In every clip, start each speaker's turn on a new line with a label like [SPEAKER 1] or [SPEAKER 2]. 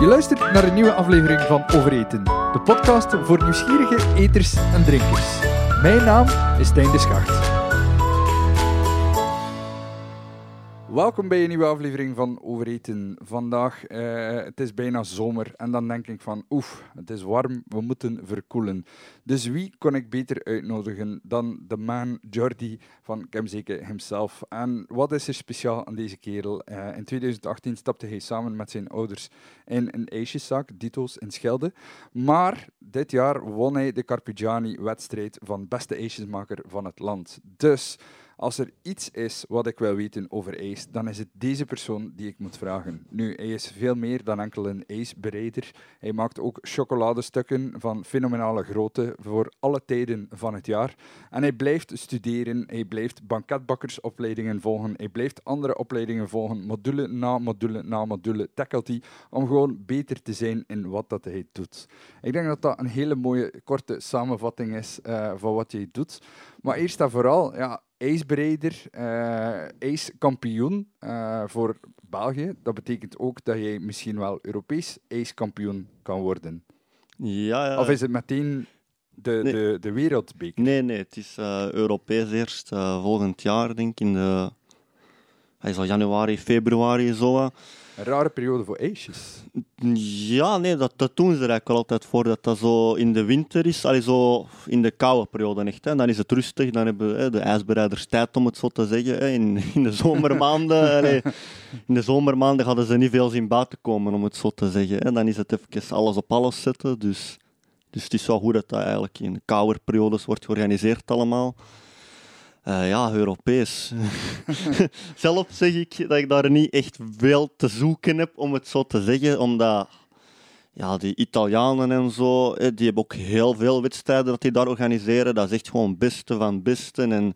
[SPEAKER 1] Je luistert naar een nieuwe aflevering van Overeten, de podcast voor nieuwsgierige eters en drinkers. Mijn naam is Stijn de Schacht. Welkom bij een nieuwe aflevering van Overeten. Vandaag, uh, het is bijna zomer en dan denk ik van oef, het is warm, we moeten verkoelen. Dus wie kon ik beter uitnodigen dan de man Jordi van Kemzeke himself. En wat is er speciaal aan deze kerel? Uh, in 2018 stapte hij samen met zijn ouders in een ijsjeszaak, Dito's in Schelde. Maar dit jaar won hij de Carpigiani-wedstrijd van beste ijsjesmaker van het land. Dus... Als er iets is wat ik wil weten over ijs, dan is het deze persoon die ik moet vragen. Nu, hij is veel meer dan enkel een ijsbereider. Hij maakt ook chocoladestukken van fenomenale grootte voor alle tijden van het jaar. En hij blijft studeren, hij blijft banketbakkersopleidingen volgen, hij blijft andere opleidingen volgen, module na module na module tackelt hij, om gewoon beter te zijn in wat dat hij doet. Ik denk dat dat een hele mooie, korte samenvatting is uh, van wat hij doet. Maar eerst en vooral, ja, ijsbereider, uh, ijskampioen uh, voor België. Dat betekent ook dat jij misschien wel Europees ijskampioen kan worden.
[SPEAKER 2] Ja, ja.
[SPEAKER 1] Of is het meteen de, nee. de, de wereldbeker?
[SPEAKER 2] Nee, nee, het is uh, Europees eerst volgend jaar, denk ik, in de... Hij is al januari, februari zo.
[SPEAKER 1] Een rare periode voor ijsjes.
[SPEAKER 2] Ja, nee, dat, dat doen ze er eigenlijk altijd voor. Dat dat zo in de winter is, allee, zo in de koude periode echt. Hè. Dan is het rustig, dan hebben hè, de ijsbereiders tijd om het zo te zeggen. Hè. In, in de zomermaanden allee, in de zomermaanden hadden ze niet veel zien buiten komen, om het zo te zeggen. Hè. Dan is het even alles op alles zetten. Dus, dus het is wel goed dat dat eigenlijk in de koude periodes wordt georganiseerd allemaal. Uh, ja, Europees. Zelf zeg ik dat ik daar niet echt veel te zoeken heb, om het zo te zeggen, omdat ja, die Italianen en zo, die hebben ook heel veel wedstrijden dat die daar organiseren. Dat is echt gewoon beste van beste. En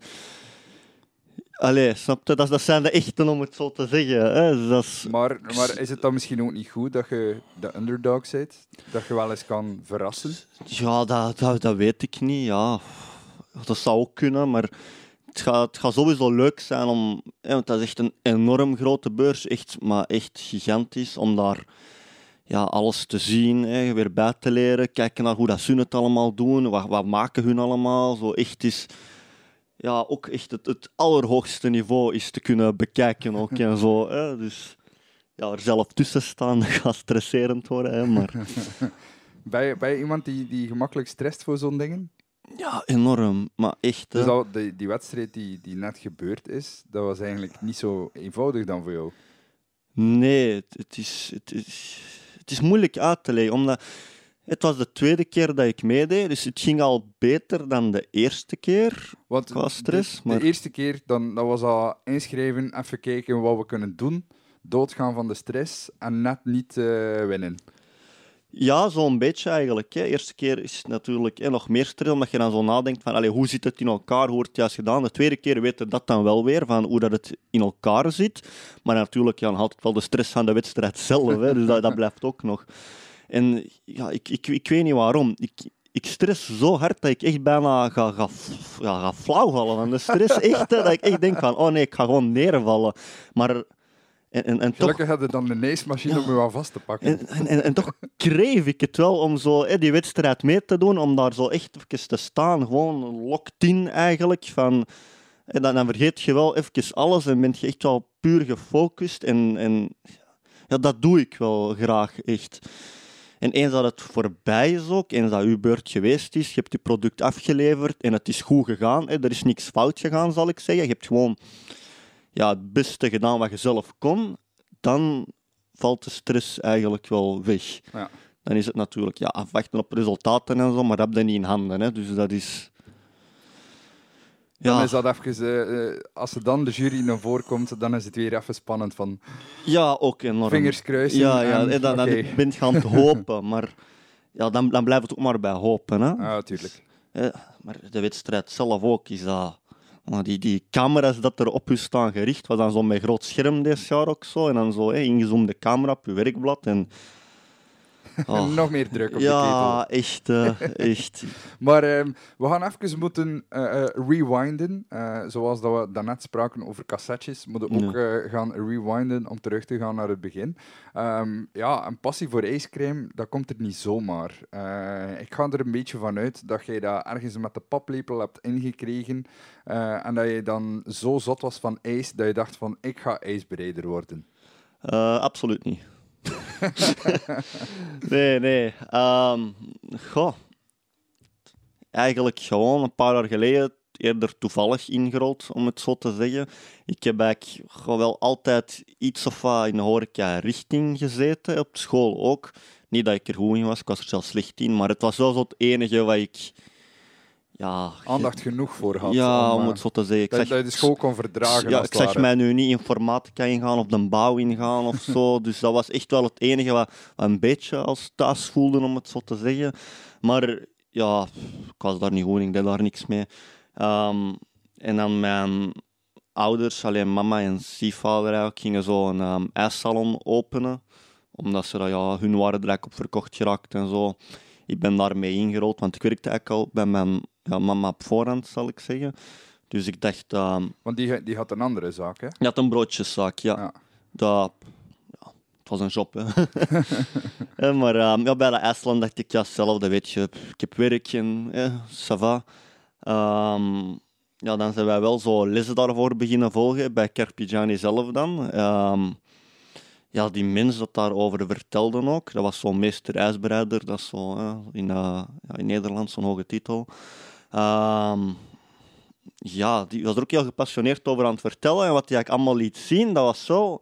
[SPEAKER 2] Allee, snap je? Dat, dat zijn de echten, om het zo te zeggen. Hè? Dus dat is...
[SPEAKER 1] maar, maar is het dan misschien ook niet goed dat je de underdog bent? Dat je wel eens kan verrassen?
[SPEAKER 2] Ja, dat, dat, dat weet ik niet. Ja. Dat zou ook kunnen, maar het gaat, gaat sowieso leuk zijn om, hè, want dat is echt een enorm grote beurs, echt, maar echt gigantisch, om daar ja, alles te zien, hè, weer bij te leren, kijken naar hoe dat ze het allemaal doen, wat, wat maken hun allemaal, zo echt is ja, ook echt het, allerhoogste niveau is te kunnen bekijken ook en zo. Hè. Dus ja, er zelf tussen staan gaat stresserend worden, hè, maar...
[SPEAKER 1] Ben je iemand die, die gemakkelijk stresst voor zo'n dingen?
[SPEAKER 2] Ja, enorm. Maar echt.
[SPEAKER 1] Dus al, die, die wedstrijd die, die net gebeurd is, dat was eigenlijk niet zo eenvoudig dan voor jou?
[SPEAKER 2] Nee, het, het is, het, is, het is moeilijk uit te leggen. Omdat het was de tweede keer dat ik meedeed, dus het ging al beter dan de eerste keer Want qua stress.
[SPEAKER 1] De, maar... de eerste keer, dan, dat was al inschrijven, even kijken wat we kunnen doen, doodgaan van de stress en net niet uh, winnen.
[SPEAKER 2] Ja, zo'n beetje eigenlijk. Hè. Eerste keer is natuurlijk hè, nog meer stress, omdat je dan zo nadenkt van hoe zit het in elkaar, hoe wordt het juist gedaan. De tweede keer weet je dat dan wel weer, van hoe dat het in elkaar zit. Maar natuurlijk ja, dan haalt het wel de stress van de wedstrijd zelf, hè, dus dat, blijft ook nog. En ja, ik, ik, ik weet niet waarom. Ik, ik stress zo hard dat ik echt bijna ga, ga, ga flauw vallen van de stress. Echt, hè, dat ik echt denk van, oh nee, ik ga gewoon neervallen. Maar
[SPEAKER 1] en, en, en Gelukkig toch, had dan de neesmachine om me wel vast te pakken.
[SPEAKER 2] En, en, en, toch kreeg ik het wel om zo, hè, die wedstrijd mee te doen, om daar zo echt even te staan, gewoon locked in eigenlijk. Van, en dan, dan vergeet je wel even alles en ben je echt wel puur gefocust. En, en ja, dat doe ik wel graag, echt. En eens dat het voorbij is ook, eens dat uw beurt geweest is, je hebt je product afgeleverd en het is goed gegaan, hè, er is niks fout gegaan, zal ik zeggen. Je hebt gewoon ja, het beste gedaan wat je zelf kon, dan valt de stress eigenlijk wel weg. Ja. Dan is het natuurlijk ja, afwachten op resultaten en zo, maar dat heb je niet in handen. Hè. Dus dat is...
[SPEAKER 1] Ja. Dan is dat even, uh, als er dan de jury naar voren komt, dan is het weer even spannend van...
[SPEAKER 2] Ja, ook enorm.
[SPEAKER 1] Vingers kruisen.
[SPEAKER 2] Ja, ja en, dan, dan okay. ben je het hopen, maar ja, dan, dan blijft het ook maar bij hopen. Hè.
[SPEAKER 1] Ja, natuurlijk.
[SPEAKER 2] Ja, maar de wedstrijd zelf ook is dat die, die camera's dat er op je staan gericht, was dan zo met groot scherm dit jaar ook zo. En dan zo hè, ingezoomde camera op je werkblad. En Oh.
[SPEAKER 1] Nog meer druk op de
[SPEAKER 2] Ja,
[SPEAKER 1] ketel.
[SPEAKER 2] echt, eh, echt.
[SPEAKER 1] Maar ehm, we gaan even moeten eh, eh, rewinden. zoals dat we daarnet spraken over cassettes, moeten we ook gaan rewinden om terug te gaan naar het begin. Ehm, ja, een passie voor ijscrème, dat komt er niet zomaar. Ik ga er een beetje van uit dat jij dat ergens met de paplepel hebt ingekregen en dat je dan zo zot was van ijs dat je dacht van ik ga ijsbereider worden.
[SPEAKER 2] Absoluut niet. nee, nee. Goh. Eigenlijk gewoon een paar jaar geleden eerder toevallig ingerold, om het zo te zeggen. Ik heb eigenlijk wel altijd iets of wat in de horeca-richting gezeten, op school ook. Niet dat ik er goed in was, ik was er zelfs slecht in, maar het was wel zo het enige wat ik... Ja,
[SPEAKER 1] Aandacht genoeg voor had.
[SPEAKER 2] ja, om
[SPEAKER 1] eh,
[SPEAKER 2] het zo te zeggen. Ik
[SPEAKER 1] dat, dat je de school kon verdragen.
[SPEAKER 2] ja, ik zag mij nu niet informatica ingaan of de bouw ingaan of zo. Dus dat was echt wel het enige wat, een beetje als thuis voelde, om het zo te zeggen. Maar ja, ik was daar niet goed ik deed daar niks mee. Ehm, en dan mijn ouders, alleen mama en stiefvader eigenlijk, gingen zo een ehm, ijssalon openen. Omdat ze dat, ja, hun waren er eigenlijk op verkocht geraakt en zo. Ik ben daarmee ingerold, want ik werkte eigenlijk al bij mijn ja, mama op voorhand, zal ik zeggen. Dus ik dacht, ehm,
[SPEAKER 1] Want die, die had een andere zaak, hè?
[SPEAKER 2] je had een broodjeszaak, ja.
[SPEAKER 1] Ja.
[SPEAKER 2] Dat, ja, het was een job, hè. Eh, maar ehm, ja, bij de IJsland dacht ik, ja, hetzelfde, weet je. Ik heb werk en eh, ça va. Ehm, ja, dan zijn wij wel zo lessen daarvoor beginnen volgen, bij Carpigiani zelf dan. Ehm, ja, die mens dat daarover vertelde ook, dat was zo'n meester ijsbereider, dat is zo eh, in, eh, ja, in Nederland zo'n hoge titel. Ehm, ja, die was er ook heel gepassioneerd over aan het vertellen. En wat hij eigenlijk allemaal liet zien, dat was zo...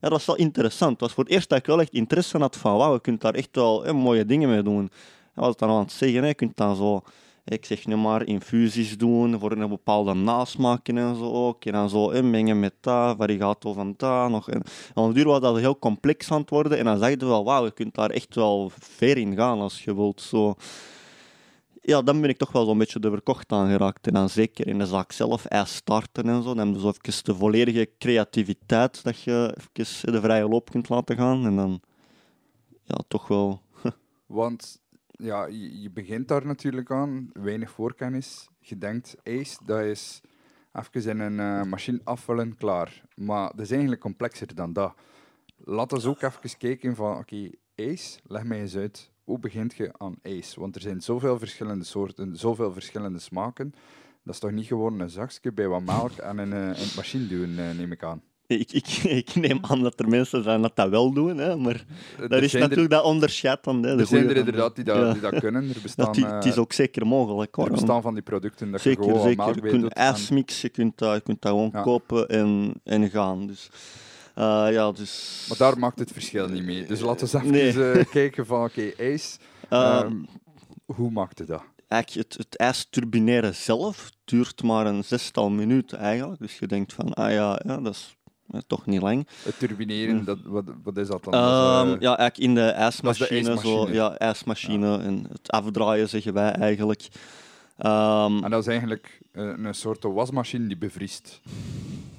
[SPEAKER 2] Ja, dat was wel interessant. Het was voor het eerst dat ik wel echt interesse had van, wauw, je kunt daar echt wel hè, mooie dingen mee doen. En wat ik dan aan het zeggen, hè, je kunt dan zo, ik zeg nu maar, infusies doen voor een bepaalde nasmaken en zo ook. En dan zo mengen met dat, varigato van dat. Nog. En, op duur was dat heel complex aan het worden. En dan zag je wel, wauw, je kunt daar echt wel ver in gaan als je wilt. Zo ja, dan ben ik toch wel zo'n beetje de verkocht aan geraakt. En dan zeker in de zaak zelf, starten en zo. Dan zo even de volledige creativiteit dat je even de vrije loop kunt laten gaan. En dan, ja, toch wel...
[SPEAKER 1] Want ja, je, begint daar natuurlijk aan, weinig voorkennis. Je denkt, ijs, dat is even in een eh, machine afvullen, klaar. Maar dat is eigenlijk complexer dan dat. Laat ons ook even kijken van, oké, ijs, leg mij eens uit. Hoe begint je aan ijs? Want er zijn zoveel verschillende soorten, zoveel verschillende smaken. Dat is toch niet gewoon een zakje bij wat melk en in, eh, machine doen, eh, neem ik aan.
[SPEAKER 2] Ik, ik, ik neem aan dat er mensen zijn dat dat wel doen, hè, maar
[SPEAKER 1] Er
[SPEAKER 2] daar is
[SPEAKER 1] er-
[SPEAKER 2] natuurlijk dat onderscheid dan. Hè, de
[SPEAKER 1] Er zijn er inderdaad die dat,
[SPEAKER 2] Ja.
[SPEAKER 1] die dat kunnen. Er bestaan,
[SPEAKER 2] Dat, het is
[SPEAKER 1] eh,
[SPEAKER 2] ook zeker mogelijk. Hoor.
[SPEAKER 1] er bestaan van die producten dat je
[SPEAKER 2] Zeker,
[SPEAKER 1] gewoon
[SPEAKER 2] zeker.
[SPEAKER 1] melk
[SPEAKER 2] Je kunt
[SPEAKER 1] doet. en-
[SPEAKER 2] ijs mixen, je kunt dat, je kunt dat gewoon
[SPEAKER 1] Ja.
[SPEAKER 2] kopen en, en gaan. Dus, ja, dus...
[SPEAKER 1] Maar daar maakt het verschil niet mee. Dus laten we eens even eh, kijken van, oké, ijs.
[SPEAKER 2] Eh,
[SPEAKER 1] ehm, hoe maakte dat?
[SPEAKER 2] eigenlijk het, het ijs turbineren zelf duurt maar een zestal minuten eigenlijk. Dus je denkt van, ah ja, ja dat is eh, toch niet lang.
[SPEAKER 1] Het turbineren, dat, wat, wat is dat dan?
[SPEAKER 2] Ehm,
[SPEAKER 1] Dat is, eh,
[SPEAKER 2] ja, eigenlijk in de ijsmachine. Zo,
[SPEAKER 1] ijsmachine.
[SPEAKER 2] ja, ijsmachine en het afdraaien zeggen wij eigenlijk. Ehm,
[SPEAKER 1] En dat is eigenlijk eh, een soort wasmachine die bevriest.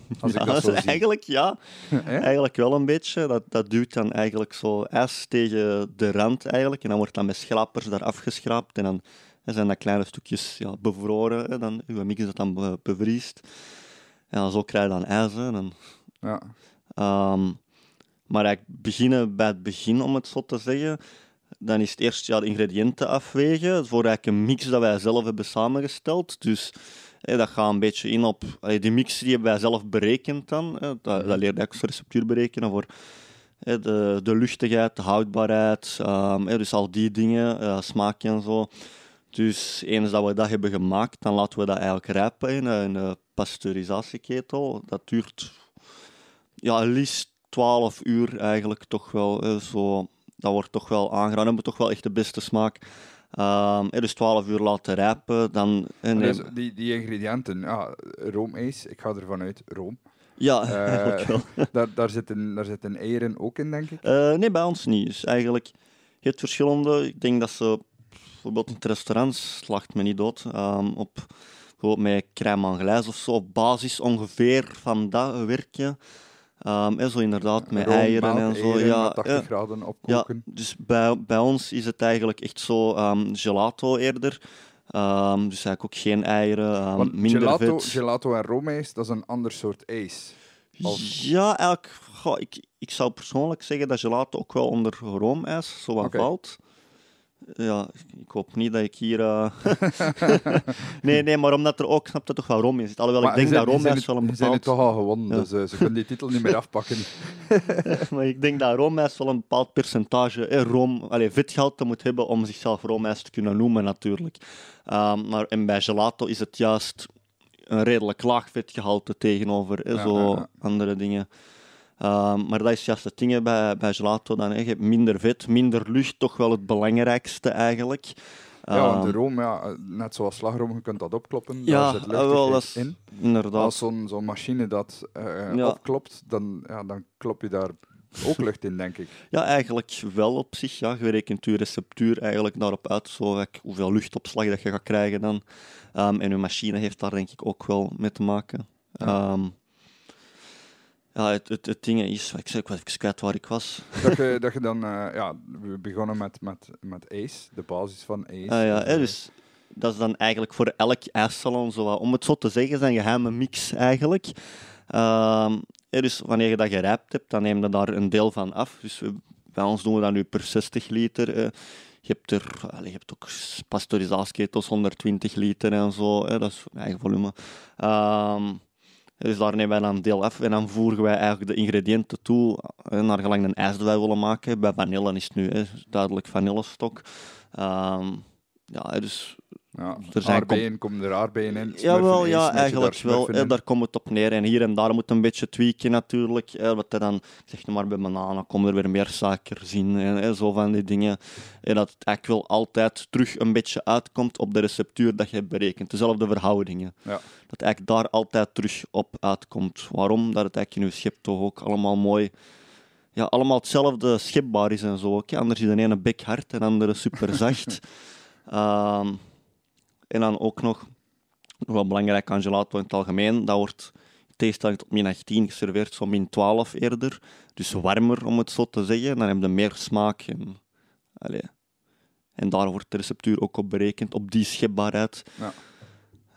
[SPEAKER 1] Als ik
[SPEAKER 2] ja,
[SPEAKER 1] dat zo zie.
[SPEAKER 2] eigenlijk ja, eigenlijk wel een beetje. Dat, dat duwt dan eigenlijk zo ijs tegen de rand eigenlijk. En dan wordt dat met schrapers daar afgeschraapt. En dan zijn dat kleine stukjes ja, bevroren. Hè, dan, uw mix dat dan be- bevriest. En dan zo krijg je dan ijs. Hè, dan,
[SPEAKER 1] Ja.
[SPEAKER 2] Ehm, maar eigenlijk beginnen bij het begin, om het zo te zeggen. Dan is het eerst ja, de ingrediënten afwegen. Voor eigenlijk een mix dat wij zelf hebben samengesteld. Dus dat gaat een beetje in op... die mix die hebben wij zelf berekend dan. Dat, dat leerde ik als receptuur berekenen voor de, de luchtigheid, de houdbaarheid. ehm, dus al die dingen, eh, smaak en zo. Dus eens dat we dat hebben gemaakt, dan laten we dat eigenlijk rijpen in een, pasteurisatieketel. Dat duurt ja, liefst 12 uur eigenlijk toch wel. zo, dat wordt toch wel aangeraden. Dan hebben we toch wel echt de beste smaak. Hè, dus 12 uur laten rijpen. Dan, en,
[SPEAKER 1] dus die, die ingrediënten, ja, roomijs, ik ga ervan uit, room.
[SPEAKER 2] ja,
[SPEAKER 1] Eh,
[SPEAKER 2] wel.
[SPEAKER 1] daar, daar, zitten, daar zitten eieren ook in, denk ik.
[SPEAKER 2] Eh, nee, bij ons niet. Dus eigenlijk, je hebt verschillende. Ik denk dat ze bijvoorbeeld in het restaurant slacht me niet dood. ehm, op bijvoorbeeld met crème anglaise of zo, op basis ongeveer van dat werkje. Ehm, hè, zo inderdaad, met
[SPEAKER 1] Room,
[SPEAKER 2] eieren en zo.
[SPEAKER 1] eieren
[SPEAKER 2] Ja,
[SPEAKER 1] met 80
[SPEAKER 2] ja.
[SPEAKER 1] graden
[SPEAKER 2] Ja,
[SPEAKER 1] opkoken.
[SPEAKER 2] dus bij, bij ons is het eigenlijk echt zo ehm, gelato eerder. Ehm, dus eigenlijk ook geen eieren, ehm, minder
[SPEAKER 1] gelato,
[SPEAKER 2] vet.
[SPEAKER 1] gelato en roomijs, dat is een ander soort ijs.
[SPEAKER 2] Ja, eigenlijk, goh, ik, ik zou persoonlijk zeggen dat gelato ook wel onder roomijs zo wat valt. Ja, ik hoop niet dat ik hier... eh, nee, nee, maar omdat er ook, snap je, toch wel room in zit. Alhoewel,
[SPEAKER 1] Maar
[SPEAKER 2] ik denk dat
[SPEAKER 1] het-
[SPEAKER 2] wel een
[SPEAKER 1] je zijn het
[SPEAKER 2] bepaald...
[SPEAKER 1] toch al gewonnen,
[SPEAKER 2] Ja.
[SPEAKER 1] dus eh, ze kunnen die titel niet meer afpakken.
[SPEAKER 2] maar ik denk dat roomijs wel een bepaald percentage eh, room, allez, vetgehalte moet hebben om zichzelf roomijs te kunnen noemen, natuurlijk. Ehm, maar en bij gelato is het juist een redelijk laag vetgehalte tegenover eh,
[SPEAKER 1] Ja,
[SPEAKER 2] zo
[SPEAKER 1] ja.
[SPEAKER 2] andere dingen. Ehm, maar dat is juist het ding bij, bij gelato. Dan, hè. Je hebt minder vet, minder lucht, toch wel het belangrijkste eigenlijk.
[SPEAKER 1] Ja, want de
[SPEAKER 2] Ehm,
[SPEAKER 1] room, ja, eh, net zoals slagroom, je kunt dat opkloppen.
[SPEAKER 2] Ja,
[SPEAKER 1] daar zit
[SPEAKER 2] eh, wel,
[SPEAKER 1] luchtigheid
[SPEAKER 2] dat is
[SPEAKER 1] in.
[SPEAKER 2] inderdaad.
[SPEAKER 1] Als zo'n zo'n machine dat eh,
[SPEAKER 2] Ja.
[SPEAKER 1] opklopt, dan, ja, dan klop je daar ook lucht in, denk ik.
[SPEAKER 2] Ja, eigenlijk wel op zich. Ja. Je rekent je receptuur eigenlijk daarop uit, zo hoeveel luchtopslag dat je gaat krijgen dan. Ehm, en je machine heeft daar denk ik ook wel mee te maken.
[SPEAKER 1] Ja.
[SPEAKER 2] Ehm, ja, het, het, het ding is, ik zeg, ik was even kwijt waar ik was.
[SPEAKER 1] Dat je, dat je dan, eh, ja, we begonnen met, met, met ijs, de basis van ijs.
[SPEAKER 2] Ah, ja,
[SPEAKER 1] Dus, eh,
[SPEAKER 2] dus dat is dan eigenlijk voor elk ijssalon, zo, wat- om het zo te zeggen, zijn geheime mix eigenlijk. Ehm, dus wanneer je dat gerijpt hebt, dan neem je daar een deel van af. Dus bij ons doen we dat nu per 60 liter. Je hebt, er, je hebt ook pasteurisatieketels 120 liter en zo. Dat is eigen volume. Ehm, dus daar nemen wij dan deel af en dan voegen wij eigenlijk de ingrediënten toe naar gelang een ijs dat wij willen maken. Bij vanille is het nu hè, duidelijk vanillestok. Ehm, ja, dus
[SPEAKER 1] ja,
[SPEAKER 2] er zijn
[SPEAKER 1] aardbeien, komen er aardbeien in.
[SPEAKER 2] Jawel, ja, eigenlijk wel. hè, daar komt het op neer. En hier en daar moet een beetje tweaken natuurlijk. Hè, wat er dan, ik zeg maar, bij bananen komen er weer meer suikers in. En hè, zo van die dingen. En dat het eigenlijk wel altijd terug een beetje uitkomt op de receptuur dat je hebt berekend. Dezelfde verhoudingen.
[SPEAKER 1] Ja.
[SPEAKER 2] Dat eigenlijk daar altijd terug op uitkomt. Waarom? Dat het eigenlijk in je schep toch ook allemaal mooi... Ja, allemaal hetzelfde schepbaar is en zo. ook. Anders is de ene bek hard en de andere super zacht. Ehm, en dan ook nog, nog wel belangrijk aan gelato in het algemeen, dat wordt in tegenstelling tot min 18 geserveerd, zo min 12 eerder. Dus warmer, om het zo te zeggen. Dan heb je meer smaak. En, allee. en daar wordt de receptuur ook op berekend, op die schepbaarheid.
[SPEAKER 1] Ja.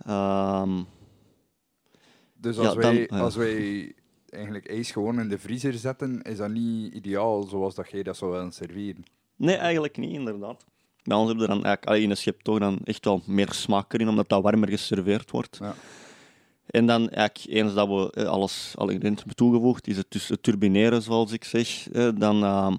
[SPEAKER 2] Ehm,
[SPEAKER 1] Dus als, wij, als wij eigenlijk ijs gewoon in de vriezer zetten, is dat niet ideaal zoals dat jij dat zou willen serveren.
[SPEAKER 2] nee, eigenlijk niet, inderdaad. Bij ons hebben we dan eigenlijk allee, in een schep toch dan echt wel meer smaak erin, omdat dat warmer geserveerd wordt.
[SPEAKER 1] Ja.
[SPEAKER 2] En dan, eigenlijk, eens dat we eh, alles, alle ingrediënten hebben toegevoegd, is het dus het turbineren, zoals ik zeg. eh, Dan ehm,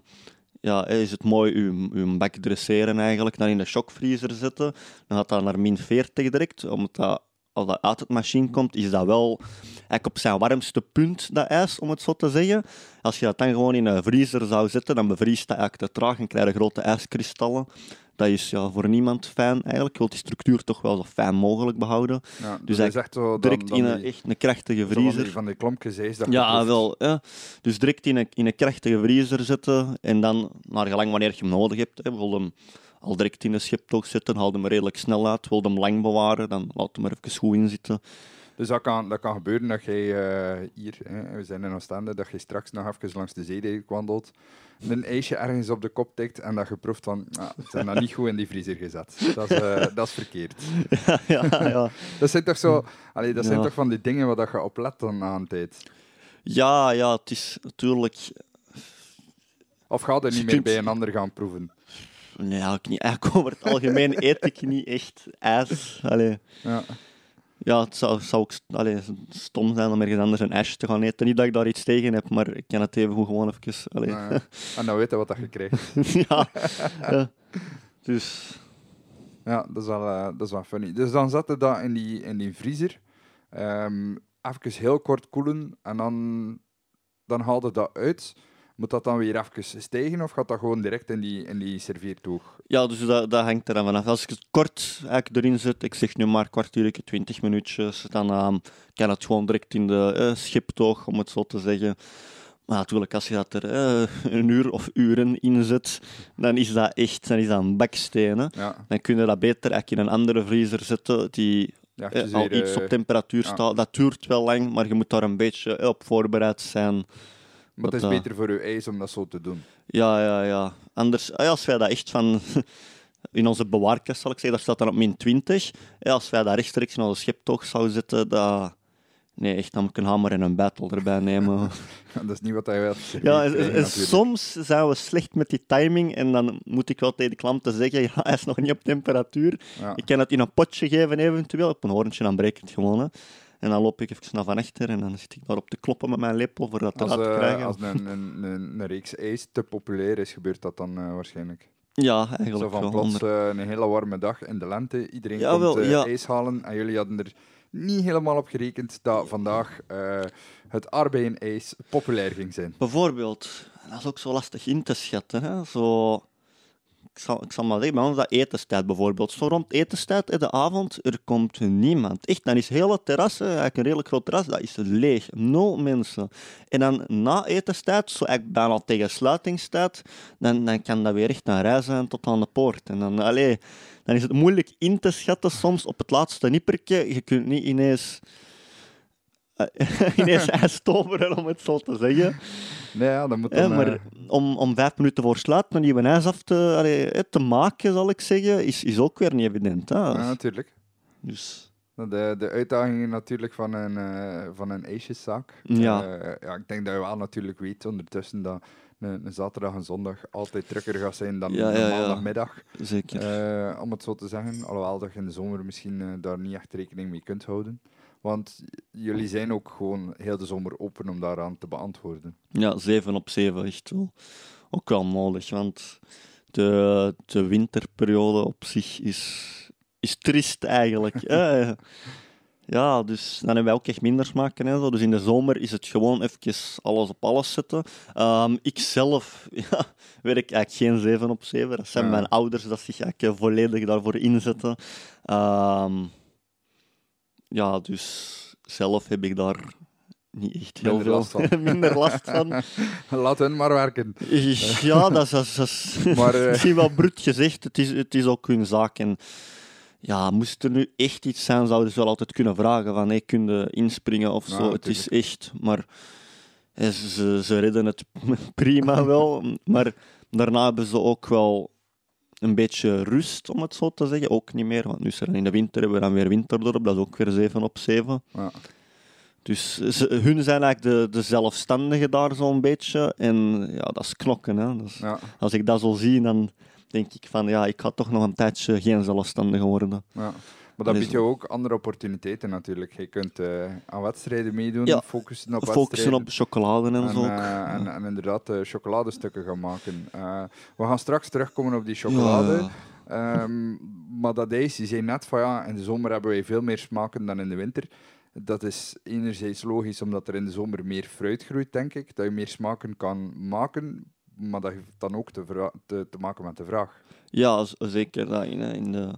[SPEAKER 2] ja, eh, is het mooi uw, uw bak dresseren eigenlijk, dan in de shockvriezer zetten. Dan gaat dat naar min 40 direct, omdat dat, als dat uit het machine komt, is dat wel eigenlijk op zijn warmste punt, dat ijs, om het zo te zeggen. Als je dat dan gewoon in een vriezer zou zetten, dan bevriest dat eigenlijk te traag en krijg je grote ijskristallen. Dat is ja, voor niemand fijn eigenlijk. Je wilt die structuur toch wel zo fijn mogelijk behouden.
[SPEAKER 1] Ja,
[SPEAKER 2] Dus
[SPEAKER 1] dat is echt zo dan,
[SPEAKER 2] Direct
[SPEAKER 1] dan
[SPEAKER 2] in een, echt een krachtige
[SPEAKER 1] zo van die,
[SPEAKER 2] vriezer.
[SPEAKER 1] van die klompjes ijs dat
[SPEAKER 2] Ja, wel. Ja. Dus direct in een, in een krachtige vriezer zetten en dan, naar gelang wanneer je hem nodig hebt, hè, wil hem al direct in de scheptoog zetten, haal hem redelijk snel uit, wil hem lang bewaren, dan laat hem er even goed in zitten.
[SPEAKER 1] Dus dat kan, dat kan gebeuren dat jij eh, hier, hè, we zijn in Oostende, dat je straks nog even langs de zee wandelt, een ijsje ergens op de kop tikt en dat je proeft van, ah, ze zijn dat niet goed in die vriezer gezet. Dat is, eh, dat is verkeerd.
[SPEAKER 2] ja, ja, ja.
[SPEAKER 1] Dat zijn toch zo, allee, dat zijn
[SPEAKER 2] Ja.
[SPEAKER 1] toch van die dingen waar dat je op let dan aan tijd.
[SPEAKER 2] ja, ja, het is natuurlijk...
[SPEAKER 1] Of ga je niet meer bij een ander gaan proeven?
[SPEAKER 2] Nee, eigenlijk niet. Eigenlijk over het algemeen eet ik niet echt ijs. Allee.
[SPEAKER 1] Ja.
[SPEAKER 2] Ja, het zou, zou ook allee, stom zijn om ergens anders een ijsje te gaan eten. Niet dat ik daar iets tegen heb, maar ik kan het even goed gewoon even... Allee.
[SPEAKER 1] Nou ja. En dan weet je wat dat je krijgt.
[SPEAKER 2] ja. ja. Dus...
[SPEAKER 1] Ja, dat is wel, eh, dat is wel funny. Dus dan zet je dat in die, in die vriezer. Ehm even heel kort koelen en dan, dan haal je dat uit. Moet dat dan weer even stijgen of gaat dat gewoon direct in die, in die serveertoog?
[SPEAKER 2] Ja, dus dat, dat hangt er dan vanaf. Als ik het kort eigenlijk erin zet, ik zeg nu maar kwartiertje, 20 minuutjes, dan ehm, kan het gewoon direct in de eh, schiptoog, om het zo te zeggen. Maar natuurlijk, als je dat er eh, een uur of uren in zet, dan is dat echt dan is dat een.
[SPEAKER 1] Ja,
[SPEAKER 2] Dan kun je dat beter eigenlijk in een andere vriezer zetten die
[SPEAKER 1] ja
[SPEAKER 2] eh, al iets op temperatuur
[SPEAKER 1] ja.
[SPEAKER 2] staat. Dat duurt wel lang, maar je moet daar een beetje op voorbereid zijn.
[SPEAKER 1] Maar het is beter voor uw ijs om dat zo te doen.
[SPEAKER 2] Ja, ja, ja. Anders, ah als wij dat echt van... In onze bewaarkast, zal ik zeggen, dat staat dan op min 20. Ja, als wij dat rechtstreeks naar de scheptoog zouden zetten, dat... Nee, echt, dan moet ik een hamer en een battle erbij nemen.
[SPEAKER 1] dat is niet wat hij wil.
[SPEAKER 2] Ja, en- en- en soms zijn we slecht met die timing en dan moet ik wel tegen de klanten zeggen, ja, hij is nog niet op temperatuur.
[SPEAKER 1] Ja.
[SPEAKER 2] Ik kan het in een potje geven eventueel, op een hoorntje, dan breek ik het gewoon. Hè. En dan loop ik even naar van achter en dan zit ik daarop te kloppen met mijn lepel voor dat
[SPEAKER 1] Als,
[SPEAKER 2] te
[SPEAKER 1] eh,
[SPEAKER 2] krijgen.
[SPEAKER 1] als een, een, een, een reeks ijs te populair is, gebeurt dat dan eh, waarschijnlijk.
[SPEAKER 2] Ja,
[SPEAKER 1] Zo
[SPEAKER 2] eigenlijk
[SPEAKER 1] van
[SPEAKER 2] wel.
[SPEAKER 1] plots eh, een hele warme dag in de lente. Iedereen
[SPEAKER 2] Jawel,
[SPEAKER 1] komt
[SPEAKER 2] ja.
[SPEAKER 1] ijs halen en jullie hadden er niet helemaal op gerekend dat vandaag eh, het arbeidenijs populair ging zijn.
[SPEAKER 2] Bijvoorbeeld, dat is ook zo lastig in te schatten. Hè. Zo, ik, zal, ik zal maar zeggen, bij ons dat etenstijd bijvoorbeeld. Zo rond etenstijd in de avond, er komt niemand. Echt, dan is hele terras, hè, eigenlijk een redelijk groot terras, dat is leeg. Nul mensen. En dan na etenstijd, zo eigenlijk bijna tegen sluitingstijd, dan, dan kan dat weer echt rij zijn tot aan de poort. En dan, allee, dan is het moeilijk in te schatten soms op het laatste nippertje. Je kunt niet ineens... eh, ineens toveren, om het zo te zeggen.
[SPEAKER 1] Nee, ja, dat moet
[SPEAKER 2] Ja,
[SPEAKER 1] dan...
[SPEAKER 2] maar
[SPEAKER 1] eh,
[SPEAKER 2] om, om vijf minuten voor sluit een nieuwe ijs af te, allee, eh, te maken, zal ik zeggen, is, is ook weer niet evident. Hè?
[SPEAKER 1] ja, natuurlijk.
[SPEAKER 2] Dus,
[SPEAKER 1] De, de uitdagingen natuurlijk van een, eh, van een ijsjeszaak.
[SPEAKER 2] Ja.
[SPEAKER 1] Eh, ja, ik denk dat je wel natuurlijk weet ondertussen dat een, een zaterdag en zondag altijd drukker gaat zijn dan
[SPEAKER 2] Ja,
[SPEAKER 1] een
[SPEAKER 2] ja,
[SPEAKER 1] maandagmiddag.
[SPEAKER 2] zeker.
[SPEAKER 1] Eh, om het zo te zeggen. Alhoewel dat je in de zomer misschien eh, daar niet echt rekening mee kunt houden. Want jullie zijn ook gewoon heel de zomer open om daaraan te beantwoorden.
[SPEAKER 2] Ja, 7 op 7 echt wel. Ook wel nodig, want de, de winterperiode op zich is, is triest eigenlijk. hè. Ja, dus dan hebben wij ook echt minder smaken en zo. Dus in de zomer is het gewoon even alles op alles zetten. Ehm, ik zelf ja, werk eigenlijk geen 7 op 7. Dat zijn
[SPEAKER 1] Ja.
[SPEAKER 2] mijn ouders dat zich eigenlijk eh, volledig daarvoor inzetten. Ehm, ja, dus zelf heb ik daar niet echt heel
[SPEAKER 1] Minder
[SPEAKER 2] veel
[SPEAKER 1] last van.
[SPEAKER 2] minder last van.
[SPEAKER 1] Laat hen maar werken.
[SPEAKER 2] Ja, dat is, dat is, dat is
[SPEAKER 1] Maar, eh,
[SPEAKER 2] misschien wel brut gezegd. Het is, het is ook hun zaak. En ja, moest er nu echt iets zijn, zouden ze wel altijd kunnen vragen van hey, kun inspringen of zo. het is echt, maar ze, ze redden het prima wel. Maar daarna hebben ze ook wel een beetje rust, om het zo te zeggen. Ook niet meer, want nu is er in de winter hebben we dan weer winterdorp. Dat is ook weer 7 op 7.
[SPEAKER 1] Ja.
[SPEAKER 2] Dus ze, hun zijn eigenlijk de, de zelfstandigen daar zo'n beetje. En ja, dat is knokken. Hè. Dat is-
[SPEAKER 1] Ja,
[SPEAKER 2] als ik dat zo zie, dan denk ik van ja, ik ga toch nog een tijdje geen zelfstandige worden.
[SPEAKER 1] ja. Maar dat biedt je ook andere opportuniteiten natuurlijk. Je kunt eh, aan wedstrijden meedoen,
[SPEAKER 2] Ja,
[SPEAKER 1] focussen op
[SPEAKER 2] Focussen op chocolade en,
[SPEAKER 1] En,
[SPEAKER 2] zo.
[SPEAKER 1] eh, en, en inderdaad eh, chocoladestukken gaan maken. We gaan straks terugkomen op die chocolade.
[SPEAKER 2] Ja,
[SPEAKER 1] Ehm, maar dat is, je zei net van ja, in de zomer hebben wij veel meer smaken dan in de winter. Dat is enerzijds logisch, omdat er in de zomer meer fruit groeit, denk ik. Dat je meer smaken kan maken, maar dat heeft dan ook te, vra- te, te maken met de vraag.
[SPEAKER 2] ja, zeker. Dat in, in de,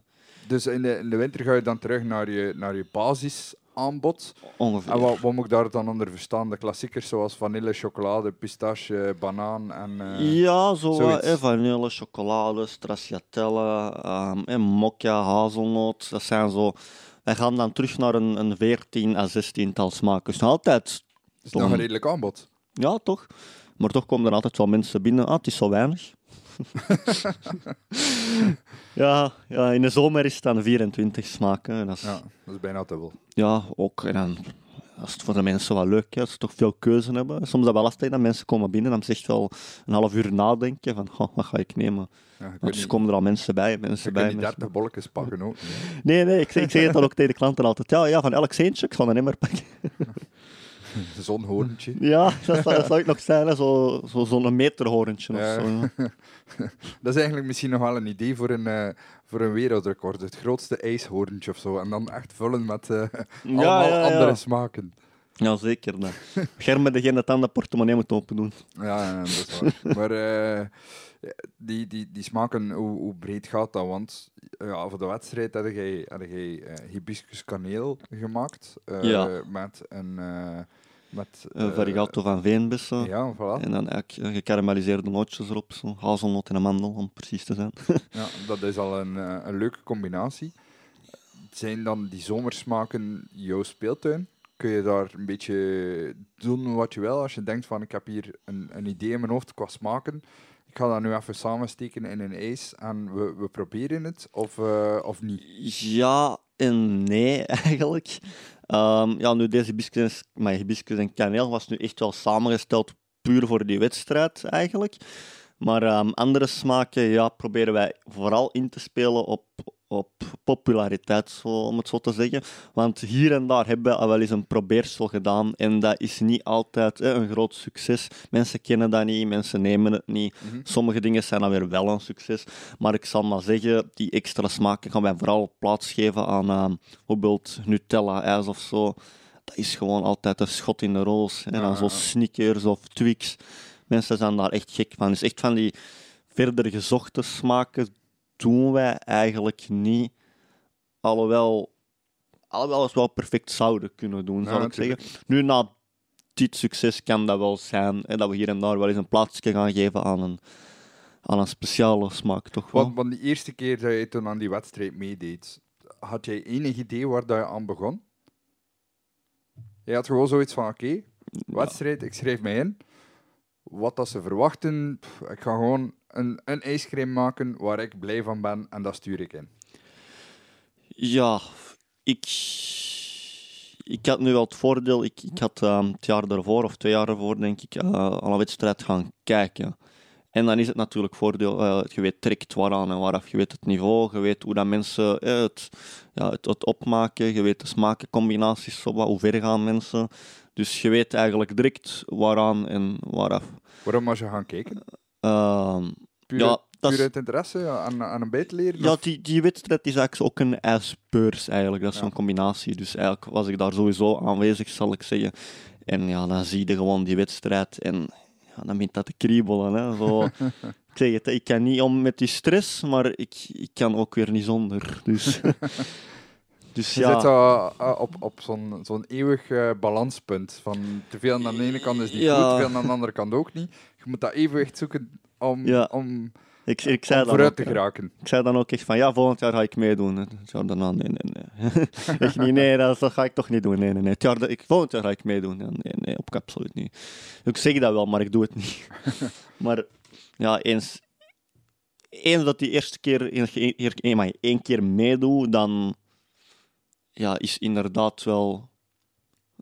[SPEAKER 1] Dus in de, in de winter ga je dan terug naar je, naar je basisaanbod.
[SPEAKER 2] ongeveer.
[SPEAKER 1] En wat, wat moet ik daar dan onder verstaan? De klassiekers zoals vanille, chocolade, pistache, banaan en... eh,
[SPEAKER 2] ja, zo
[SPEAKER 1] zoiets.
[SPEAKER 2] eh, vanille, chocolade, stracciatelle, ehm, en mokka, hazelnoot. Dat zijn zo... Wij gaan dan terug naar een, een 14 à 16 tal smaken. Dus altijd...
[SPEAKER 1] Het is nog een redelijk aanbod.
[SPEAKER 2] Ja, toch? Maar toch komen er altijd wel mensen binnen. Ah, het is zo weinig. ja, ja, in de zomer is het dan 24 smaken. Dat is,
[SPEAKER 1] Ja, dat is bijna dubbel.
[SPEAKER 2] Ja, ook. En dan, is voor de mensen wel leuk, hè, als ze toch veel keuze hebben. Soms is dat wel lastig dat mensen komen binnen en dan zegt wel een half uur nadenken van, "Goh, wat ga ik nemen?
[SPEAKER 1] Ja, je
[SPEAKER 2] dus
[SPEAKER 1] niet,
[SPEAKER 2] komen er al mensen bij,
[SPEAKER 1] je
[SPEAKER 2] mensen
[SPEAKER 1] kunt
[SPEAKER 2] bij. mensen
[SPEAKER 1] 30 bolletjes pakken ook.
[SPEAKER 2] Nee, nee, ik, zeg- ik zeg het dan ook tegen de klanten altijd. Ja, ja van elk centje, ik zal een emmer pakken.
[SPEAKER 1] Zo'n hoorntje.
[SPEAKER 2] Ja, dat zou, dat zou ik nog zijn, hè, zo, zo, zo'n meterhorentje
[SPEAKER 1] Ja.
[SPEAKER 2] of zo. ja.
[SPEAKER 1] Dat is eigenlijk misschien nog wel een idee voor een, eh, voor een wereldrecord. Het grootste ijshoorntje of zo. En dan echt vullen met eh, allemaal
[SPEAKER 2] ja, ja.
[SPEAKER 1] andere smaken.
[SPEAKER 2] Ja, zeker. Dat. Germen degene dat aan de portemonnee moet open doen.
[SPEAKER 1] Ja, dat is waar. maar eh, die, die, die smaken, hoe, hoe breed gaat dat? Want ja, voor de wedstrijd had jij, had jij hibiscus kaneel gemaakt.
[SPEAKER 2] Ja.
[SPEAKER 1] Met een... met,
[SPEAKER 2] Een
[SPEAKER 1] eh,
[SPEAKER 2] varigato van veenbessen.
[SPEAKER 1] Ja, voilà.
[SPEAKER 2] En dan eigenlijk gekarameliseerde nootjes erop. Zo. Hazelnoot en amandel, om precies te zijn.
[SPEAKER 1] Ja, dat is al een, eh, een leuke combinatie. Zijn dan die zomersmaken jouw speeltuin? kun je daar een beetje doen wat je wil. Als je denkt van ik heb hier een, een idee in mijn hoofd qua smaken. Ik ga dat nu even samensteken in een ijs en we, we proberen het of, eh, of niet.
[SPEAKER 2] Ja en nee, eigenlijk. Ehm, ja, nu deze hibiscus, maar hibiscus en kaneel was nu echt wel samengesteld puur voor die wedstrijd, eigenlijk. Maar ehm, andere smaken ja, proberen wij vooral in te spelen op, op populariteit, zo, om het zo te zeggen. Want hier en daar hebben we al wel eens een probeersel gedaan en dat is niet altijd een groot succes. Mensen kennen dat niet, mensen nemen het niet.
[SPEAKER 1] Mhm.
[SPEAKER 2] Sommige dingen zijn dan weer wel een succes. Maar ik zal maar zeggen, die extra smaken gaan wij vooral plaatsgeven aan ehm, bijvoorbeeld Nutella-ijs of zo. Dat is gewoon altijd een schot in de roos. En dan
[SPEAKER 1] Ja,
[SPEAKER 2] zo
[SPEAKER 1] ja.
[SPEAKER 2] Snickers of Twix. Mensen zijn daar echt gek van. Dus echt van die verder gezochte smaken doen wij eigenlijk niet. Alhoewel, alhoewel we wel perfect zouden kunnen doen,
[SPEAKER 1] Ja,
[SPEAKER 2] zal ik
[SPEAKER 1] natuurlijk.
[SPEAKER 2] zeggen. Nu, na dit succes kan dat wel zijn hè, dat we hier en daar wel eens een plaatsje gaan geven aan een, aan een speciale smaak, toch wel?
[SPEAKER 1] Want, want die eerste keer dat je toen aan die wedstrijd meedeed, had jij enig idee waar dat je aan begon? Je had gewoon zoiets van, oké, wedstrijd, ik schrijf mij in. Wat dat ze verwachten, pff, ik ga gewoon een, een ijscream maken waar ik blij van ben en dat stuur ik in.
[SPEAKER 2] Ja, ik, ik had nu wel het voordeel, ik, ik had ehm, het jaar daarvoor, of twee jaar daarvoor, denk ik, eh, al een wedstrijd gaan kijken. En dan is het natuurlijk voordeel, eh, je weet direct waaraan en waaraf, je weet het niveau, je weet hoe dat mensen eh, het, ja, het, het opmaken, je weet de smakencombinaties, hoe ver gaan mensen. Dus je weet eigenlijk direct waaraan en waaraf.
[SPEAKER 1] Waarom was je gaan kijken? Puur,
[SPEAKER 2] Ja,
[SPEAKER 1] puur uit interesse aan, aan een te leren?
[SPEAKER 2] Ja,
[SPEAKER 1] of-
[SPEAKER 2] die, die wedstrijd is eigenlijk ook een ijsbeurs eigenlijk. Dat is
[SPEAKER 1] Ja.
[SPEAKER 2] zo'n combinatie. Dus eigenlijk was ik daar sowieso aanwezig, zal ik zeggen. En ja, dan zie je gewoon die wedstrijd en ja, dan begint dat te kriebelen. Hè. Zo, ik zeg het, ik kan niet om met die stress, maar ik, ik kan ook weer niet zonder. Dus, dus
[SPEAKER 1] Je
[SPEAKER 2] ja.
[SPEAKER 1] zit uh, uh, op, op zo'n zo'n eeuwig uh, balanspunt. Van te veel aan de ene kant is niet
[SPEAKER 2] Ja.
[SPEAKER 1] goed, te veel aan de andere kant ook niet. Je moet dat evenwicht zoeken om,
[SPEAKER 2] Ja.
[SPEAKER 1] om,
[SPEAKER 2] Ik, ik, zei
[SPEAKER 1] om
[SPEAKER 2] dan
[SPEAKER 1] vooruit
[SPEAKER 2] ook,
[SPEAKER 1] te
[SPEAKER 2] hè.
[SPEAKER 1] geraken.
[SPEAKER 2] ik zei dan ook echt van, ja, volgend jaar ga ik meedoen. Het jaar daarna, nee, nee, nee. echt niet, nee, dat, dat ga ik toch niet doen. Nee, nee, nee. Het jaar, dat- ik, volgend jaar ga ik meedoen. Nee, nee, op absoluut niet. Ik zeg dat wel, maar ik doe het niet. maar ja, eens, eens dat die eerste keer, één keer meedoe, dan ja, is inderdaad wel,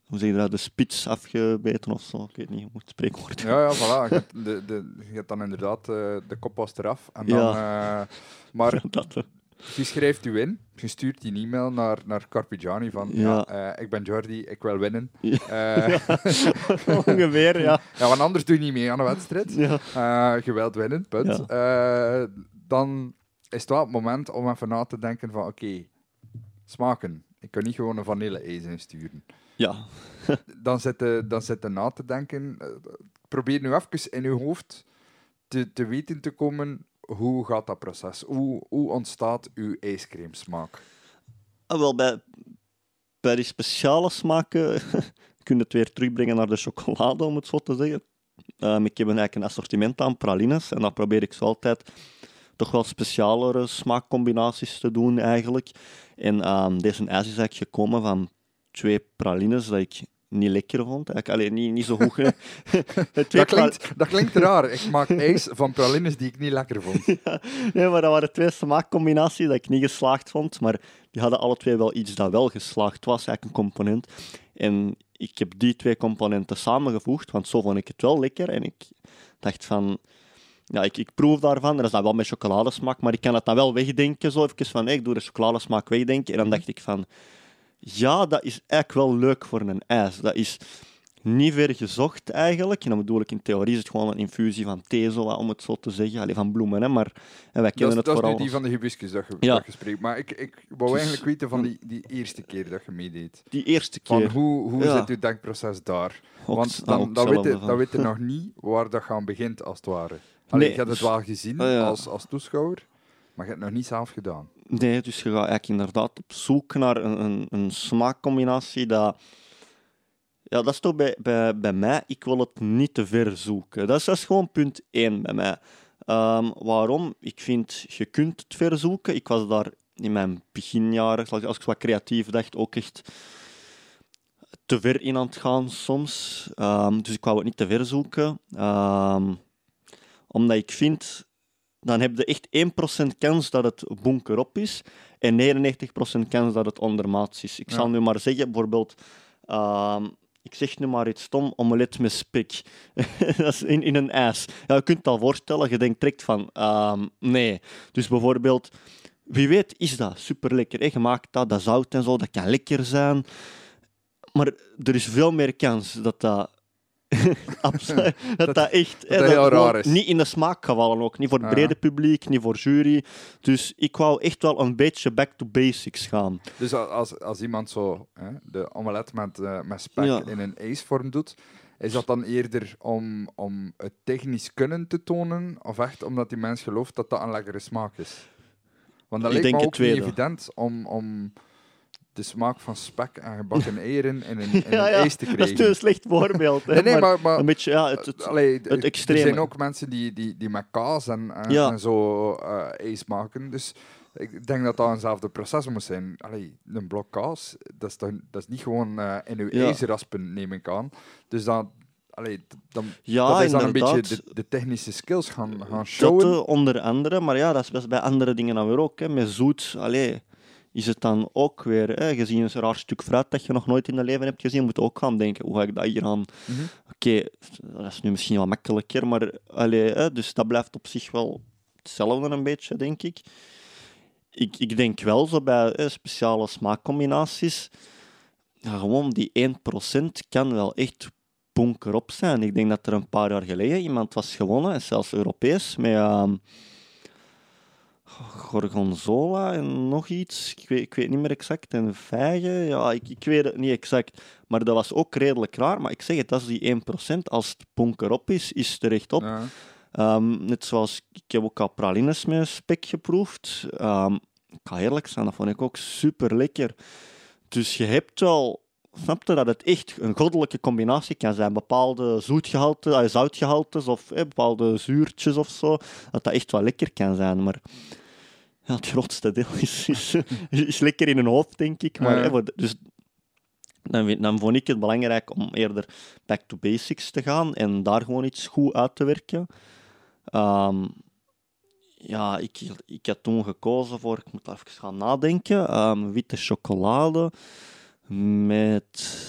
[SPEAKER 2] hoe zeg je dat, de spits afgebeten of zo. Ik weet niet hoe moet het spreekwoord.
[SPEAKER 1] Ja, ja, voilà. Je, hebt de, de, je hebt dan inderdaad eh, de kop was eraf. En dan, eh, maar
[SPEAKER 2] dat, eh,
[SPEAKER 1] je schrijft u in, je stuurt die e-mail naar, naar Carpigiani van ja.
[SPEAKER 2] Ja.
[SPEAKER 1] ik ben Jordi, ik wil winnen.
[SPEAKER 2] Ja. Ongeveer, ja.
[SPEAKER 1] ja, want anders doe je niet mee aan de wedstrijd.
[SPEAKER 2] ja.
[SPEAKER 1] Je wilt winnen, punt. Dan is het wel het moment om even na te denken van oké, smaken. Ik kan niet gewoon een vanille-ijs insturen.
[SPEAKER 2] Ja,
[SPEAKER 1] Dan zit je, dan na te denken. eh, probeer nu even in je hoofd te, te weten te komen hoe gaat dat proces? Hoe, hoe ontstaat uw ijscreamsmaak?
[SPEAKER 2] Ah, wel, bij, bij die speciale smaken kun je het weer terugbrengen naar de chocolade, om het zo te zeggen. Ehm, ik heb een, eigenlijk een assortiment aan pralines en dan probeer ik zo altijd toch wel specialere smaakcombinaties te doen eigenlijk. En ehm, deze ijs is eigenlijk gekomen van twee pralines dat ik niet lekker vond. Alleen niet, niet zo goed.
[SPEAKER 1] Dat klinkt, dat klinkt raar. Ik maak ijs van pralines die ik niet lekker vond.
[SPEAKER 2] Nee, maar dat waren twee smaakcombinaties dat ik niet geslaagd vond. Maar die hadden alle twee wel iets dat wel geslaagd was, eigenlijk een component. En ik heb die twee componenten samengevoegd, want zo vond ik het wel lekker. En ik dacht van, ja, ik, ik proef daarvan. En dat is dan wel met chocoladesmaak, maar ik kan het dan wel wegdenken. Zo even van, hey, ik doe de chocoladesmaak wegdenken. En dan dacht ik van, ja, dat is eigenlijk wel leuk voor een ijs. Dat is niet ver gezocht eigenlijk. En dan bedoel ik in theorie is het gewoon een infusie van thee, zo, om het zo te zeggen. Allee, van bloemen, hè, maar en wij
[SPEAKER 1] Dat
[SPEAKER 2] kennen
[SPEAKER 1] is,
[SPEAKER 2] het
[SPEAKER 1] dat is
[SPEAKER 2] vooral.
[SPEAKER 1] nu die van de hibiscus dat je,
[SPEAKER 2] Ja.
[SPEAKER 1] dat je spreekt. Maar ik, ik wou
[SPEAKER 2] Dus-
[SPEAKER 1] eigenlijk weten van die, die eerste keer dat je meedeed.
[SPEAKER 2] Die eerste
[SPEAKER 1] Van
[SPEAKER 2] keer.
[SPEAKER 1] hoe, hoe
[SPEAKER 2] Ja.
[SPEAKER 1] zit uw denkproces daar? Want dan, dan, weet je, dan
[SPEAKER 2] van.
[SPEAKER 1] weet je nog niet waar dat gaan begint, als het ware. Allee,
[SPEAKER 2] Nee,
[SPEAKER 1] je hebt het
[SPEAKER 2] dus-
[SPEAKER 1] wel gezien
[SPEAKER 2] Ah, ja.
[SPEAKER 1] als, als toeschouwer, maar je hebt het nog niet zelf gedaan.
[SPEAKER 2] Nee, dus je gaat eigenlijk inderdaad op zoek naar een, een, een smaakcombinatie dat... Ja, dat is toch bij, bij, bij mij, ik wil het niet te ver zoeken. Dat is, dat is gewoon punt één bij mij. Ehm, waarom? Ik vind, je kunt het ver zoeken. Ik was daar in mijn beginjaren, als ik wat creatief dacht, ook echt te ver in aan het gaan soms. Ehm, dus ik wou het niet te ver zoeken. Ehm, omdat ik vind, dan heb je echt 1% kans dat het bunkerop is en 99% kans dat het ondermaats is. Ik
[SPEAKER 1] Ja.
[SPEAKER 2] zal nu maar zeggen, bijvoorbeeld, ehm, ik zeg nu maar iets stom, omelet met spek. dat is in, in een ijs. Ja, je kunt het al voorstellen, je denkt direct van, ehm, nee. Dus bijvoorbeeld, wie weet is dat super lekker. Je maakt dat, dat zout en zo, dat kan lekker zijn. Maar er is veel meer kans dat dat. abs- dat, dat echt
[SPEAKER 1] dat is.
[SPEAKER 2] niet in de smaak gevallen ook. Niet voor het
[SPEAKER 1] Ja.
[SPEAKER 2] brede publiek, niet voor jury. Dus ik wou echt wel een beetje back to basics gaan.
[SPEAKER 1] Dus als, als iemand zo hè, de omelet met, eh, met spek
[SPEAKER 2] Ja.
[SPEAKER 1] in een ijsvorm doet, is dat dan eerder om, om het technisch kunnen te tonen, of echt omdat die mens gelooft dat dat een lekkere smaak is? Want dat
[SPEAKER 2] Ik
[SPEAKER 1] lijkt me ook niet evident om, om de smaak van spek en gebakken eieren in een, in
[SPEAKER 2] Ja,
[SPEAKER 1] een
[SPEAKER 2] ja,
[SPEAKER 1] ijs te
[SPEAKER 2] Dat is
[SPEAKER 1] krijgen.
[SPEAKER 2] een slecht voorbeeld. hè,
[SPEAKER 1] Nee, nee,
[SPEAKER 2] maar een beetje, ja, het, het,
[SPEAKER 1] Allee, Er zijn ook mensen die, die, die met kaas en, en,
[SPEAKER 2] Ja.
[SPEAKER 1] en zo eh, ijs maken. Dus ik denk dat dat eenzelfde proces moet zijn. Allee, een blok kaas, dat is, toch, dat is niet gewoon eh, in uw
[SPEAKER 2] Ja.
[SPEAKER 1] ijzer raspen, neem ik aan. Dus dan, allee, dan,
[SPEAKER 2] ja,
[SPEAKER 1] dat is dan een beetje de, de technische skills gaan, gaan
[SPEAKER 2] Dat
[SPEAKER 1] showen.
[SPEAKER 2] eh, onder andere, maar ja, dat is best bij andere dingen dan weer ook. Hè. Met zoet, allee, is het dan ook weer, hè, gezien een raar stuk fruit dat je nog nooit in je leven hebt gezien, moet je ook gaan denken, hoe ga ik dat hier aan...
[SPEAKER 1] Mhm.
[SPEAKER 2] Oké, dat is nu misschien wat makkelijker, maar allee, hè, dus dat blijft op zich wel hetzelfde een beetje, denk ik. Ik, ik denk wel, zo bij hè, speciale smaakcombinaties, ja, gewoon die 1% kan wel echt bonkerop zijn. Ik denk dat er een paar jaar geleden iemand was gewonnen, en zelfs Europees, met ehm, gorgonzola en nog iets. Ik weet, ik weet niet meer exact. En vijgen, ja, ik, ik weet het niet exact. Maar dat was ook redelijk raar. Maar ik zeg het, dat is die 1%. Als het bonkerop is, is het er echt op.
[SPEAKER 1] Ja.
[SPEAKER 2] Ehm, net zoals, ik heb ook al pralines met spek geproefd. Ehm, ik ga eerlijk zijn, dat vond ik ook super lekker. Dus je hebt wel, snap je, dat het echt een goddelijke combinatie kan zijn. Bepaalde zoetgehalte, eh, zoutgehaltes of eh, bepaalde zuurtjes of zo. Dat dat echt wel lekker kan zijn. Maar ja, het grootste deel is, is, is lekker in hun hoofd, denk ik. Maar,
[SPEAKER 1] Ja.
[SPEAKER 2] hè, dus dan, dan vond ik het belangrijk om eerder back to basics te gaan en daar gewoon iets goed uit te werken. Ehm, ja, ik, ik had toen gekozen voor, ik moet even gaan nadenken, ehm, witte chocolade met...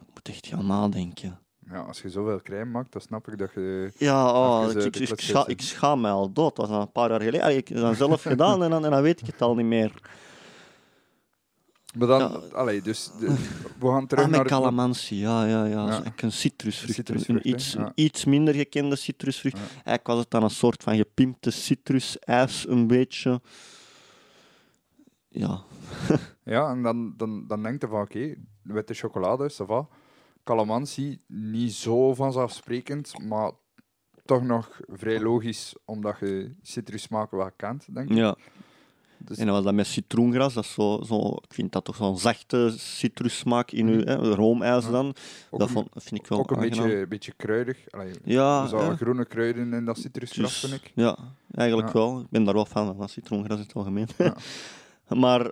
[SPEAKER 2] Ik moet echt gaan nadenken.
[SPEAKER 1] Ja, als je zoveel crème maakt, dan snap ik dat je...
[SPEAKER 2] Ja, oh, ik, scha, ik schaam mij al dood. Dat was een paar jaar geleden. Allee, Ik heb dan zelf gedaan en dan, en dan weet ik het al niet meer.
[SPEAKER 1] Maar dan,
[SPEAKER 2] Ja.
[SPEAKER 1] allee, dus de- we gaan terug
[SPEAKER 2] Ah,
[SPEAKER 1] naar...
[SPEAKER 2] met calamansi, ja, ja, ja.
[SPEAKER 1] Ja.
[SPEAKER 2] Een citrusvrucht.
[SPEAKER 1] Citrusvrucht,
[SPEAKER 2] een iets,
[SPEAKER 1] ja.
[SPEAKER 2] iets minder gekende citrusvrucht. Eigenlijk was het dan een soort van gepimpte citrusijs, een beetje. Ja,
[SPEAKER 1] Ja, en dan, dan, dan denk je van, oké, witte chocolade, ça va. Calamansi, niet zo vanzelfsprekend, maar toch nog vrij logisch, omdat je citrussmaken wel kent, denk ik.
[SPEAKER 2] ja.
[SPEAKER 1] Dus,
[SPEAKER 2] En dan was dat met citroengras. Dat is zo, zo, ik vind dat toch zo'n zachte citrussmaak in uw
[SPEAKER 1] Mhm.
[SPEAKER 2] hè, roomijs dan. Dat vond, vind ik wel
[SPEAKER 1] ook een
[SPEAKER 2] aangenaam.
[SPEAKER 1] beetje, beetje kruidig. Allee,
[SPEAKER 2] Ja, ja.
[SPEAKER 1] groene kruiden in dat citrusgras,
[SPEAKER 2] Dus,
[SPEAKER 1] vind ik.
[SPEAKER 2] Ja, eigenlijk
[SPEAKER 1] Ja.
[SPEAKER 2] wel. Ik ben daar wel fan van, citroengras in het algemeen.
[SPEAKER 1] Ja.
[SPEAKER 2] maar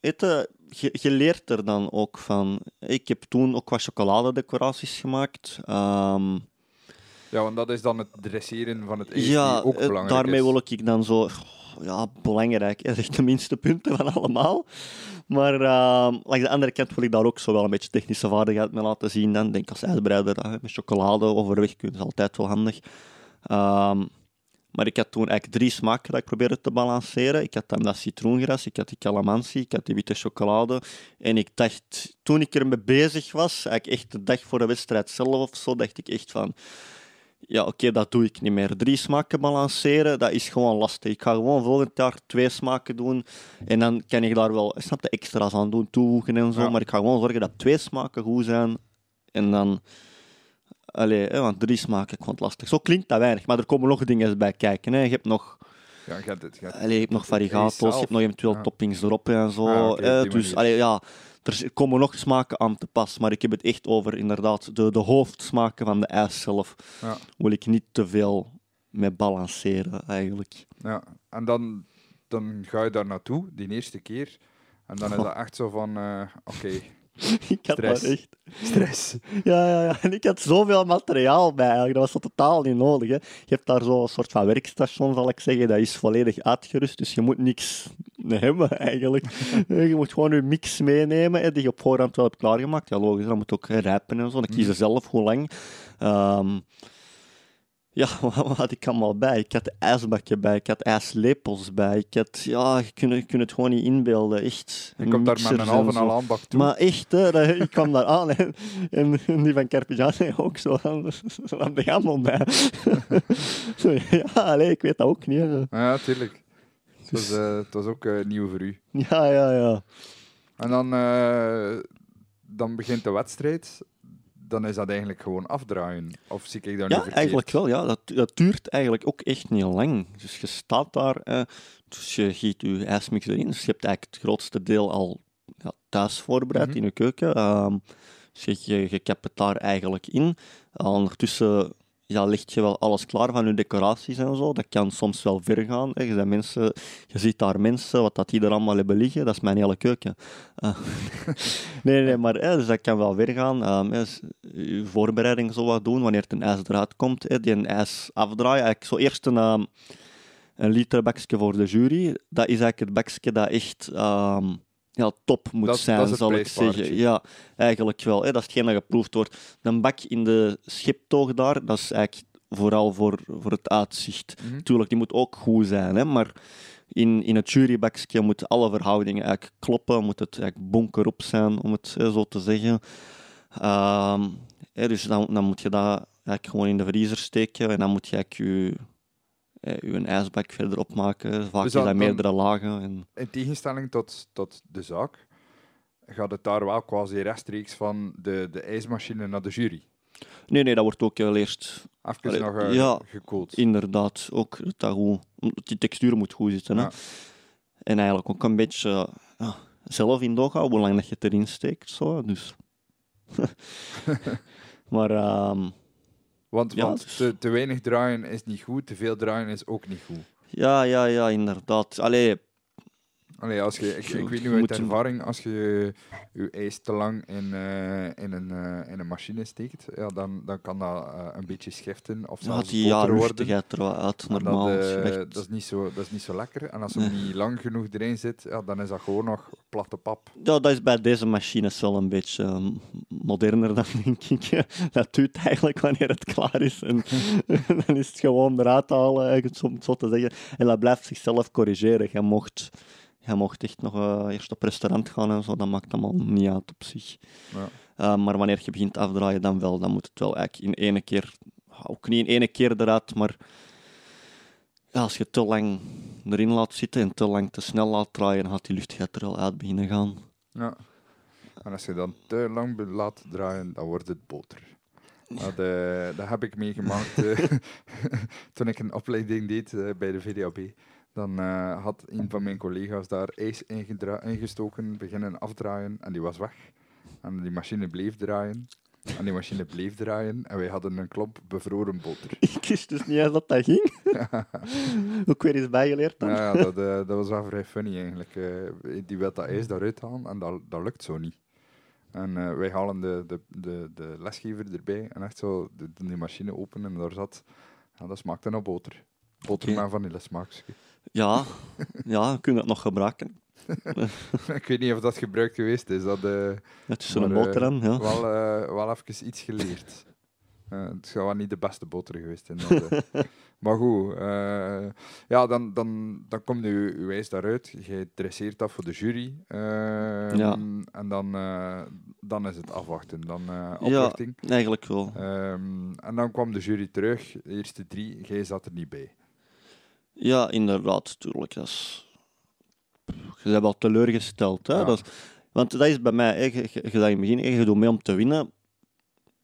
[SPEAKER 2] eten, je, je leert er dan ook van. Ik heb toen ook wat chocoladedecoraties gemaakt. Ehm,
[SPEAKER 1] Ja, want dat is dan het dresseren van het ijs,
[SPEAKER 2] ja,
[SPEAKER 1] die ook
[SPEAKER 2] eh,
[SPEAKER 1] belangrijk
[SPEAKER 2] daarmee
[SPEAKER 1] is.
[SPEAKER 2] wil ik dan zo... Ja, belangrijk. Dat is echt de minste punten van allemaal. Maar ehm, langs de andere kant wil ik daar ook zo wel een beetje technische vaardigheid mee laten zien. Dan denk ik als dat je met chocolade overweg kunt, is altijd wel handig. Ehm, maar ik had toen eigenlijk drie smaken dat ik probeerde te balanceren. Ik had dan dat citroengras, ik had die calamansi, ik had die witte chocolade. En ik dacht, toen ik ermee bezig was, eigenlijk echt de dag voor de wedstrijd zelf of zo, dacht ik echt van... Ja, oké, dat doe ik niet meer. Drie smaken balanceren, dat is gewoon lastig. Ik ga gewoon volgend jaar twee smaken doen. En dan kan ik daar wel, snap je, extra's aan doen, toevoegen en zo.
[SPEAKER 1] Ja.
[SPEAKER 2] Maar ik ga gewoon zorgen dat twee smaken goed zijn. En dan... Allee, hè, want drie smaken, ik vond het lastig. Zo klinkt dat weinig, maar er komen nog dingen bij kijken. Hè. Je hebt nog,
[SPEAKER 1] Ja, je hebt het.
[SPEAKER 2] Allee, je hebt nog je hebt nog eventueel
[SPEAKER 1] Ja.
[SPEAKER 2] toppings erop en zo.
[SPEAKER 1] Ah,
[SPEAKER 2] dus allee, ja, er komen nog smaken aan te pas. Maar ik heb het echt over inderdaad de, de hoofdsmaken van de ijs zelf.
[SPEAKER 1] Ja.
[SPEAKER 2] Wil ik niet te veel mee balanceren, eigenlijk.
[SPEAKER 1] Ja, en dan, dan ga je daar naartoe, die eerste keer. En dan is dat echt zo van, eh, oké,
[SPEAKER 2] ik had
[SPEAKER 1] Stress.
[SPEAKER 2] echt...
[SPEAKER 1] Stress.
[SPEAKER 2] Ja, ja, ja. En ik had zoveel materiaal bij eigenlijk. Dat was totaal niet nodig. Hè. Je hebt daar zo'n soort van werkstation, zal ik zeggen. Dat is volledig uitgerust, dus je moet niks hebben eigenlijk. je moet gewoon je mix meenemen, hè, die je op voorhand wel hebt klaargemaakt. Ja, logisch, dat moet ook rijpen en zo. Dan kies je zelf hoe lang. Ehm, ja, wat had ik allemaal bij? Ik had ijsbakje bij, ik had ijslepels bij. Ik had, ja, je kunt, je kunt het gewoon niet inbeelden, echt.
[SPEAKER 1] Je komt daar met een
[SPEAKER 2] en
[SPEAKER 1] halve al aanbak toe.
[SPEAKER 2] Maar echt, hè, ik kwam daar aan en, en, en die van Carpigian zei ook zo, zo aan de handel bij. Ja, allee, ik weet dat ook niet. Hè.
[SPEAKER 1] Ja, tuurlijk. Het was, eh, het was ook eh, nieuw voor u.
[SPEAKER 2] Ja, ja, ja.
[SPEAKER 1] En dan, eh, dan begint de wedstrijd. Dan is dat eigenlijk gewoon afdraaien. Of zie ik dat nu
[SPEAKER 2] Ja, eigenlijk wel. Ja. Dat, dat duurt eigenlijk ook echt niet lang. Dus je staat daar, eh, dus je giet je ijsmix erin. Dus je hebt eigenlijk het grootste deel al ja, thuis voorbereid
[SPEAKER 1] Mhm.
[SPEAKER 2] in je keuken. Ehm, dus je, je, je kapt het daar eigenlijk in. ondertussen ja, leg je wel alles klaar van je decoraties en zo. Dat kan soms wel ver gaan. Hè. Je, ziet mensen, je ziet daar mensen, wat dat die er allemaal hebben liggen, dat is mijn hele keuken. Eh, nee, nee, maar dus dat kan wel ver gaan. Ehm, je voorbereiding zo wat doen wanneer het een ijs eruit komt. Hè, die een ijs afdraaien. Eigenlijk zo eerst een, ehm, een liter bakje voor de jury. Dat is eigenlijk het bakje dat echt ehm, ja, top moet
[SPEAKER 1] Dat-
[SPEAKER 2] zijn,
[SPEAKER 1] dat
[SPEAKER 2] zal ik zeggen. Ja, eigenlijk wel. Hè. Dat is hetgeen dat geproefd wordt. Een bak in de schiptoog daar, dat is eigenlijk vooral voor, voor het uitzicht.
[SPEAKER 1] Mhm.
[SPEAKER 2] Tuurlijk, die moet ook goed zijn, hè, maar in, in het jurybakje moeten alle verhoudingen eigenlijk kloppen, moet het eigenlijk bonkerop zijn, om het hè, zo te zeggen. Ehm, hè, dus dan, dan moet je dat eigenlijk gewoon in de vriezer steken en dan moet je eigenlijk je, je ijsbak verder opmaken. Vaak
[SPEAKER 1] Dus
[SPEAKER 2] is dat
[SPEAKER 1] dan-
[SPEAKER 2] meerdere lagen. En,
[SPEAKER 1] In tegenstelling tot, tot de zaak, gaat het daar wel quasi rechtstreeks van de, de ijsmachine naar de jury.
[SPEAKER 2] nee, nee, dat wordt ook wel eerst
[SPEAKER 1] Even
[SPEAKER 2] Allee,
[SPEAKER 1] nog eh,
[SPEAKER 2] ja.
[SPEAKER 1] gekoeld.
[SPEAKER 2] Inderdaad, ook dat dat goed, omdat die textuur moet goed zitten. Hè?
[SPEAKER 1] Ja.
[SPEAKER 2] En eigenlijk ook een beetje ja, zelf in hoe lang dat je het erin steekt. Zo, dus. maar ehm,
[SPEAKER 1] Want,
[SPEAKER 2] Ja,
[SPEAKER 1] want
[SPEAKER 2] dus-
[SPEAKER 1] te, te weinig draaien is niet goed, te veel draaien is ook niet goed.
[SPEAKER 2] ja, ja, ja, inderdaad. Allee,
[SPEAKER 1] Allee, als je, ik, ik weet niet uit ervaring, als je je ijs te lang in, eh, in, een, eh, in een machine steekt, ja, dan, dan kan dat eh, een beetje schiften of zelfs
[SPEAKER 2] die ja,
[SPEAKER 1] worden.
[SPEAKER 2] rustigheid er wel uit,
[SPEAKER 1] dat,
[SPEAKER 2] normaal.
[SPEAKER 1] dat, is niet zo, dat is niet zo lekker. En als hem niet lang genoeg erin zit, ja, dan is dat gewoon nog platte pap.
[SPEAKER 2] Ja, dat is bij deze machines wel een beetje moderner dan, denk ik. Dat doet eigenlijk wanneer het klaar is. En dan is het gewoon eruit halen, eigenlijk, om het zo te zeggen. En dat blijft zichzelf corrigeren. Je mocht, je mocht echt nog eh, eerst op restaurant gaan en zo, dat maakt allemaal niet uit op zich.
[SPEAKER 1] Ja.
[SPEAKER 2] Eh, maar wanneer je begint afdraaien, dan wel. Dan moet het wel eigenlijk in ene keer, ook niet in ene keer eruit, maar ja, als je te lang erin laat zitten en te lang te snel laat draaien, dan gaat die luchtigheid er wel uit beginnen gaan.
[SPEAKER 1] Ja. En als je dan te lang laat draaien, dan wordt het boter. Dat, dat heb ik meegemaakt eh, toen ik een opleiding deed bij de VDAB. Dan eh, had een van mijn collega's daar ijs ingestoken, beginnen afdraaien en die was weg. En die machine bleef draaien. En die machine bleef draaien en wij hadden een klomp bevroren boter.
[SPEAKER 2] Ik wist dus niet eens dat dat ging. Ook weer eens bijgeleerd dan.
[SPEAKER 1] Ja, ja dat, eh, dat was wel vrij funny eigenlijk. Eh, die wil dat ijs daaruit halen en dat, dat lukt zo niet. En eh, wij halen de, de, de, de lesgever erbij en echt zo de, de machine openen en daar zat... Ja, dat smaakte naar boter. Boter
[SPEAKER 2] Oké.
[SPEAKER 1] met vanillesmaak.
[SPEAKER 2] Ja, ja, we kunnen dat nog gebruiken.
[SPEAKER 1] ik weet niet of dat gebruikt geweest is. Dat eh
[SPEAKER 2] Ja, tussen een
[SPEAKER 1] Maar,
[SPEAKER 2] boterham, ja.
[SPEAKER 1] wel, eh, wel even iets geleerd. Eh, het is gewoon niet de beste boter geweest. Dat, eh. maar goed, ja, dan, dan, dan komt je, je ijs daaruit. Je dresseert dat voor de jury. ehm,
[SPEAKER 2] Ja.
[SPEAKER 1] En dan, dan is het afwachten. Dan
[SPEAKER 2] Ja, eigenlijk wel.
[SPEAKER 1] Ehm, en dan kwam de jury terug. De eerste drie, jij zat er niet bij.
[SPEAKER 2] Ja, inderdaad, tuurlijk. Dat is... Je bent wel teleurgesteld. Hè?
[SPEAKER 1] Ja.
[SPEAKER 2] Dat is... Want dat is bij mij, hè. Je, je, je zegt in het begin, je doet mee om te winnen.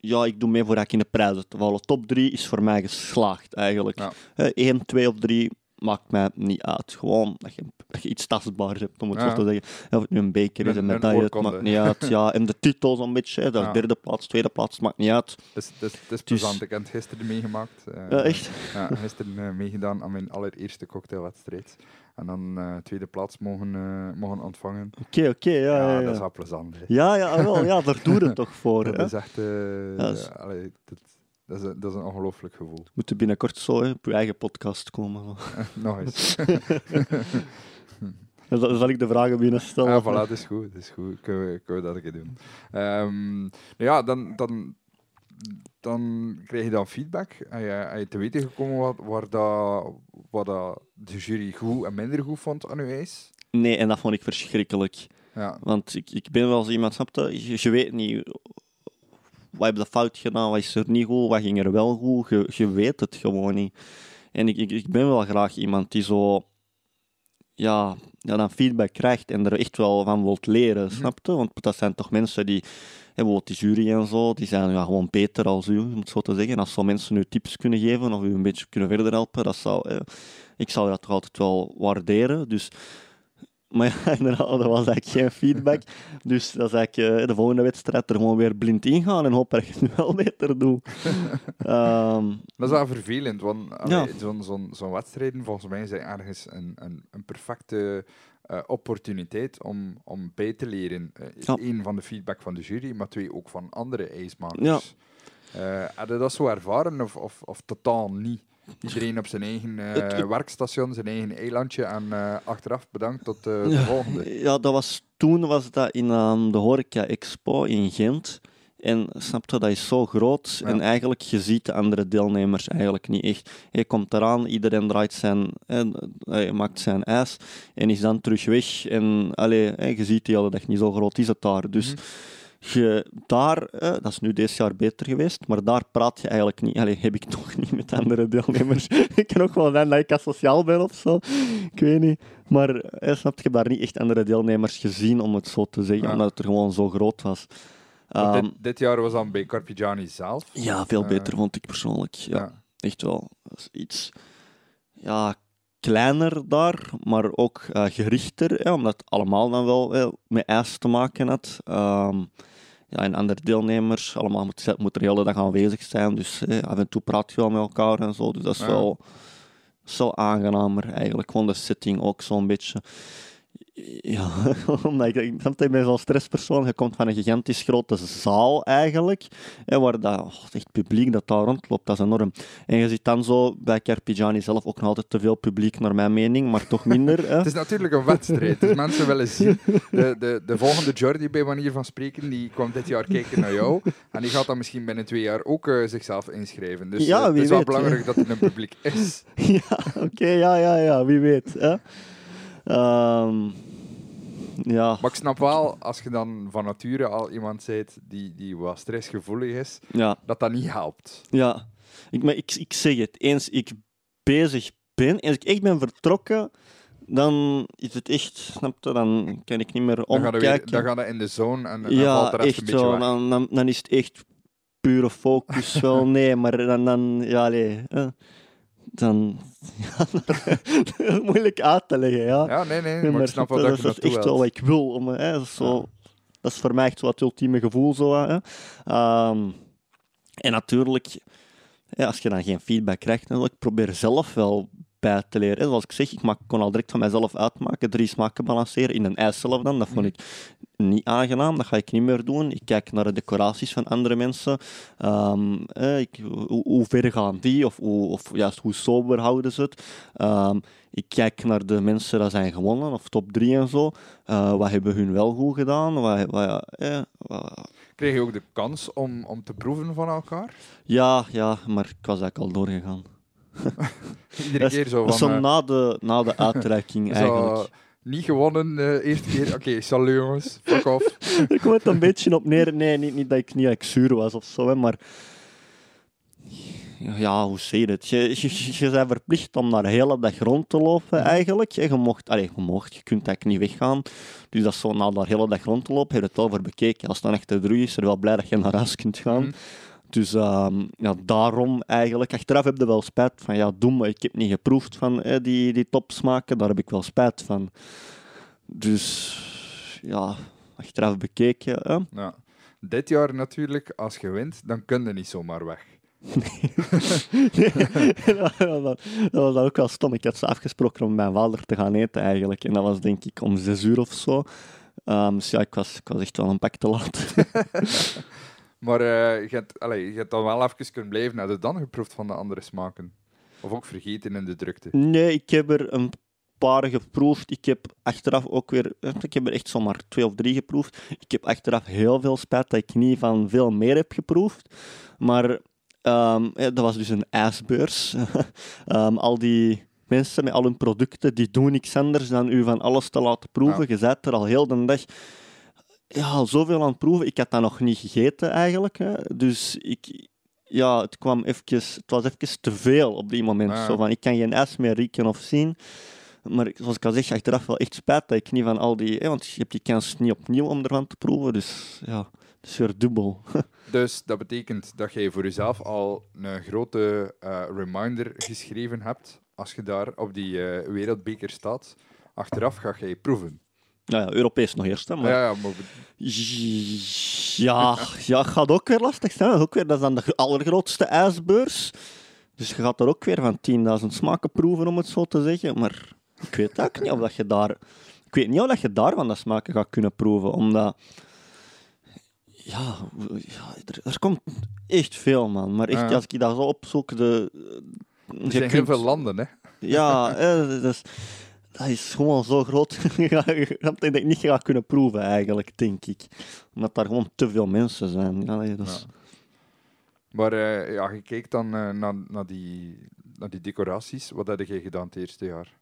[SPEAKER 2] Ja, ik doe mee voor eigenlijk in de prijzen te vallen. Top 3 is voor mij geslaagd, eigenlijk.
[SPEAKER 1] Ja.
[SPEAKER 2] Hè, 1, 2 of 3, maakt mij niet uit. Gewoon dat je, dat je iets tastbaars hebt, om het
[SPEAKER 1] Ja.
[SPEAKER 2] zo te zeggen. Of het nu een beker is,
[SPEAKER 1] Een-
[SPEAKER 2] medaille, het maakt niet uit. Ja, en de titel zo'n beetje,
[SPEAKER 1] Ja.
[SPEAKER 2] derde plaats, tweede plaats, maakt niet uit.
[SPEAKER 1] Het is, het is, het is
[SPEAKER 2] Dus-
[SPEAKER 1] plezant. Ik heb het gisteren meegemaakt. eh,
[SPEAKER 2] Ja, echt?
[SPEAKER 1] Ja, gisteren eh, meegedaan aan mijn allereerste cocktailwedstrijd. En dan eh, tweede plaats mogen, mogen ontvangen.
[SPEAKER 2] Oké, oké, ja,
[SPEAKER 1] Ja,
[SPEAKER 2] ja, ja.
[SPEAKER 1] dat is wel plezant. hè.
[SPEAKER 2] Ja, ja, wel, ja, daar doe het toch voor.
[SPEAKER 1] Dat
[SPEAKER 2] hè.
[SPEAKER 1] is echt...
[SPEAKER 2] Ja, dat is-
[SPEAKER 1] allee, dat, dat, is een, dat is een ongelooflijk gevoel.
[SPEAKER 2] Moet binnenkort zo hè, op je eigen podcast komen.
[SPEAKER 1] Nog eens.
[SPEAKER 2] Dan zal- ik de vragen binnen stellen.
[SPEAKER 1] Ja, voilà, dat is goed. Dat is goed. Kunnen we, kunnen we dat een keer doen. Ehm, nou ja, dan, dan, dan krijg je dan feedback. En je, je te weten gekomen wat, waar dat, wat dat de jury goed en minder goed vond aan uw ijs.
[SPEAKER 2] Nee, en dat vond ik verschrikkelijk.
[SPEAKER 1] Ja,
[SPEAKER 2] Want ik, ik ben wel zo iemand, snap je? Je, je weet niet wat heb je fout gedaan, wat is er niet goed, wat ging er wel goed. Je, je weet het gewoon niet. En ik, ik, ik ben wel graag iemand die zo ja, ja, dan feedback krijgt en er echt wel van wilt leren, snap je? Want dat zijn toch mensen die, bijvoorbeeld die jury en zo, die zijn ja, gewoon beter als u, om het zo te zeggen. Als zo mensen u tips kunnen geven of u een beetje kunnen verder helpen, dat zou, eh, ik zou dat toch altijd wel waarderen. Dus, maar ja, inderdaad, dat was eigenlijk geen feedback. Dus dat is eigenlijk eh, de volgende wedstrijd er gewoon weer blind ingaan en hopen dat je het nu wel beter doet. Ehm,
[SPEAKER 1] dat is wel vervelend, want
[SPEAKER 2] Ja.
[SPEAKER 1] zo'n zo'n wedstrijden volgens mij zijn ergens een, een, een perfecte eh, opportuniteit om, om bij te leren. Eh,
[SPEAKER 2] Ja.
[SPEAKER 1] Eén, van de feedback van de jury, maar twee, ook van andere
[SPEAKER 2] Ja.
[SPEAKER 1] ijsmakers. Eh heb je dat zo ervaren of, of, of totaal niet? Iedereen op zijn eigen
[SPEAKER 2] het-
[SPEAKER 1] werkstation, zijn eigen eilandje en eh, achteraf bedankt tot eh, de volgende.
[SPEAKER 2] Ja, dat was, toen was dat in ehm, de Horeca Expo in Gent. En snap je, dat is zo groot.
[SPEAKER 1] Ja.
[SPEAKER 2] En eigenlijk, je ziet de andere deelnemers eigenlijk niet echt. Je komt eraan, iedereen draait zijn, eh, maakt zijn ijs en is dan terug weg. En allee, je ziet de hele dag niet zo groot is het daar. Dus
[SPEAKER 1] Mhm.
[SPEAKER 2] Je, daar, eh, dat is nu dit jaar beter geweest, maar daar praat je eigenlijk niet. Allee, heb ik toch niet met andere deelnemers. ik kan ook wel zijn dat ik asociaal ben of zo. Ik weet niet. Maar eh, snap je, daar niet echt andere deelnemers gezien, om het zo te zeggen,
[SPEAKER 1] Ja.
[SPEAKER 2] omdat het er gewoon zo groot was. Ehm,
[SPEAKER 1] dit, dit jaar was dan bij Carpigiani zelf.
[SPEAKER 2] ja, veel
[SPEAKER 1] eh,
[SPEAKER 2] beter vond ik persoonlijk. Ja,
[SPEAKER 1] Ja.
[SPEAKER 2] echt wel. Dat is iets ja, kleiner daar, maar ook gerichter, hè, omdat het allemaal dan wel met ijs te maken had. Ehm, ja, en andere deelnemers, allemaal moeten moet er de hele dag aanwezig zijn, dus eh, af en toe praat je wel met elkaar en zo. Dus dat is
[SPEAKER 1] Ja.
[SPEAKER 2] wel, zo aangenamer eigenlijk. Gewoon de setting ook zo'n beetje. Ja, omdat ik, ik, ben zo'n stresspersoon. Je komt van een gigantisch grote zaal eigenlijk, hè, waar dat, oh, echt publiek dat daar rondloopt, dat is enorm. En je ziet dan zo bij Carpigiani zelf ook nog altijd te veel publiek, naar mijn mening, maar toch minder. Hè.
[SPEAKER 1] Het is natuurlijk een wedstrijd, dus mensen willen zien. De, de, de volgende Jordi, bij manier van spreken, die kwam dit jaar kijken naar jou. En die gaat dan misschien binnen twee jaar ook eh, zichzelf inschrijven. Dus
[SPEAKER 2] Ja,
[SPEAKER 1] eh, het is wel
[SPEAKER 2] weet,
[SPEAKER 1] belangrijk dat er een publiek is.
[SPEAKER 2] ja, oké, ja, ja, ja, wie weet. Hè. Ehm, ja,
[SPEAKER 1] Maar ik snap wel, als je dan van nature al iemand bent die, die wat stressgevoelig is,
[SPEAKER 2] ja.
[SPEAKER 1] dat dat niet helpt.
[SPEAKER 2] Ja, ik, maar ik, ik zeg het, eens ik bezig ben, eens ik echt ben vertrokken, dan is het echt, snap je, dan kan ik niet meer
[SPEAKER 1] Dan gaat
[SPEAKER 2] omkijken.
[SPEAKER 1] dan gaat het in de zone en, en valt
[SPEAKER 2] ja,
[SPEAKER 1] rest
[SPEAKER 2] echt
[SPEAKER 1] een beetje
[SPEAKER 2] zo, dan, dan, dan is het echt pure focus wel, nee, maar dan, dan ja, nee, dan, ja, moeilijk uit te leggen, ja.
[SPEAKER 1] Ja, nee, nee, maar ik snap wel dat,
[SPEAKER 2] dat,
[SPEAKER 1] je
[SPEAKER 2] dat is echt wel wat ik wil. Om, hè, dat, is zo,
[SPEAKER 1] Ja.
[SPEAKER 2] dat is voor mij echt zo het ultieme gevoel. Zo, hè. Ehm, en natuurlijk, ja, als je dan geen feedback krijgt, dan, ik probeer zelf wel bij te leren. Hè. Zoals ik zeg, ik maak, kon al direct van mijzelf uitmaken, drie smaken balanceren in een ijs zelf dan. Dat vond ik niet aangenaam, dat ga ik niet meer doen. Ik kijk naar de decoraties van andere mensen. Ehm, eh, ik, hoe, hoe ver gaan die? Of, hoe, of juist hoe sober houden ze het? Ehm, ik kijk naar de mensen die zijn gewonnen, of top 3 en zo. Eh, wat hebben hun wel goed gedaan? Wat, wat, eh, wat-
[SPEAKER 1] Kreeg je ook de kans om, om te proeven van elkaar?
[SPEAKER 2] ja, ja, maar ik was eigenlijk al doorgegaan.
[SPEAKER 1] Iedere keer zo van...
[SPEAKER 2] zo
[SPEAKER 1] eh,
[SPEAKER 2] na de, na de uitreiking
[SPEAKER 1] zo,
[SPEAKER 2] eigenlijk.
[SPEAKER 1] Niet gewonnen de eerste keer. Oké, salut jongens, fuck off.
[SPEAKER 2] Ik het een beetje op neer. Nee, niet, niet dat ik niet ik zuur was of zo, hè, maar. Ja, hoe zeg je het? Je, je, je bent verplicht om daar de hele dag rond te lopen, eigenlijk. hè. Je, mocht, allee, je mocht, je kunt eigenlijk niet weggaan. Dus dat is zo, na daar de hele dag rond te lopen, heb je het voor bekeken. Als het dan echt te druk is, is er wel blij dat je naar huis kunt gaan.
[SPEAKER 1] Mhm.
[SPEAKER 2] Dus ehm, ja, daarom eigenlijk. Achteraf heb je wel spijt van, ja, doe maar. Ik heb niet geproefd van eh, die, die topsmaken. Daar heb ik wel spijt van. Dus ja, achteraf bekeken. Hè?
[SPEAKER 1] Ja. Dit jaar natuurlijk, als je wint, dan kun je niet zomaar weg.
[SPEAKER 2] dat, was, dat was ook wel stom. Ik had ze afgesproken om met mijn vader te gaan eten eigenlijk. En dat was denk ik om zes uur of zo. Um, dus ja, ik was, ik was echt wel een pak te laat.
[SPEAKER 1] maar uh, je, hebt, allez, je hebt dan wel even kunnen blijven. Heb je dan geproefd van de andere smaken? Of ook vergeten in de drukte?
[SPEAKER 2] Nee, ik heb er een paar geproefd. Ik heb achteraf ook weer... Ik heb er echt zomaar twee of drie geproefd. Ik heb achteraf heel veel spijt dat ik niet van veel meer heb geproefd. Maar um, dat was dus een ijsbeurs. um, al die mensen met al hun producten, die doen niks anders dan u van alles te laten proeven. Je zit er al heel de dag ja, zoveel aan het proeven. Ik had dat nog niet gegeten eigenlijk. Hè. Dus ik, ja, het, kwam eventjes, het was even te veel op die moment. Zo van, ik kan geen ijs meer rieken of zien. Maar zoals ik al zeg, achteraf wel echt spijt dat ik niet van al die... Hè, want je hebt die kans niet opnieuw om ervan te proeven. Dus ja, het is weer dubbel.
[SPEAKER 1] dus dat betekent dat jij voor jezelf al een grote uh, reminder geschreven hebt als je daar op die uh, wereldbeker staat, achteraf ga je proeven.
[SPEAKER 2] Ja, ja, Europees nog eerst. Hè, maar...
[SPEAKER 1] Ja, ja, maar...
[SPEAKER 2] ja, ja, gaat ook weer lastig zijn. Dat is, ook weer, dat is dan de allergrootste ijsbeurs. Dus je gaat er ook weer van 10.000 smaken proeven, om het zo te zeggen. Maar ik weet ook niet of dat je daar... Ik weet niet of dat je daar van de smaken gaat kunnen proeven, omdat... Ja, ja er, er komt echt veel, man. Maar echt, als ik dat zo opzoek, de,
[SPEAKER 1] er zijn heel veel landen, hè?
[SPEAKER 2] Ja, dat, is, dat is gewoon zo groot dat ik niet ga kunnen proeven, eigenlijk, denk ik. Omdat daar gewoon te veel mensen zijn. Ja, dat is...
[SPEAKER 1] Maar uh, ja, je kijkt dan uh, naar, naar, die, naar die decoraties. Wat heb je gedaan het eerste jaar?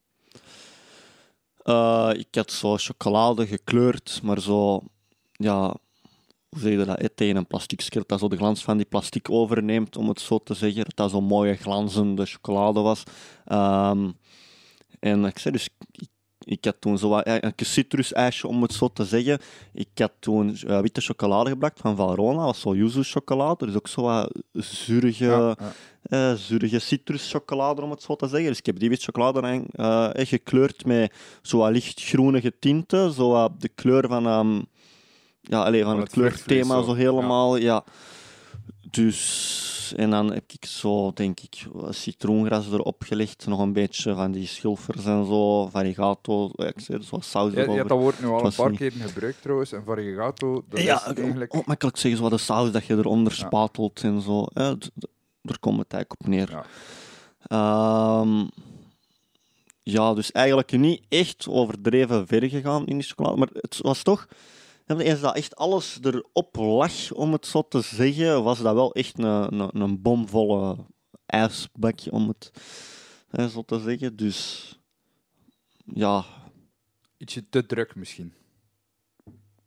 [SPEAKER 2] Uh, ik had zo chocolade gekleurd, maar zo... Ja, hoe zeg je dat, tegen een plastic skirt dat zo de glans van die plastic overneemt, om het zo te zeggen. Dat dat zo'n mooie glanzende chocolade was. Um, en ik zei dus, ik, ik had toen zo een citrusijsje, om het zo te zeggen. Ik had toen uh, witte chocolade gebruikt van Valrona, was zo yuzu chocolade. Dus ook zo wat zurige, ja, ja. Uh, zurige citruschocolade, om het zo te zeggen. Dus ik heb die witte chocolade uh, gekleurd met zo lichtgroenige tinten. Zo de kleur van... Um, ja, alleen van, het, kleurthema zo. helemaal. Ja. Dus, en dan heb ik zo, denk ik, citroengras erop gelegd. Nog een beetje van die schilfers en zo. Variegato, ik zei, zo saus
[SPEAKER 1] ja, ja, dat wordt nu al een paar keer gebruikt trouwens. En variegato, dat
[SPEAKER 2] ja,
[SPEAKER 1] is eigenlijk...
[SPEAKER 2] makkelijk zeggen, zo de saus dat je eronder ja. spatelt en zo. Ja, daar komt het eigenlijk op neer. Ja. Um, ja, dus eigenlijk niet echt overdreven ver gegaan in die chocolade. Maar het was toch eens dat echt alles erop lag, om het zo te zeggen, was dat wel echt een, een, een bomvolle ijsbakje, om het hè, zo te zeggen. Dus ja.
[SPEAKER 1] Ietsje te druk misschien.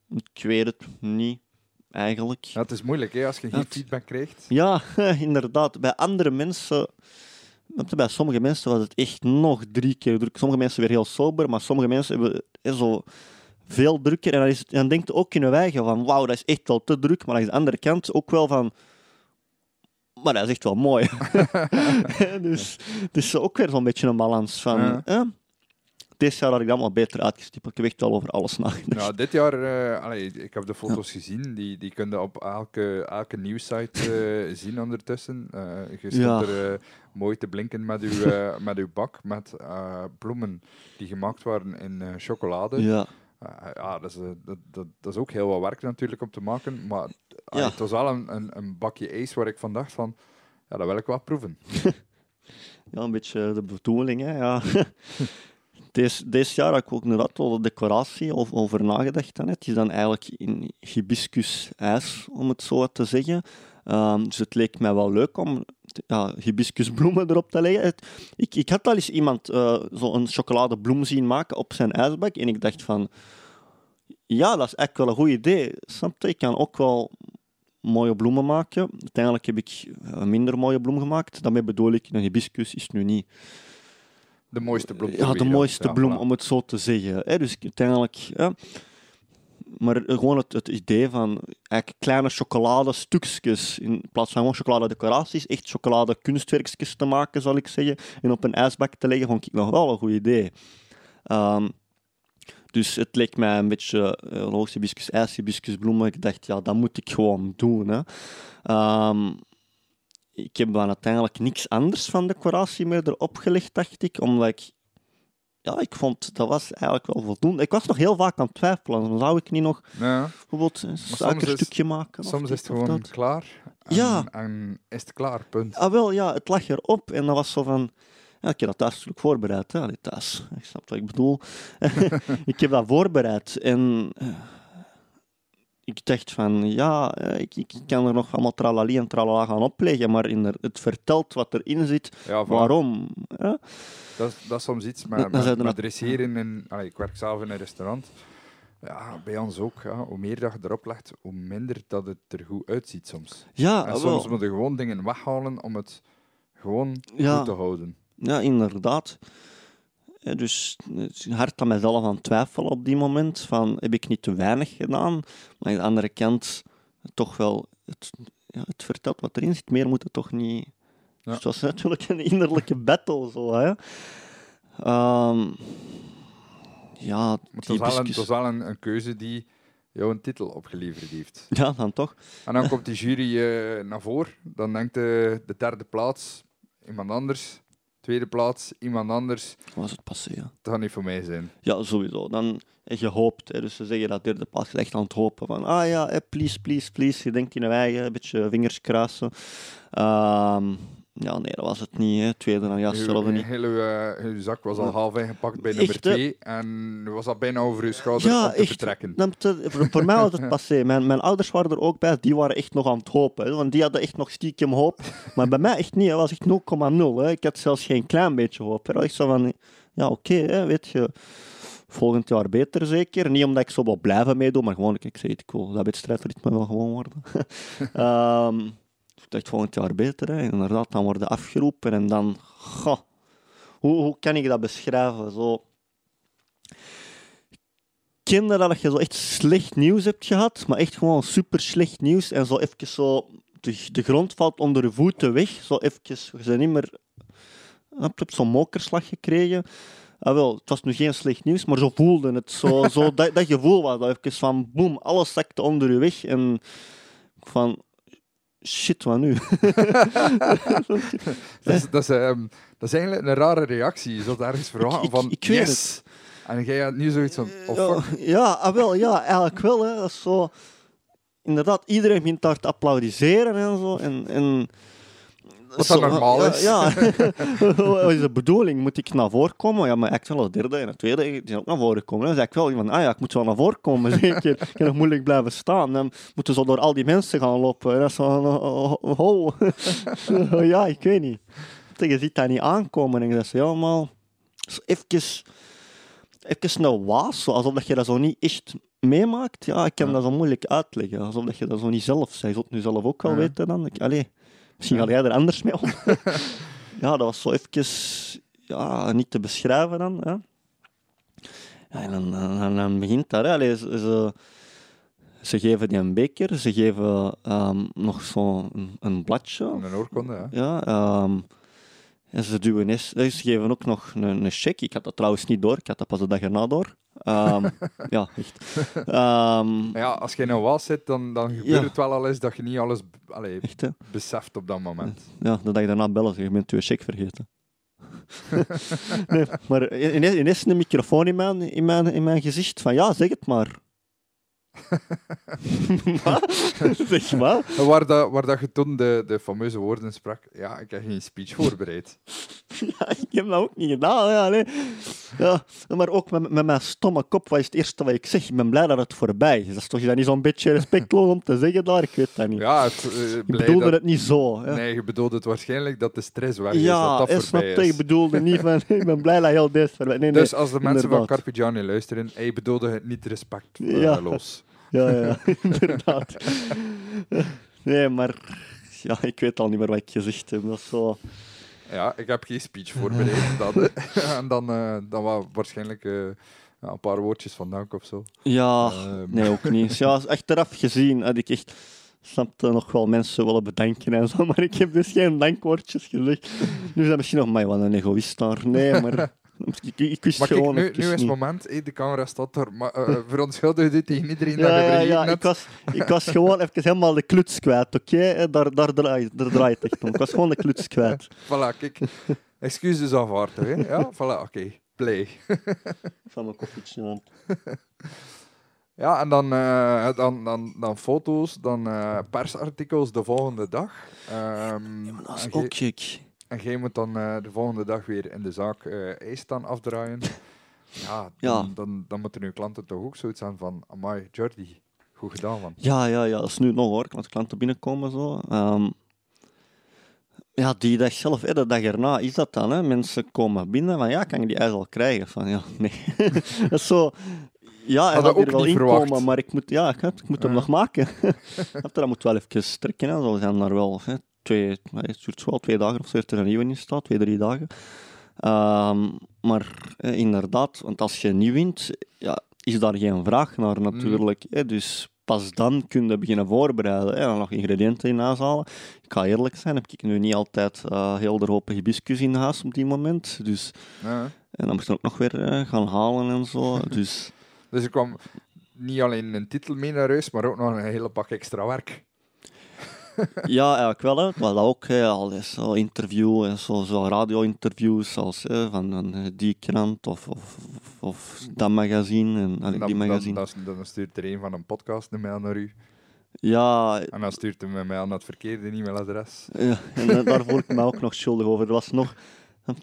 [SPEAKER 2] Ik weet het niet, eigenlijk.
[SPEAKER 1] Ja, het is moeilijk hè, als je geen feedback krijgt.
[SPEAKER 2] Ja, inderdaad. Bij andere mensen. Bij sommige mensen was het echt nog drie keer druk. Sommige mensen weer heel sober, maar sommige mensen hebben zo veel drukker. En dan, is, dan denkt ook in wijgen van, wauw, dat is echt wel te druk. Maar aan de andere kant ook wel van, maar dat is echt wel mooi. dus het is ook weer zo'n beetje een balans van... Ja. Eh, dit jaar had ik dat allemaal beter uitgestippeld. Ik heb echt wel over alles nagedacht.
[SPEAKER 1] Nou, dit jaar, uh, allee, ik heb de foto's gezien, die, die kun je op elke, elke nieuwssite uh, zien ondertussen. Uh, je stond er mooi te blinken met uw, met uw bak, met bloemen die gemaakt waren in chocolade.
[SPEAKER 2] Ja.
[SPEAKER 1] Uh, ja, dat is, uh, dat, dat, dat, is ook heel wat werk natuurlijk om te maken. Maar ja. het was wel een, een, een, bakje ijs waar ik van dacht van, ja, dat wil ik wel proeven.
[SPEAKER 2] ja, een beetje de bedoeling, hè. Ja. Deze, deze jaar heb ik ook inderdaad al de decoratie over, over nagedacht. Hè. Het is dan eigenlijk in hibiscus ijs, om het zo te zeggen. Um, dus het leek mij wel leuk om ja, hibiscusbloemen erop te leggen. ik, ik had al eens iemand uh, zo'n chocoladebloem zien maken op zijn ijsbak en ik dacht van, ja, dat is echt wel een goed idee. Snap Ik kan ook wel mooie bloemen maken. Uiteindelijk heb ik een minder mooie bloem gemaakt. Daarmee bedoel ik, een hibiscus is nu niet...
[SPEAKER 1] De mooiste bloem.
[SPEAKER 2] Ja, de mooiste bloem, om het zo te zeggen. Dus uiteindelijk... Ja, maar gewoon het, het idee van eigenlijk kleine chocoladestukjes, in plaats van gewoon chocoladedecoraties, echt chocoladekunstwerkjes te maken, zal ik zeggen, en op een ijsbak te leggen, vond ik nog wel een goed idee. Ehm, dus het leek mij een beetje uh, logisch hibiscus, ijs, hibiscus, bloemen. Ik dacht, ja, dat moet ik gewoon doen. Hè. Ehm, ik heb dan uiteindelijk niks anders van decoratie meer erop gelegd, dacht ik. Omdat ik... Ja, ik vond dat was eigenlijk wel voldoende. Ik was nog heel vaak aan het twijfelen. Dan zou ik niet nog
[SPEAKER 1] Ja.
[SPEAKER 2] bijvoorbeeld een suikerstukje maken.
[SPEAKER 1] Soms is het gewoon klaar. En,
[SPEAKER 2] Ja.
[SPEAKER 1] En is het klaar, punt.
[SPEAKER 2] Ah, wel, ja, het lag erop en dat was zo van. Ja, ik heb dat thuis natuurlijk voorbereid, hè, allee, thuis. Ik snap wat ik bedoel. ik heb dat voorbereid en. eh, ik dacht van, ja, eh, ik, ik kan er nog allemaal tralali en tralala gaan opleggen, maar in er, het vertelt wat erin zit,
[SPEAKER 1] Ja, voilà.
[SPEAKER 2] waarom. hè.
[SPEAKER 1] Dat, is- dat is soms iets, maar, maar,
[SPEAKER 2] zijn
[SPEAKER 1] maar
[SPEAKER 2] nog-
[SPEAKER 1] er is hier in een... allee, ik werk zelf in een restaurant. Ja, bij ons ook. Ja. Hoe meer dat je erop legt, hoe minder dat het er goed uitziet soms.
[SPEAKER 2] Ja,
[SPEAKER 1] En soms moet je gewoon dingen weghalen om het gewoon
[SPEAKER 2] Ja.
[SPEAKER 1] goed te houden.
[SPEAKER 2] Ja, inderdaad. Dus hard aan mezelf aan twijfelen op die moment. Van, heb ik niet te weinig gedaan? Maar aan de andere kant, toch wel, het, ja, het vertelt wat erin zit. Meer moet het toch niet...
[SPEAKER 1] Ja.
[SPEAKER 2] Dus het was natuurlijk een innerlijke battle. Zo, hè. Ehm, ja,
[SPEAKER 1] het was wel, een, het
[SPEAKER 2] hibiscus-
[SPEAKER 1] was wel een, een keuze die jou een titel opgeleverd heeft.
[SPEAKER 2] Ja, dan toch.
[SPEAKER 1] En dan komt die jury eh, naar voren. Dan denkt de, de derde plaats iemand anders. Tweede plaats iemand anders.
[SPEAKER 2] Was het passé, ja.
[SPEAKER 1] Dat gaat niet voor mij zijn.
[SPEAKER 2] Ja, sowieso. Dan heb je hoopt. Hè. Dus ze zeggen dat derde plaats je echt aan het hopen. Van, ah ja, please, please, please. Je denkt in je eigen, een beetje vingers kruisen. Ehm, ja, nee, dat was het niet. Hè. Tweede dan, ja,
[SPEAKER 1] Uw,
[SPEAKER 2] hetzelfde niet.
[SPEAKER 1] hele eh, uw zak was al half ingepakt bij nummer
[SPEAKER 2] hè?
[SPEAKER 1] twee. En nu was dat bijna over uw schouder
[SPEAKER 2] Ja,
[SPEAKER 1] om te
[SPEAKER 2] echt.
[SPEAKER 1] vertrekken.
[SPEAKER 2] Voor, voor mij was het passé. Mijn, mijn ouders waren er ook bij. Die waren echt nog aan het hopen. Hè. Want die hadden echt nog stiekem hoop. Maar bij mij echt niet. Het was echt 0,0. hè. Ik had zelfs geen klein beetje hoop. hè. Dat was echt zo van... Ja, oké, weet je... Volgend jaar beter zeker. Niet omdat ik zo wil blijven meedoen, maar gewoon, ik zei het, ik wil dat wedstrijdritme wel gewoon worden. Ehm, dacht volgend jaar beter. Hè. Inderdaad, dan worden afgeroepen en dan... Goh, hoe, hoe kan ik dat beschrijven? Zo kende dat je zo echt slecht nieuws hebt gehad, maar echt gewoon super slecht nieuws en zo even zo de, de grond valt onder je voeten weg, zo even, je bent niet meer, je hebt zo'n mokerslag gekregen. Ah, wel, het was nu geen slecht nieuws, maar zo voelde het. Zo, zo dat, dat gevoel was dat even van boem, alles zakte onder je weg en van shit, wat nu?
[SPEAKER 1] Dat is, dat, is, ehm, dat is eigenlijk een rare reactie. Je zult ergens verwachten
[SPEAKER 2] ik-
[SPEAKER 1] van
[SPEAKER 2] ik weet
[SPEAKER 1] yes. En jij had nu zoiets van, oh fuck.
[SPEAKER 2] ja, ah, wel, ja, eigenlijk wel. Hè. Dat is zo... Inderdaad, iedereen begint daar te applaudisseren en zo. En, en...
[SPEAKER 1] Wat
[SPEAKER 2] Zo,
[SPEAKER 1] normaal is.
[SPEAKER 2] Ja, wat is de bedoeling? Moet ik naar voren komen? Ja, maar ik wel de derde en de tweede die zijn ook naar voren komen. Dan zei ik wel van, ah ja, ik moet wel naar voren komen, zeker. Ik kan nog moeilijk blijven staan. Dan moeten ze door al die mensen gaan lopen. En dat is zo van, oh, oh, oh. ja, ik weet niet. Je ziet dat niet aankomen. En dat is helemaal... Zo even even een waas, zo, alsof dat je dat zo niet echt meemaakt. Ja, ik kan
[SPEAKER 1] Ja.
[SPEAKER 2] dat zo moeilijk uitleggen. Alsof dat je dat zo niet zelf zei. Je zult nu zelf ook wel
[SPEAKER 1] Ja.
[SPEAKER 2] weten dan. Ik, allee, misschien ga jij er anders mee om. ja, dat was zo even ja, niet te beschrijven dan. Hè. Ja, en dan, dan, dan begint dat. Allee, ze, ze, ze geven die een beker, ze geven ehm, nog zo'n een, bladje.
[SPEAKER 1] Een oorkonde, ja.
[SPEAKER 2] Ja, ehm, en ze duwen Ze geven ook nog een, een cheque. Ik had dat trouwens niet door. Ik had dat pas de dag erna door. Ehm, ja, echt. Ehm,
[SPEAKER 1] ja, als je in een was zit, dan, dan gebeurt
[SPEAKER 2] Ja.
[SPEAKER 1] het wel al eens dat je niet alles allee,
[SPEAKER 2] echt,
[SPEAKER 1] beseft op dat moment.
[SPEAKER 2] Ja, de dag daarna bellen. Je bent je cheque vergeten. nee, maar ineens een microfoon in mijn, in, mijn, in mijn gezicht. Van ja, zeg het maar. Wat? zeg maar.
[SPEAKER 1] Waar, dat, waar dat je toen de, de fameuze woorden sprak, ja, ik heb geen speech voorbereid.
[SPEAKER 2] Ja, ik heb dat ook niet gedaan. Ja, nee. ja, maar ook met, met mijn stomme kop, wat is het eerste wat ik zeg? Ik ben blij dat het voorbij is. Dat is toch niet zo'n beetje respectloos om te zeggen daar? Ik weet dat niet.
[SPEAKER 1] Ja, het, eh,
[SPEAKER 2] ik bedoelde
[SPEAKER 1] dat...
[SPEAKER 2] het niet zo. Hè.
[SPEAKER 1] Nee, je bedoelde het waarschijnlijk dat de stress weg is,
[SPEAKER 2] ja,
[SPEAKER 1] dat voorbij
[SPEAKER 2] je? Ik
[SPEAKER 1] is.
[SPEAKER 2] bedoelde niet van, ik ben blij dat heel deze voorbij Nee, nee.
[SPEAKER 1] Dus als de mensen van
[SPEAKER 2] inderdaad.
[SPEAKER 1] Gianni luisteren, hij bedoelde het niet respectloos.
[SPEAKER 2] Ja. Ja, ja, inderdaad. Nee, maar ja, ik weet al niet meer wat ik gezegd heb. Dat is zo...
[SPEAKER 1] Ja, ik heb geen speech voorbereid. dat, hè. en dan, eh, dan was waarschijnlijk eh, een paar woordjes van dank of zo.
[SPEAKER 2] Ja,
[SPEAKER 1] Ehm.
[SPEAKER 2] nee, ook niet. Ja, achteraf gezien had ik echt snapte nog wel mensen willen bedanken en zo, maar ik heb dus geen dankwoordjes gezegd. Nu is dat misschien nog, maar wat een egoïst daar. Nee, maar ik, ik wist
[SPEAKER 1] Maar kijk,
[SPEAKER 2] gewoon
[SPEAKER 1] nu, nu is het moment, hé, de camera staat er, maar uh, verontschuldig dit tegen iedereen dat
[SPEAKER 2] Ja,
[SPEAKER 1] je
[SPEAKER 2] ja, ja, ik was, ik was gewoon even helemaal de kluts kwijt, oké? Eh, Daar, daar, draait, daar draait het echt om. Ik was gewoon de kluts kwijt.
[SPEAKER 1] Voilà, kijk. Excuses aanvaard, hè. Ja, voilà, oké. Play.
[SPEAKER 2] Van mijn koffietje aan.
[SPEAKER 1] Ja, en dan, eh, dan, dan, dan foto's, dan eh, persartikels de volgende dag. Ehm,
[SPEAKER 2] Dat is ook gek.
[SPEAKER 1] En jij moet dan eh, de volgende dag weer in de zaak eh ijs staan afdraaien. Ja,
[SPEAKER 2] Ja.
[SPEAKER 1] dan, dan, dan moeten uw klanten toch ook zoiets aan van, amai, Jordi, goed gedaan, man.
[SPEAKER 2] Ja, ja, ja, dat is nu nog hoor. Als klanten binnenkomen zo. Ehm, ja, die dag zelf, hè, de dag erna is dat dan. Hè. Mensen komen binnen van ja, kan ik die ijs al krijgen? Van ja, nee. dat is zo. Ja, hij
[SPEAKER 1] Had
[SPEAKER 2] hier
[SPEAKER 1] ook
[SPEAKER 2] wel
[SPEAKER 1] niet
[SPEAKER 2] inkomen,
[SPEAKER 1] verwacht.
[SPEAKER 2] maar ik moet, ja, ik, ik moet hem nog maken. dat moet wel even trekken. Hè. Zo zijn er wel hè, twee, het duurt wel twee dagen of zo, heeft er een nieuwe in staat, twee, drie dagen. Ehm, maar eh, inderdaad, want als je nieuw wint, ja, is daar geen vraag naar natuurlijk. Hè. Dus pas dan kun je beginnen voorbereiden hè, en nog ingrediënten in huis halen. Ik ga eerlijk zijn, heb ik nu niet altijd eh, heel de hoop hibiscus in huis op die moment. Dus,
[SPEAKER 1] Ja.
[SPEAKER 2] en dan moest ik ook nog weer eh, gaan halen en zo. Dus
[SPEAKER 1] Dus er kwam niet alleen een titel mee naar huis, maar ook nog een hele pak extra werk.
[SPEAKER 2] ja, eigenlijk wel. Hè. Maar dat ook, hè, al zo interview en zo, zo radio-interviews als hè, van, van eh, die krant of, of, dat magazine. En, allee,
[SPEAKER 1] dan,
[SPEAKER 2] die magazine.
[SPEAKER 1] dan, dan stuurt er een van een podcast een mail naar u.
[SPEAKER 2] Ja,
[SPEAKER 1] En dan stuurt hij mail naar het verkeerde e-mailadres.
[SPEAKER 2] Ja, en da- daar voel ik me ook nog schuldig over. Er, was nog,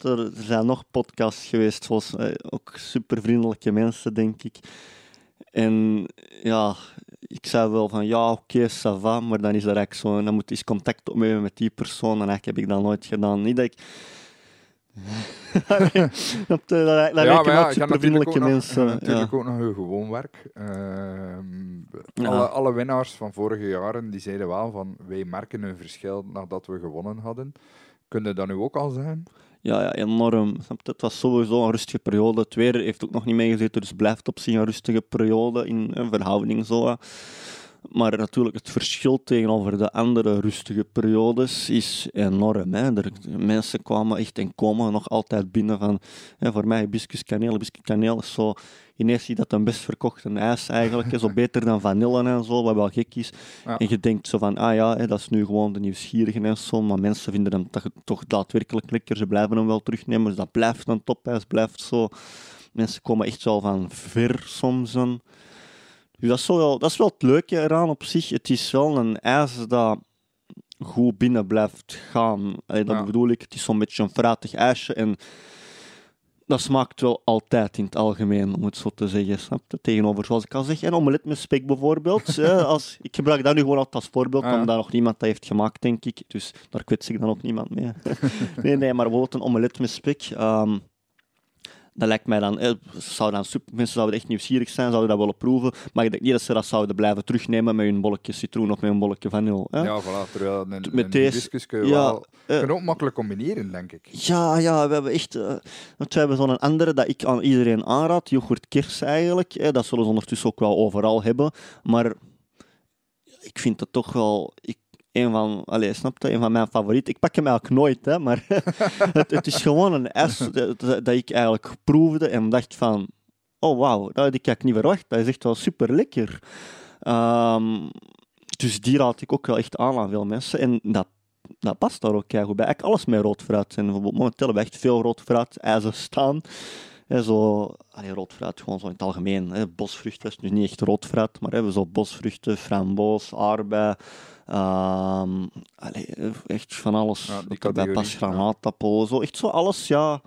[SPEAKER 2] er zijn nog podcasts geweest, zoals eh, ook super vriendelijke mensen, denk ik. En ja, ik zei wel van ja, oké, ça va, maar dan is er eigenlijk zo, dan moet eens contact opnemen met die persoon. En eigenlijk heb ik dat nooit gedaan. Niet dat ik. dat, dat, dat
[SPEAKER 1] nog- je
[SPEAKER 2] mensen.
[SPEAKER 1] natuurlijk
[SPEAKER 2] ja.
[SPEAKER 1] ook nog uw gewoon werk. Ehm,
[SPEAKER 2] Ja.
[SPEAKER 1] alle, alle winnaars van vorige jaren die zeiden wel van wij merken een verschil nadat we gewonnen hadden. Kun je dat nu ook al zijn?
[SPEAKER 2] Ja, ja, enorm. Het was sowieso een rustige periode. Het weer heeft ook nog niet meegezeten, dus blijft op zich een rustige periode in een verhouding zo. Maar natuurlijk, het verschil tegenover de andere rustige periodes is enorm. Hè. Er, mensen kwamen echt en komen nog altijd binnen van, hè, voor mij hibiscus kaneel, hibiscus kaneel is zo, ineens zie je dat een best verkochte ijs eigenlijk, zo beter dan vanille en zo, wat wel gek is.
[SPEAKER 1] Ja.
[SPEAKER 2] En je denkt zo van, ah ja, hè, dat is nu gewoon de nieuwsgierigen en zo, maar mensen vinden hem toch, toch daadwerkelijk lekker, ze blijven hem wel terugnemen, dus dat blijft een topijs, blijft zo. Mensen komen echt wel van ver soms. Dus dat is, wel, dat is wel het leuke eraan op zich. Het is wel een ijs dat goed binnen blijft gaan. Allee, dat
[SPEAKER 1] Ja.
[SPEAKER 2] bedoel ik, het is zo'n beetje een fruitig ijsje en dat smaakt wel altijd in het algemeen, om het zo te zeggen. Snap je? Tegenover, zoals ik al zeg, een omelet met spek bijvoorbeeld. als, ik gebruik dat nu gewoon altijd als voorbeeld,
[SPEAKER 1] Ja.
[SPEAKER 2] omdat nog niemand dat heeft gemaakt, denk ik. Dus daar kwets ik dan ook niemand mee. nee, nee, maar bijvoorbeeld een omelet met spek. ehm, dat lijkt mij dan, eh, zou dan super, mensen zouden echt nieuwsgierig zijn, zouden dat willen proeven. Maar ik denk niet dat ze dat zouden blijven terugnemen met hun bolletje citroen of met een bolletje vanille. Hè?
[SPEAKER 1] Ja, voilà. Terwijl een,
[SPEAKER 2] Met
[SPEAKER 1] een
[SPEAKER 2] deze-
[SPEAKER 1] kun je
[SPEAKER 2] ja,
[SPEAKER 1] wel...
[SPEAKER 2] eh,
[SPEAKER 1] kun je ook makkelijk combineren, denk ik.
[SPEAKER 2] Ja, ja, we hebben echt. want we hebben zo'n andere dat ik aan iedereen aanraad, yoghurt kers eigenlijk. Hè, dat zullen ze ondertussen ook wel overal hebben. Maar ik vind het toch wel. Ik, een van, allez, snap je, een van mijn favorieten. Ik pak hem eigenlijk nooit, hè, maar het, het is gewoon een ijs dat, ik eigenlijk proefde en dacht van, oh wauw, dat had ik eigenlijk niet verwacht. Dat is echt wel super lekker. dus die raad ik ook wel echt aan aan veel mensen. En dat, dat past daar ook goed bij. Eigenlijk alles met rood fruit. En bijvoorbeeld momenteel hebben we echt veel rood fruit ijzer staan. Hè, zo, allee, rood gewoon zo in het algemeen. Hè, bosvruchten is nu niet echt rood fruit, maar hebben zo bosvruchten, framboos, aardbei. Allee, echt van alles.
[SPEAKER 1] Ja, die
[SPEAKER 2] dat granaatappel, zo. Echt zo alles, ja.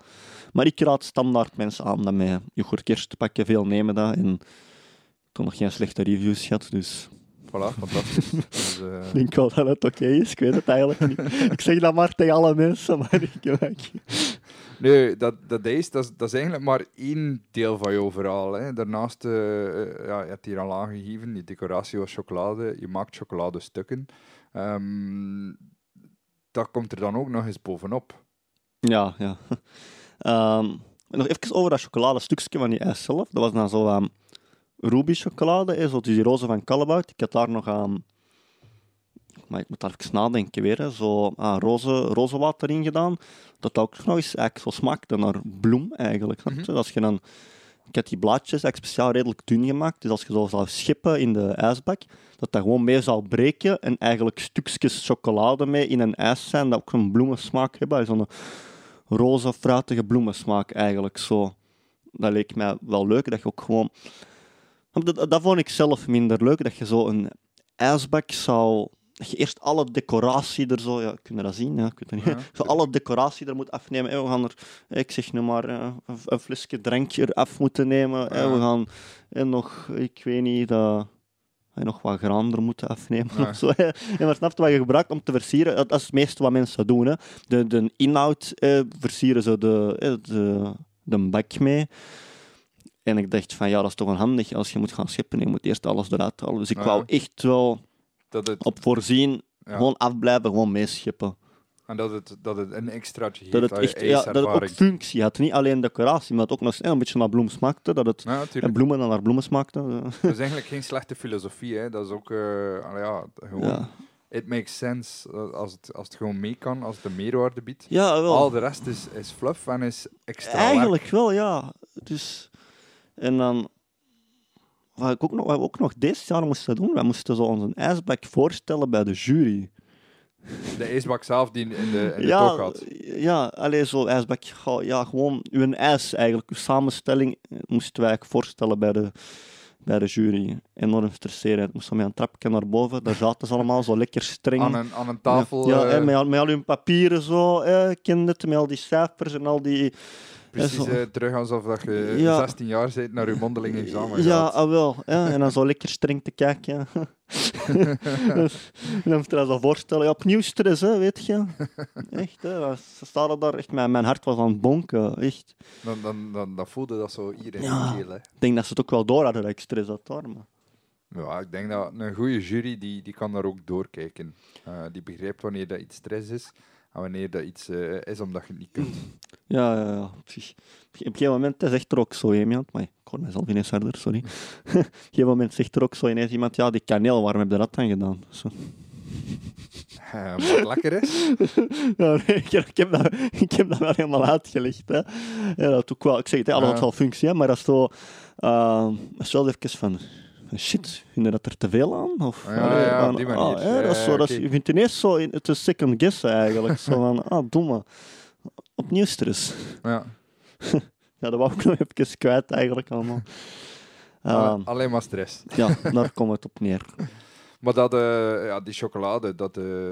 [SPEAKER 2] Maar ik raad standaard mensen aan dat met yoghurtkerst te pakken. Veel nemen dat. En ik heb nog geen slechte reviews gehad, dus
[SPEAKER 1] Voilà, fantastisch. dus, eh,
[SPEAKER 2] ik denk wel dat het oké is. Ik weet het eigenlijk niet. Ik zeg dat maar tegen alle mensen, maar ik ik-
[SPEAKER 1] Nee, dat, dat is, dat, dat is eigenlijk maar één deel van jouw verhaal. Hè. Daarnaast, eh, eh, ja, je hebt hier al aangegeven, je decoratie was chocolade, je maakt chocoladestukken. Ehm dat komt er dan ook nog eens bovenop.
[SPEAKER 2] Ja, ja. Ehm, nog even over dat chocoladestukje van die ijs zelf. Dat was dan zo um, ruby chocolade, hè, zo die roze van Callebaut. Ik had daar nog aan... maar ik moet daar even nadenken weer, hè, zo ah, roze, roze water in gedaan. Dat ook nog eens eigenlijk zo smaakte naar bloem eigenlijk.
[SPEAKER 1] Mhm.
[SPEAKER 2] Als je dan... Ik heb die blaadjes eigenlijk speciaal redelijk dun gemaakt. Dus als je zo zou schippen in de ijsbak, dat dat gewoon mee zou breken en eigenlijk stukjes chocolade mee in een ijs zijn, dat ook een bloemensmaak hebben. Zo'n roze, fruitige bloemensmaak eigenlijk zo. Dat leek mij wel leuk, dat je ook gewoon... Dat vond ik zelf minder leuk, dat je zo een ijsbak zou... Dat je eerst alle decoratie er zo... Ja, kun je dat zien? Ja, weet het niet.
[SPEAKER 1] Ja.
[SPEAKER 2] Zo alle decoratie er moet afnemen. We gaan er, ik zeg nu maar, eh, een, flesje drankje eraf moeten nemen. We gaan en nog, ik weet niet, dat... nog wat graan er moeten afnemen
[SPEAKER 1] Ja.
[SPEAKER 2] of zo. En maar snap je wat je gebruikt om te versieren? Dat dat is het meeste wat mensen doen. Hè. De, de inhoud eh, versieren ze de, de, de bak mee. En ik dacht van ja, dat is toch wel handig als je moet gaan schippen. Je moet eerst alles eruit halen. Dus ik wou echt wel
[SPEAKER 1] Dat het,
[SPEAKER 2] op voorzien,
[SPEAKER 1] ja.
[SPEAKER 2] gewoon afblijven, gewoon meeschippen.
[SPEAKER 1] En dat het, dat het een extraatje geeft
[SPEAKER 2] Dat het, echt, ja, dat het ook functie had. Niet alleen decoratie, maar het ook nog een beetje naar bloem smaakte. Dat het
[SPEAKER 1] Ja,
[SPEAKER 2] en bloemen dan naar bloemen smaakte.
[SPEAKER 1] Dat is eigenlijk geen slechte filosofie. Hè. Dat is ook... eh, ja, gewoon...
[SPEAKER 2] Ja,
[SPEAKER 1] It makes sense eh, als het, als het gewoon mee kan, als het een meerwaarde biedt.
[SPEAKER 2] ja wel.
[SPEAKER 1] Al de rest is, is fluff en is extra
[SPEAKER 2] Eigenlijk wel, ja. Dus, en dan... Wat, ik ook nog, wat we ook nog dit jaar moesten doen, wij moesten zo onze ijsbak voorstellen bij de jury.
[SPEAKER 1] De ijsbak zelf die in de, in de
[SPEAKER 2] ja,
[SPEAKER 1] had.
[SPEAKER 2] ja, alleen zo ijsbak. Ja, gewoon uw ijs eigenlijk, uw samenstelling eh, moesten wij eigenlijk voorstellen bij de, bij de jury. Enorm stresserend. Moesten we met een trapje naar boven, daar zaten ze allemaal zo lekker streng.
[SPEAKER 1] Aan een, aan een tafel.
[SPEAKER 2] Ja,
[SPEAKER 1] eh,
[SPEAKER 2] met, al, met al hun papieren zo, eh, het, met al die cijfers en al die...
[SPEAKER 1] precies eh, terug alsof dat je
[SPEAKER 2] Ja.
[SPEAKER 1] 16 jaar bent naar je mondeling examen
[SPEAKER 2] Ja, ah, wel. Ja, en dan zo lekker streng te kijken. en dan moet je dat voorstellen. Ja, opnieuw stress, hè, weet je. Echt, hè. Ze staan daar echt... Mijn, mijn hart was aan het bonken, echt.
[SPEAKER 1] Dan, dan, dan, dan voelde dat zo hier in
[SPEAKER 2] Ja.
[SPEAKER 1] keel. Hè.
[SPEAKER 2] Ik denk dat ze het ook wel door hadden dat ik stress had, hoor. Maar...
[SPEAKER 1] Ja, ik denk dat een goede jury die, die kan daar ook doorkijken. Eh, die begrijpt wanneer dat iets stress is en wanneer dat iets eh, is omdat je het niet kunt.
[SPEAKER 2] Ja, ja, ja. Op een gegeven moment zegt er ook zo iemand... Maar ik hoor mezelf ineens harder, sorry. Op een gegeven moment zegt er ook zo ineens iemand... Ja, die kaneel, waarom heb je dat dan gedaan? Zo.
[SPEAKER 1] Wat lekker is.
[SPEAKER 2] Ja, nee, ik, heb, ik, heb dat, ik heb dat wel helemaal uitgelegd. Hè. Ja, dat ook wel, ik zeg het, hè, had wel functie, hè, maar dat is zo... Uh, is wel even van... Shit, vind je dat er te veel aan? Of,
[SPEAKER 1] Ja,
[SPEAKER 2] allee,
[SPEAKER 1] ja, op
[SPEAKER 2] van,
[SPEAKER 1] die manier.
[SPEAKER 2] ah, ja, dat is zo, dat is, je vindt ineens zo... in- Het is second guess eigenlijk. zo van, ah, domme. Opnieuw stress.
[SPEAKER 1] Ja.
[SPEAKER 2] Ja, dat wou ik nog even kwijt eigenlijk allemaal.
[SPEAKER 1] Alle-
[SPEAKER 2] Ehm,
[SPEAKER 1] alleen maar stress.
[SPEAKER 2] ja, daar komt het op neer.
[SPEAKER 1] Maar dat, eh, ja, die chocolade, dat, eh,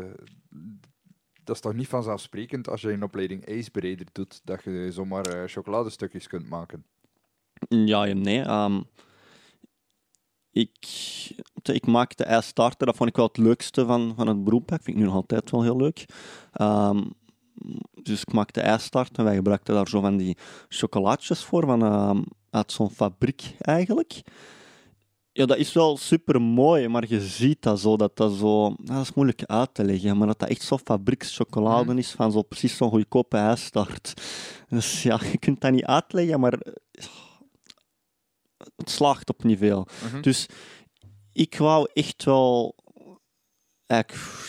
[SPEAKER 1] dat is toch niet vanzelfsprekend als je een opleiding ijsbereider doet, dat je zomaar eh, chocoladestukjes kunt maken.
[SPEAKER 2] Ja en nee. ehm, ik, ik maakte ijsstarter, dat vond ik wel het leukste van, van het beroep. Ik vind het nu nog altijd wel heel leuk. Ehm, dus ik maakte ijsstarter en wij gebruikten daar zo van die chocolaatjes voor, van, ehm, uit zo'n fabriek eigenlijk. Ja, dat is wel super mooi, maar je ziet dat zo, dat dat zo... dat is moeilijk uit te leggen, maar dat dat echt zo fabriekschocolade
[SPEAKER 1] Mhm.
[SPEAKER 2] is, van zo precies zo'n goedkope ijsstart. Dus ja, je kunt dat niet uitleggen, maar het slaagt op niet veel.
[SPEAKER 1] Mhm.
[SPEAKER 2] Dus ik wou echt wel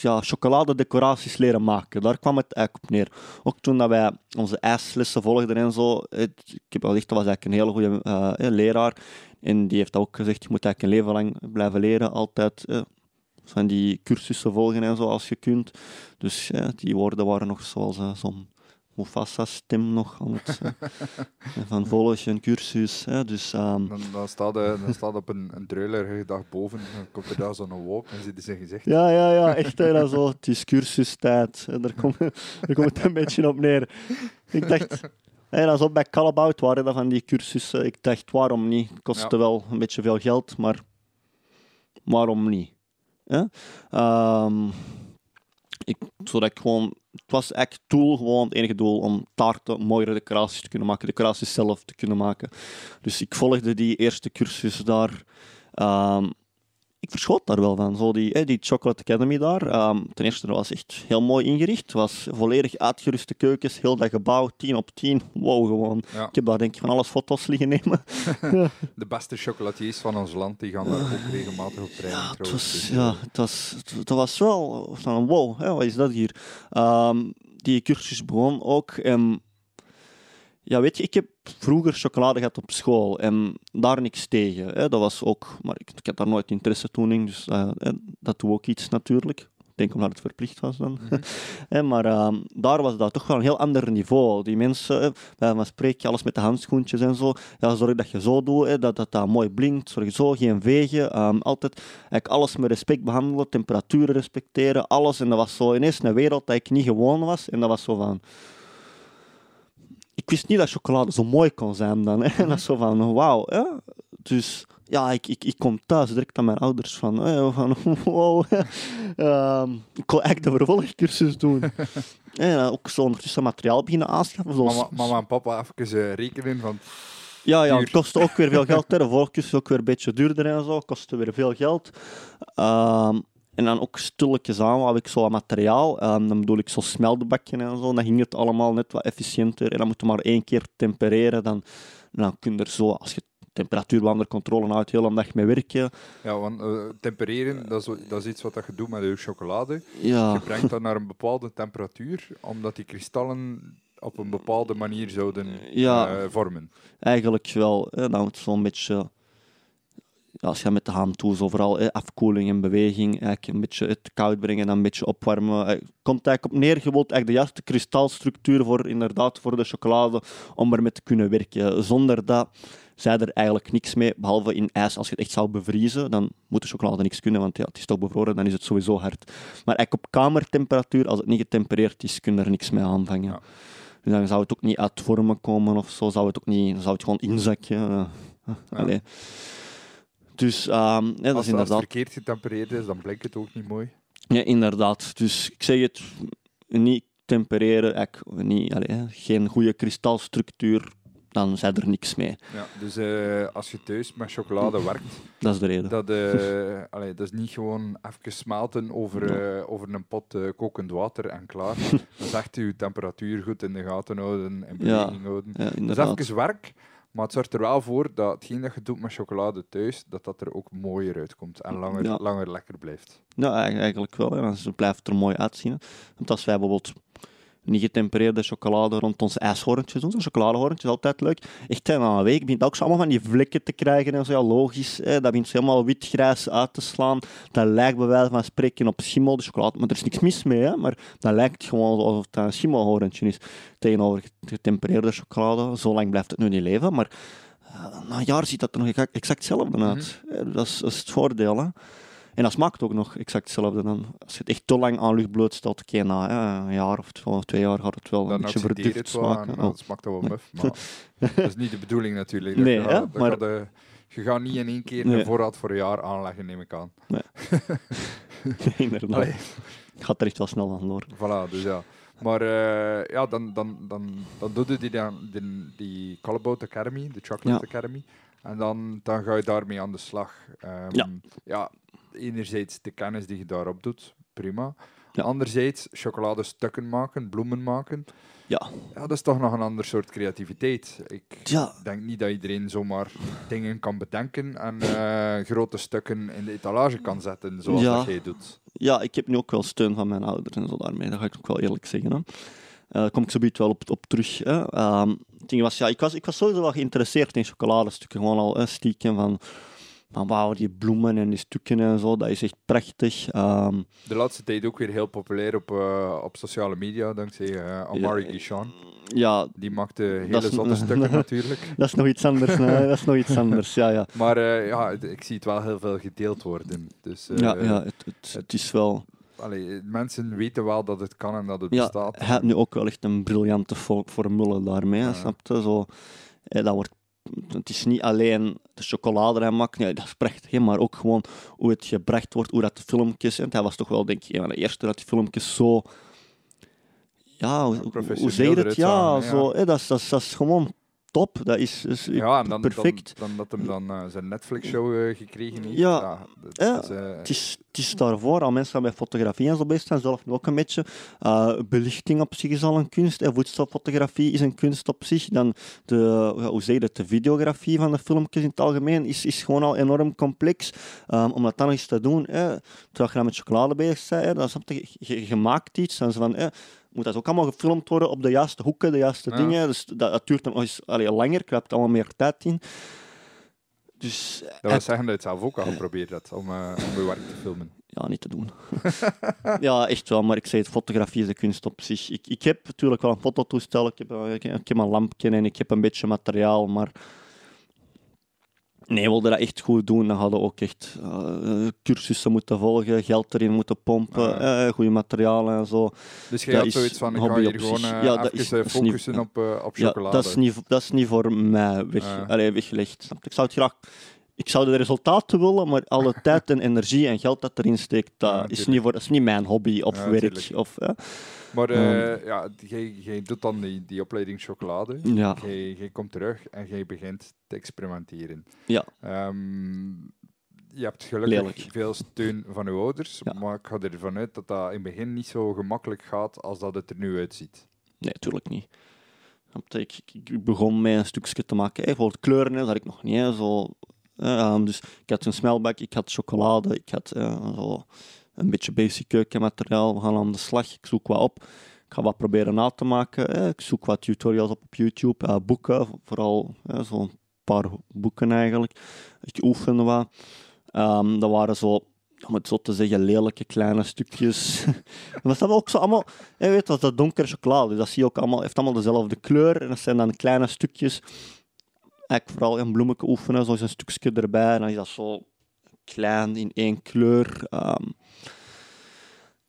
[SPEAKER 2] ja, chocoladedecoraties leren maken. Daar kwam het eigenlijk op neer. Ook toen dat wij onze ijslessen volgden en zo. Het, ik heb wel echt, dat was eigenlijk een hele goede eh, eh, leraar. En die heeft ook gezegd, je moet eigenlijk een leven lang blijven leren. Altijd eh, van die cursussen volgen en zo, als je kunt. Dus ja, die woorden waren nog zoals eh, zo'n Mufasa-stem nog aan het... van volg je een cursus. Hè, dus... ehm,
[SPEAKER 1] Dan, dan, staat, dan staat op een, een druilerige dag boven, dan komt er daar zo'n wolk en zit zijn gezicht.
[SPEAKER 2] Ja, ja, ja, echt. Hè, dat zo, het is cursustijd. En daar komt daar komt het een beetje op neer. Ik dacht, hè, dat is ook bij Calabout waren dat van die cursussen. Ik dacht, waarom niet? Het kostte
[SPEAKER 1] Ja.
[SPEAKER 2] wel een beetje veel geld, maar waarom niet? Hè? Ehm, ik, zodat gewoon, het was echt doel, gewoon het enige doel om taarten, mooiere decoraties te kunnen maken, decoraties zelf te kunnen maken. Dus ik volgde die eerste cursus daar. Ehm, ik verschoot daar wel van. Zo die, eh, die Chocolate Academy daar. Ehm, ten eerste, dat was echt heel mooi ingericht. Het was volledig uitgeruste keukens, heel dat gebouw, 10 op 10. Wow, gewoon.
[SPEAKER 1] Ja.
[SPEAKER 2] Ik heb daar denk ik van alles foto's liggen nemen.
[SPEAKER 1] De beste chocolatiers van ons land die gaan daar ook regelmatig op training
[SPEAKER 2] Ja, het was,
[SPEAKER 1] Dus,
[SPEAKER 2] ja, het was, het was wel van wow, hè, wat is dat hier? Ehm, die cursus begon ook. En, ja, weet je, ik heb vroeger chocolade gehad op school en daar niks tegen. Hè. Dat was ook, maar ik, ik had daar nooit interesse toen in, dus hè, dat doe ook iets natuurlijk. Ik denk omdat het verplicht was dan.
[SPEAKER 1] Mhm.
[SPEAKER 2] Maar ehm, daar was dat toch wel een heel ander niveau. Die mensen, bij van spreken, alles met de handschoentjes en zo. Ja, zorg dat je zo doet, hè, dat, dat dat mooi blinkt. Zorg zo, geen vegen. Ehm, altijd eigenlijk alles met respect behandelen, temperaturen respecteren, alles. En dat was zo ineens een wereld dat ik niet gewoon was. En dat was zo van... Ik wist niet dat chocolade zo mooi kon zijn dan. Hè. En dat is zo van, wauw. Dus ja, ik, ik, ik kom thuis direct aan mijn ouders van, hè, van wow. Ehm, ik kon echt de vervolgcursus doen. en dan ook zo ondertussen materiaal beginnen aanschaffen. Zoals,
[SPEAKER 1] Mama, mama en papa even eh, rekenen van
[SPEAKER 2] ja, ja, het kostte ook weer veel geld. Hè. De volkjes is ook weer een beetje duurder en zo. Kostte weer veel geld. Ehm, en dan ook stilletjes aan had ik zo wat materiaal. Ehm, dan bedoel ik zo smeltbakken en zo. Dan ging het allemaal net wat efficiënter. En dan moet je maar één keer tempereren. Dan, dan kun je er zo, als je temperatuur onder controle houdt, heel een dag mee werken.
[SPEAKER 1] Ja, want eh, tempereren, dat is, dat is iets wat je doet met je chocolade.
[SPEAKER 2] Ja,
[SPEAKER 1] Je brengt dat naar een bepaalde temperatuur, omdat die kristallen op een bepaalde manier zouden
[SPEAKER 2] Ja.
[SPEAKER 1] eh, vormen.
[SPEAKER 2] eigenlijk wel. Dan moet zo'n beetje... Ja, als je met de vooral hè, afkoeling en beweging, eigenlijk een beetje het koud brengen, dan een beetje opwarmen. Het komt eigenlijk op neer, je wilt eigenlijk de juiste kristalstructuur voor, inderdaad, voor de chocolade, om ermee te kunnen werken. Zonder dat zij er eigenlijk niks mee, behalve in ijs. Als je het echt zou bevriezen, dan moet de chocolade niks kunnen, want ja, het is toch bevroren, dan is het sowieso hard. Maar eigenlijk op kamertemperatuur, als het niet getempereerd is, kun je er niks mee aanvangen.
[SPEAKER 1] Ja.
[SPEAKER 2] Dus dan zou het ook niet uit vormen komen of zo, zou het ook niet, dan zou het gewoon inzakken. eh. Dus ehm, ja, dat
[SPEAKER 1] Als,
[SPEAKER 2] is
[SPEAKER 1] als het
[SPEAKER 2] inderdaad
[SPEAKER 1] verkeerd getempereerd is, dan blinkt het ook niet mooi.
[SPEAKER 2] ja, inderdaad. Dus ik zeg het, niet tempereren, eigenlijk niet, allee, hè, geen goede kristalstructuur, dan zijn er niks mee.
[SPEAKER 1] Ja, dus eh, als je thuis met chocolade werkt,
[SPEAKER 2] Dat is de reden.
[SPEAKER 1] dat, allee, dat is niet gewoon even smelten over, eh, over een pot kokend water en klaar. dat is echt je temperatuur goed in de gaten houden en
[SPEAKER 2] Ja,
[SPEAKER 1] beweging houden.
[SPEAKER 2] Ja,
[SPEAKER 1] Dat is
[SPEAKER 2] inderdaad.
[SPEAKER 1] even werk, maar het zorgt er wel voor dat hetgeen dat je doet met chocolade thuis, dat dat er ook mooier uitkomt en langer,
[SPEAKER 2] Ja.
[SPEAKER 1] langer lekker blijft.
[SPEAKER 2] Ja, eigenlijk- wel. Is- blijft het er mooi uitzien. Want als wij bijvoorbeeld niet getempereerde chocolade rond onze doen, zo'n chocoladehorentje is altijd leuk. Echt, na een week begint ook zo allemaal van die vlekken te krijgen en zo. Ja, logisch. Hè. Dat begint helemaal wit-grijs uit te slaan. Dat lijkt bij wijze van spreken op schimmel, de chocolade. Maar er is niks mis mee, hè. Maar dat lijkt gewoon alsof het een schimmelhorentje is. Tegenover getempereerde chocolade. Zo lang blijft het nu niet leven, maar... eh, na een jaar ziet dat er nog exact, hetzelfde uit. Hè, Dat, is, dat is het voordeel. Hè. En dat smaakt ook nog exact hetzelfde. Dan. Als je het echt te lang aan lucht blootstelt, oké, na hè, een jaar of twee, jaar gaat het wel
[SPEAKER 1] Dan
[SPEAKER 2] een beetje verduft
[SPEAKER 1] en
[SPEAKER 2] smaken.
[SPEAKER 1] nou,
[SPEAKER 2] Oh.
[SPEAKER 1] het smaakt wel muf, maar dat is niet de bedoeling natuurlijk. Dat
[SPEAKER 2] Nee, hè,
[SPEAKER 1] dat
[SPEAKER 2] maar-
[SPEAKER 1] gaat, eh, je gaat niet in één keer
[SPEAKER 2] Nee.
[SPEAKER 1] een voorraad voor een jaar aanleggen, neem ik aan.
[SPEAKER 2] Inderdaad.
[SPEAKER 1] Allee.
[SPEAKER 2] Gaat er echt wel snel aan door.
[SPEAKER 1] Voilà, dus ja. Maar eh, ja, dan, dan, dan, dan doe je die, dan, die, die Academy, de Chocolate Academy. En dan, dan ga je daarmee aan de slag. Ehm,
[SPEAKER 2] Ja.
[SPEAKER 1] ja, enerzijds de kennis die je daarop doet, prima.
[SPEAKER 2] Ja.
[SPEAKER 1] Anderzijds chocoladestukken maken, bloemen maken.
[SPEAKER 2] Ja.
[SPEAKER 1] Ja, dat is toch nog een ander soort creativiteit. Ik
[SPEAKER 2] Ja,
[SPEAKER 1] denk niet dat iedereen zomaar dingen kan bedenken en eh, grote stukken in de etalage kan zetten, zoals
[SPEAKER 2] Ja.
[SPEAKER 1] dat jij doet.
[SPEAKER 2] ja, ik heb nu ook wel steun van mijn ouders en zo daarmee. Dat ga ik ook wel eerlijk zeggen. Hè. Eh, Daar kom ik zo wel op, op terug. Hè. Ehm, het ding was, ja, ik, was, ik was sowieso wel geïnteresseerd in chocoladestukken. Gewoon al stiekem van, van wauw, die bloemen en die stukken en zo. Dat is echt prachtig. Ehm,
[SPEAKER 1] De laatste tijd ook weer heel populair op, eh, op sociale media, dankzij eh Amari
[SPEAKER 2] Ja,
[SPEAKER 1] Guichon.
[SPEAKER 2] ja,
[SPEAKER 1] Die maakt de hele zotte stukken natuurlijk.
[SPEAKER 2] dat is nog iets anders. nee, dat is nog iets anders, ja, ja.
[SPEAKER 1] Maar eh, ja, ik zie het wel heel veel gedeeld worden. Dus eh,
[SPEAKER 2] ja, ja het, het, het is wel...
[SPEAKER 1] allee, mensen weten wel dat het kan en dat het
[SPEAKER 2] Ja,
[SPEAKER 1] bestaat.
[SPEAKER 2] hij heeft nu ook wel echt een briljante fo- formule daarmee,
[SPEAKER 1] Ja.
[SPEAKER 2] snap je? Zo, eh, dat wordt, het is niet alleen de chocolade die hij maakt, nee, dat is prachtig, maar ook gewoon hoe het gebracht wordt, hoe dat de filmpjes... En hij was toch wel, denk ik, een van de eerste dat die filmpjes zo... Ja, hoe, hoe- zeg je het? Ja, zo, hè, dat, dat, dat is gewoon top. Dat is, is
[SPEAKER 1] Ja, en dan,
[SPEAKER 2] perfect.
[SPEAKER 1] Dan, dan dat hem dan eh, zijn Netflix-show eh, gekregen heeft.
[SPEAKER 2] Ja.
[SPEAKER 1] dat
[SPEAKER 2] Ja.
[SPEAKER 1] is, eh,
[SPEAKER 2] Het is, het is daarvoor, al mensen met fotografie en zo bezig zijn, zelf ook een beetje. Eh, belichting op zich is al een kunst. En voedselfotografie is een kunst op zich. Dan de, hoe zeg je dat, de videografie van de filmpjes in het algemeen is, is gewoon al enorm complex. Ehm, om dat dan nog eens te doen, eh, terwijl je dan met chocolade bezig bent, hè, dan snap je, je, je maakt iets. Dan is van, eh, moet dat ook allemaal gefilmd worden op de juiste hoeken, de juiste
[SPEAKER 1] Ja.
[SPEAKER 2] dingen. Dus dat, dat duurt dan nog eens allee, langer, hebt allemaal meer tijd in. Dus
[SPEAKER 1] dat wil zeggen dat je het zelf ook al geprobeerd hebt om, eh, om je werk te filmen.
[SPEAKER 2] ja, niet te doen. ja, echt wel, maar ik zei het, fotografie is de kunst op zich. Ik, ik heb natuurlijk wel een fototoestel, ik heb, eh, ik, ik heb een lampje en ik heb een beetje materiaal, maar nee, wilde dat echt goed doen, dan hadden we ook echt eh, cursussen moeten volgen, geld erin moeten pompen,
[SPEAKER 1] Ah.
[SPEAKER 2] eh goede materialen en zo.
[SPEAKER 1] Dus je
[SPEAKER 2] Dat
[SPEAKER 1] had
[SPEAKER 2] is
[SPEAKER 1] zoiets van, ik
[SPEAKER 2] een
[SPEAKER 1] ga hier
[SPEAKER 2] op
[SPEAKER 1] gewoon eh,
[SPEAKER 2] Ja, dat
[SPEAKER 1] even
[SPEAKER 2] is- is niet-
[SPEAKER 1] focussen op, op
[SPEAKER 2] Ja,
[SPEAKER 1] chocolade.
[SPEAKER 2] dat is, niet, dat is niet voor mij weg,
[SPEAKER 1] Ah.
[SPEAKER 2] allee, weggelegd. Ik zou het graag... Ik zou de resultaten willen, maar alle tijd en energie en geld dat erin steekt, dat,
[SPEAKER 1] Ja,
[SPEAKER 2] is, niet voor, dat is niet mijn hobby of
[SPEAKER 1] Ja,
[SPEAKER 2] werk.
[SPEAKER 1] tuurlijk.
[SPEAKER 2] Of,
[SPEAKER 1] Maar
[SPEAKER 2] Ehm.
[SPEAKER 1] ja, jij, doet dan die, die opleiding chocolade.
[SPEAKER 2] ja.
[SPEAKER 1] Jij, komt terug en jij begint te experimenteren.
[SPEAKER 2] Ja.
[SPEAKER 1] Ehm, je hebt gelukkig veel steun van je ouders,
[SPEAKER 2] Ja.
[SPEAKER 1] maar ik ga ervan uit dat dat in het begin niet zo gemakkelijk gaat als dat het er nu uitziet.
[SPEAKER 2] Nee, natuurlijk niet. Ik, begon met een stukje te maken. Bijvoorbeeld kleuren, dat had ik nog niet. Hè, zo, eh, ehm, dus ik had een smelbak, ik had chocolade, ik had eh, zo een beetje basic keukenmateriaal. We gaan aan de slag, ik zoek wat op. Ik ga wat proberen na te maken. Ik zoek wat tutorials op op YouTube, eh, boeken, vooral zo'n paar boeken eigenlijk. Ik oefen wat. Ehm, dat waren zo, om het zo te zeggen, lelijke kleine stukjes. en dat ook zo allemaal je weet, dat is dat donkere chocolade. Dat zie je ook allemaal, heeft allemaal dezelfde kleur. En dat zijn dan kleine stukjes. Eigenlijk vooral een bloemetje oefenen, zo is een stukje erbij. En dan is dat zo klein in één kleur. Ehm,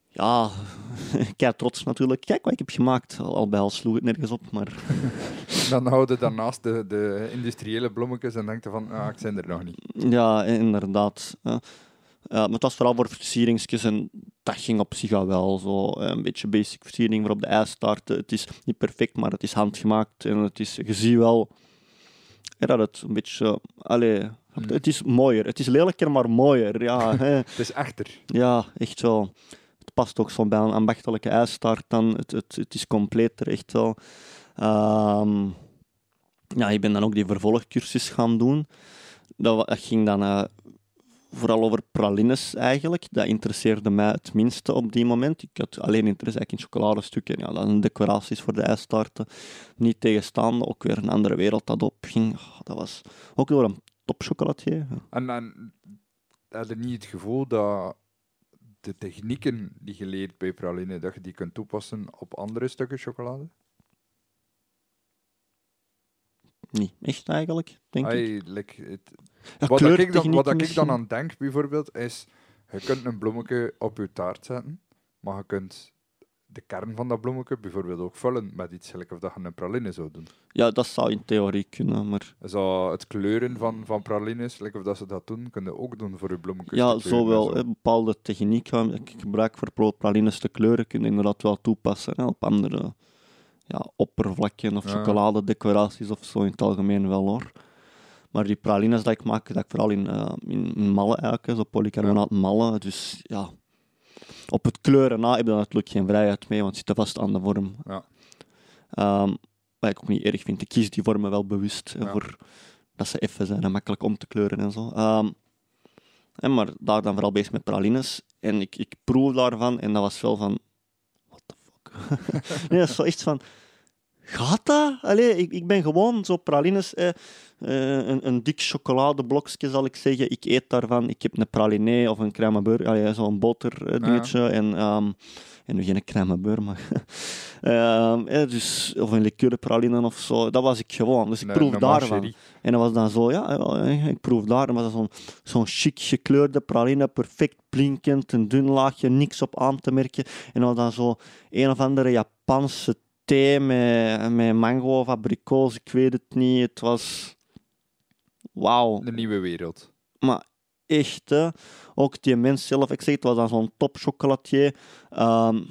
[SPEAKER 2] ja, kijk trots natuurlijk. Kijk wat ik heb gemaakt. Al, al bij al sloeg het nergens op, maar
[SPEAKER 1] Dan houden daarnaast de, de industriële bloemetjes en denkt je van, ah, ik zijn er nog niet.
[SPEAKER 2] ja, inderdaad. Maar het was vooral voor versieringsjes en dat ging op zich al wel. Zo, eh, een beetje basic versiering voor op de ijstaart. Het is niet perfect, maar het is handgemaakt. En het is, je ziet wel dat het een beetje... Allee,
[SPEAKER 1] Mm.
[SPEAKER 2] het is mooier. Het is lelijker, maar mooier. Ja, hè.
[SPEAKER 1] Het is echter.
[SPEAKER 2] ja echt wel. Het past ook zo bij een ambachtelijke ijstaart dan. Het, het, het is completer, echt wel. Ehm, ja, ik ben dan ook die vervolgcursus gaan doen. Dat ging dan eh, vooral over pralines eigenlijk. Dat interesseerde mij het minste op die moment. Ik had alleen interesse in chocoladestukken. Ja, dan decoraties voor de ijstaarten. Niet tegenstaande, ook weer een andere wereld dat opging. Oh, dat was ook door een topchocolatier.
[SPEAKER 1] En, en had je niet het gevoel dat de technieken die je leert bij praline, dat je die kunt toepassen op andere stukken chocolade?
[SPEAKER 2] Niet echt eigenlijk, denk ik.
[SPEAKER 1] Ai, like, het-
[SPEAKER 2] Ja,
[SPEAKER 1] wat ik dan, wat ik dan aan denk, bijvoorbeeld, is... Je kunt een bloemetje op je taart zetten, maar je kunt de kern van dat bloemetje bijvoorbeeld ook vullen met iets gelijk of dat je een praline zou doen.
[SPEAKER 2] Ja, dat zou in theorie kunnen, maar...
[SPEAKER 1] Zo het kleuren van, van pralines, of dat ze dat doen, kun je ook doen voor je bloemetjes.
[SPEAKER 2] Ja,
[SPEAKER 1] kleuren
[SPEAKER 2] zo bepaalde technieken die ik gebruik voor pralines te kleuren kun je inderdaad wel toepassen hè, op andere ja, oppervlakken of
[SPEAKER 1] Ja.
[SPEAKER 2] chocoladedecoraties of zo in het algemeen wel hoor. Maar die pralines dat ik maak, dat ik vooral in, eh, in, mallen eigenlijk, zo polycarbonaat mallen. Dus ja, op het kleuren na heb je daar natuurlijk geen vrijheid mee, want het zit vast aan de vorm.
[SPEAKER 1] Ja.
[SPEAKER 2] Ehm, wat ik ook niet erg vind, ik kies die vormen wel bewust
[SPEAKER 1] Ja.
[SPEAKER 2] voor dat ze even zijn en makkelijk om te kleuren en zo. Ehm, en maar daar dan vooral bezig met pralines. En ik, ik proef daarvan en dat was wel van... What the fuck? nee, dat is zo echt van... Gaat dat? Allee, ik, ik ben gewoon zo pralines... Eh, eh, een, een dik chocoladeblokje, zal ik zeggen. Ik eet daarvan. Ik heb een praline of een crème zo'n boter eh, dingetje. En, ehm, en nu geen crème beurre, maar... ehm, eh, dus, of een liqueurpraline of zo. Dat was ik gewoon. Dus ik proef daarvan. En dat was dan zo, ja, ik proef daar, dat was zo'n zo'n chic gekleurde praline, perfect blinkend, een dun laagje, niks op aan te merken. En dat was dan zo een of andere Japanse thee met, met mango of abrikoos, ik weet het niet. Het was... Wauw.
[SPEAKER 1] De nieuwe wereld.
[SPEAKER 2] Maar echt, hè. Ook die mens zelf, ik zeg, het was dan zo'n top chocolatier. Ehm,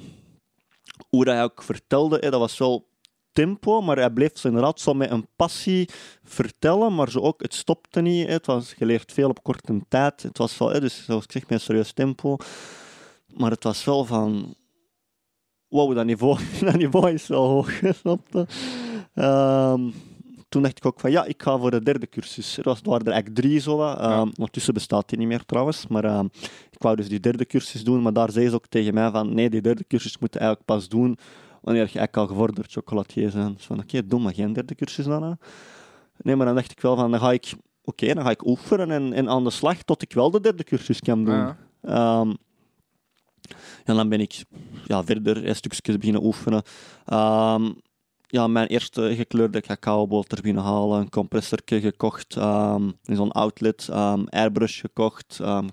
[SPEAKER 2] hoe dat hij ook vertelde, hè, dat was wel tempo, maar hij bleef zo inderdaad zo met een passie vertellen, maar zo ook, het stopte niet. hè. Het was geleerd veel op korte tijd. Het was wel, hè, dus zoals ik zeg, met een serieus tempo. Maar het was wel van... Wow, dat niveau, dat niveau is wel hoog? Ehm, toen dacht ik ook van, ja, ik ga voor de derde cursus. Er, was, er waren er eigenlijk drie zo. wat. Ehm, Ondertussen bestaat die niet meer trouwens. Maar ehm, ik wou dus die derde cursus doen. Maar daar zei ze ook tegen mij van, nee, die derde cursus moet je eigenlijk pas doen wanneer je eigenlijk al gevorderd chocolatier bent. Dus van, oké, doe maar geen derde cursus dan. Nee, maar dan dacht ik wel van, dan ga ik, oké, dan ga ik oefenen en, en aan de slag tot ik wel de derde cursus kan doen.
[SPEAKER 1] Ja.
[SPEAKER 2] En dan ben ik ja, verder een stukjes beginnen oefenen. Ehm, ja, mijn eerste gekleurde cacaoboter binnen halen, een compressorke gekocht, in zo'n outlet, ehm, airbrush gekocht. dan